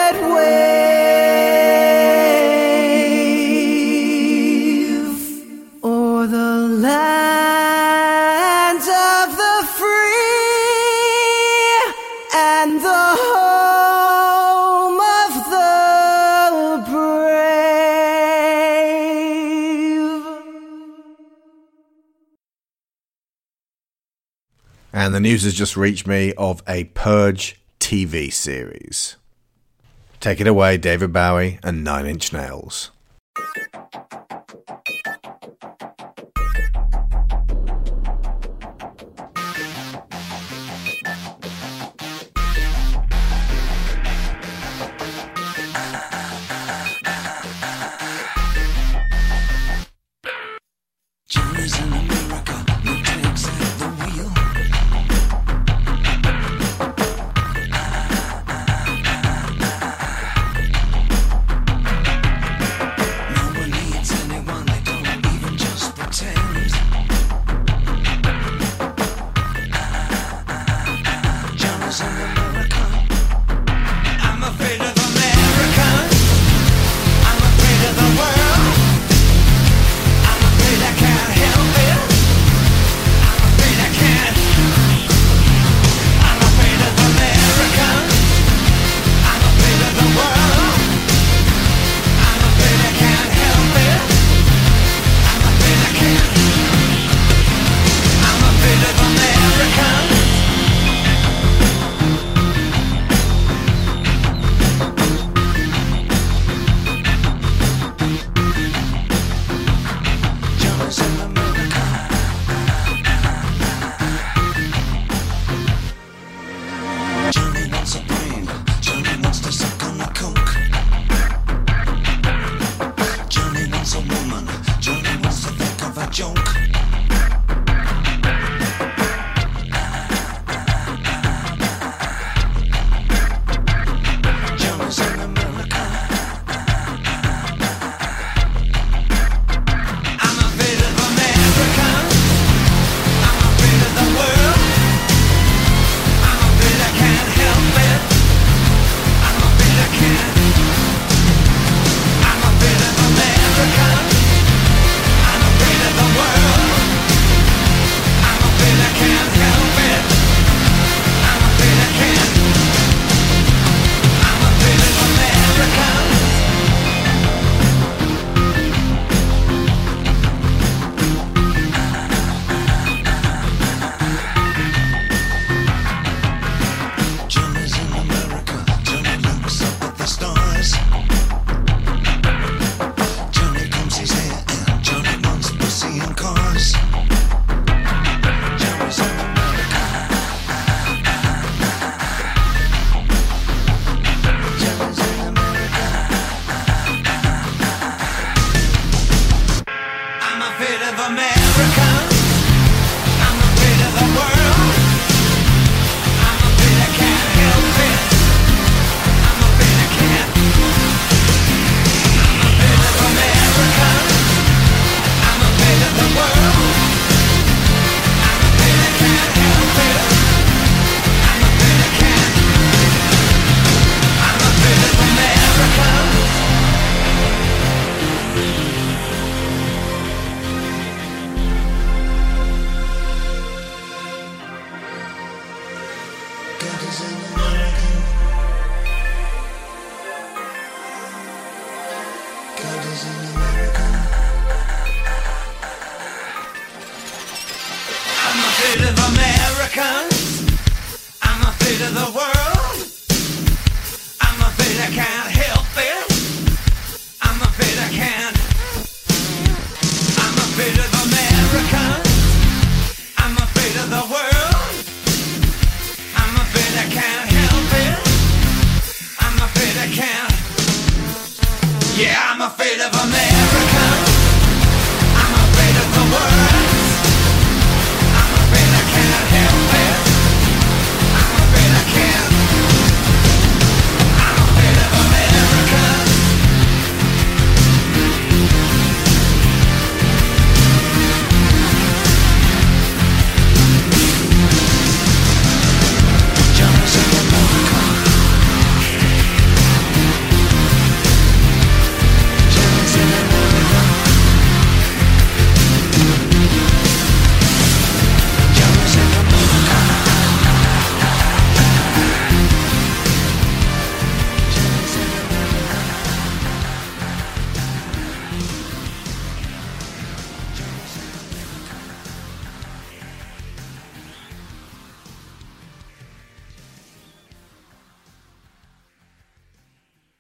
And the news has just reached me of a Purge TV series. Take it away, David Bowie and Nine Inch Nails.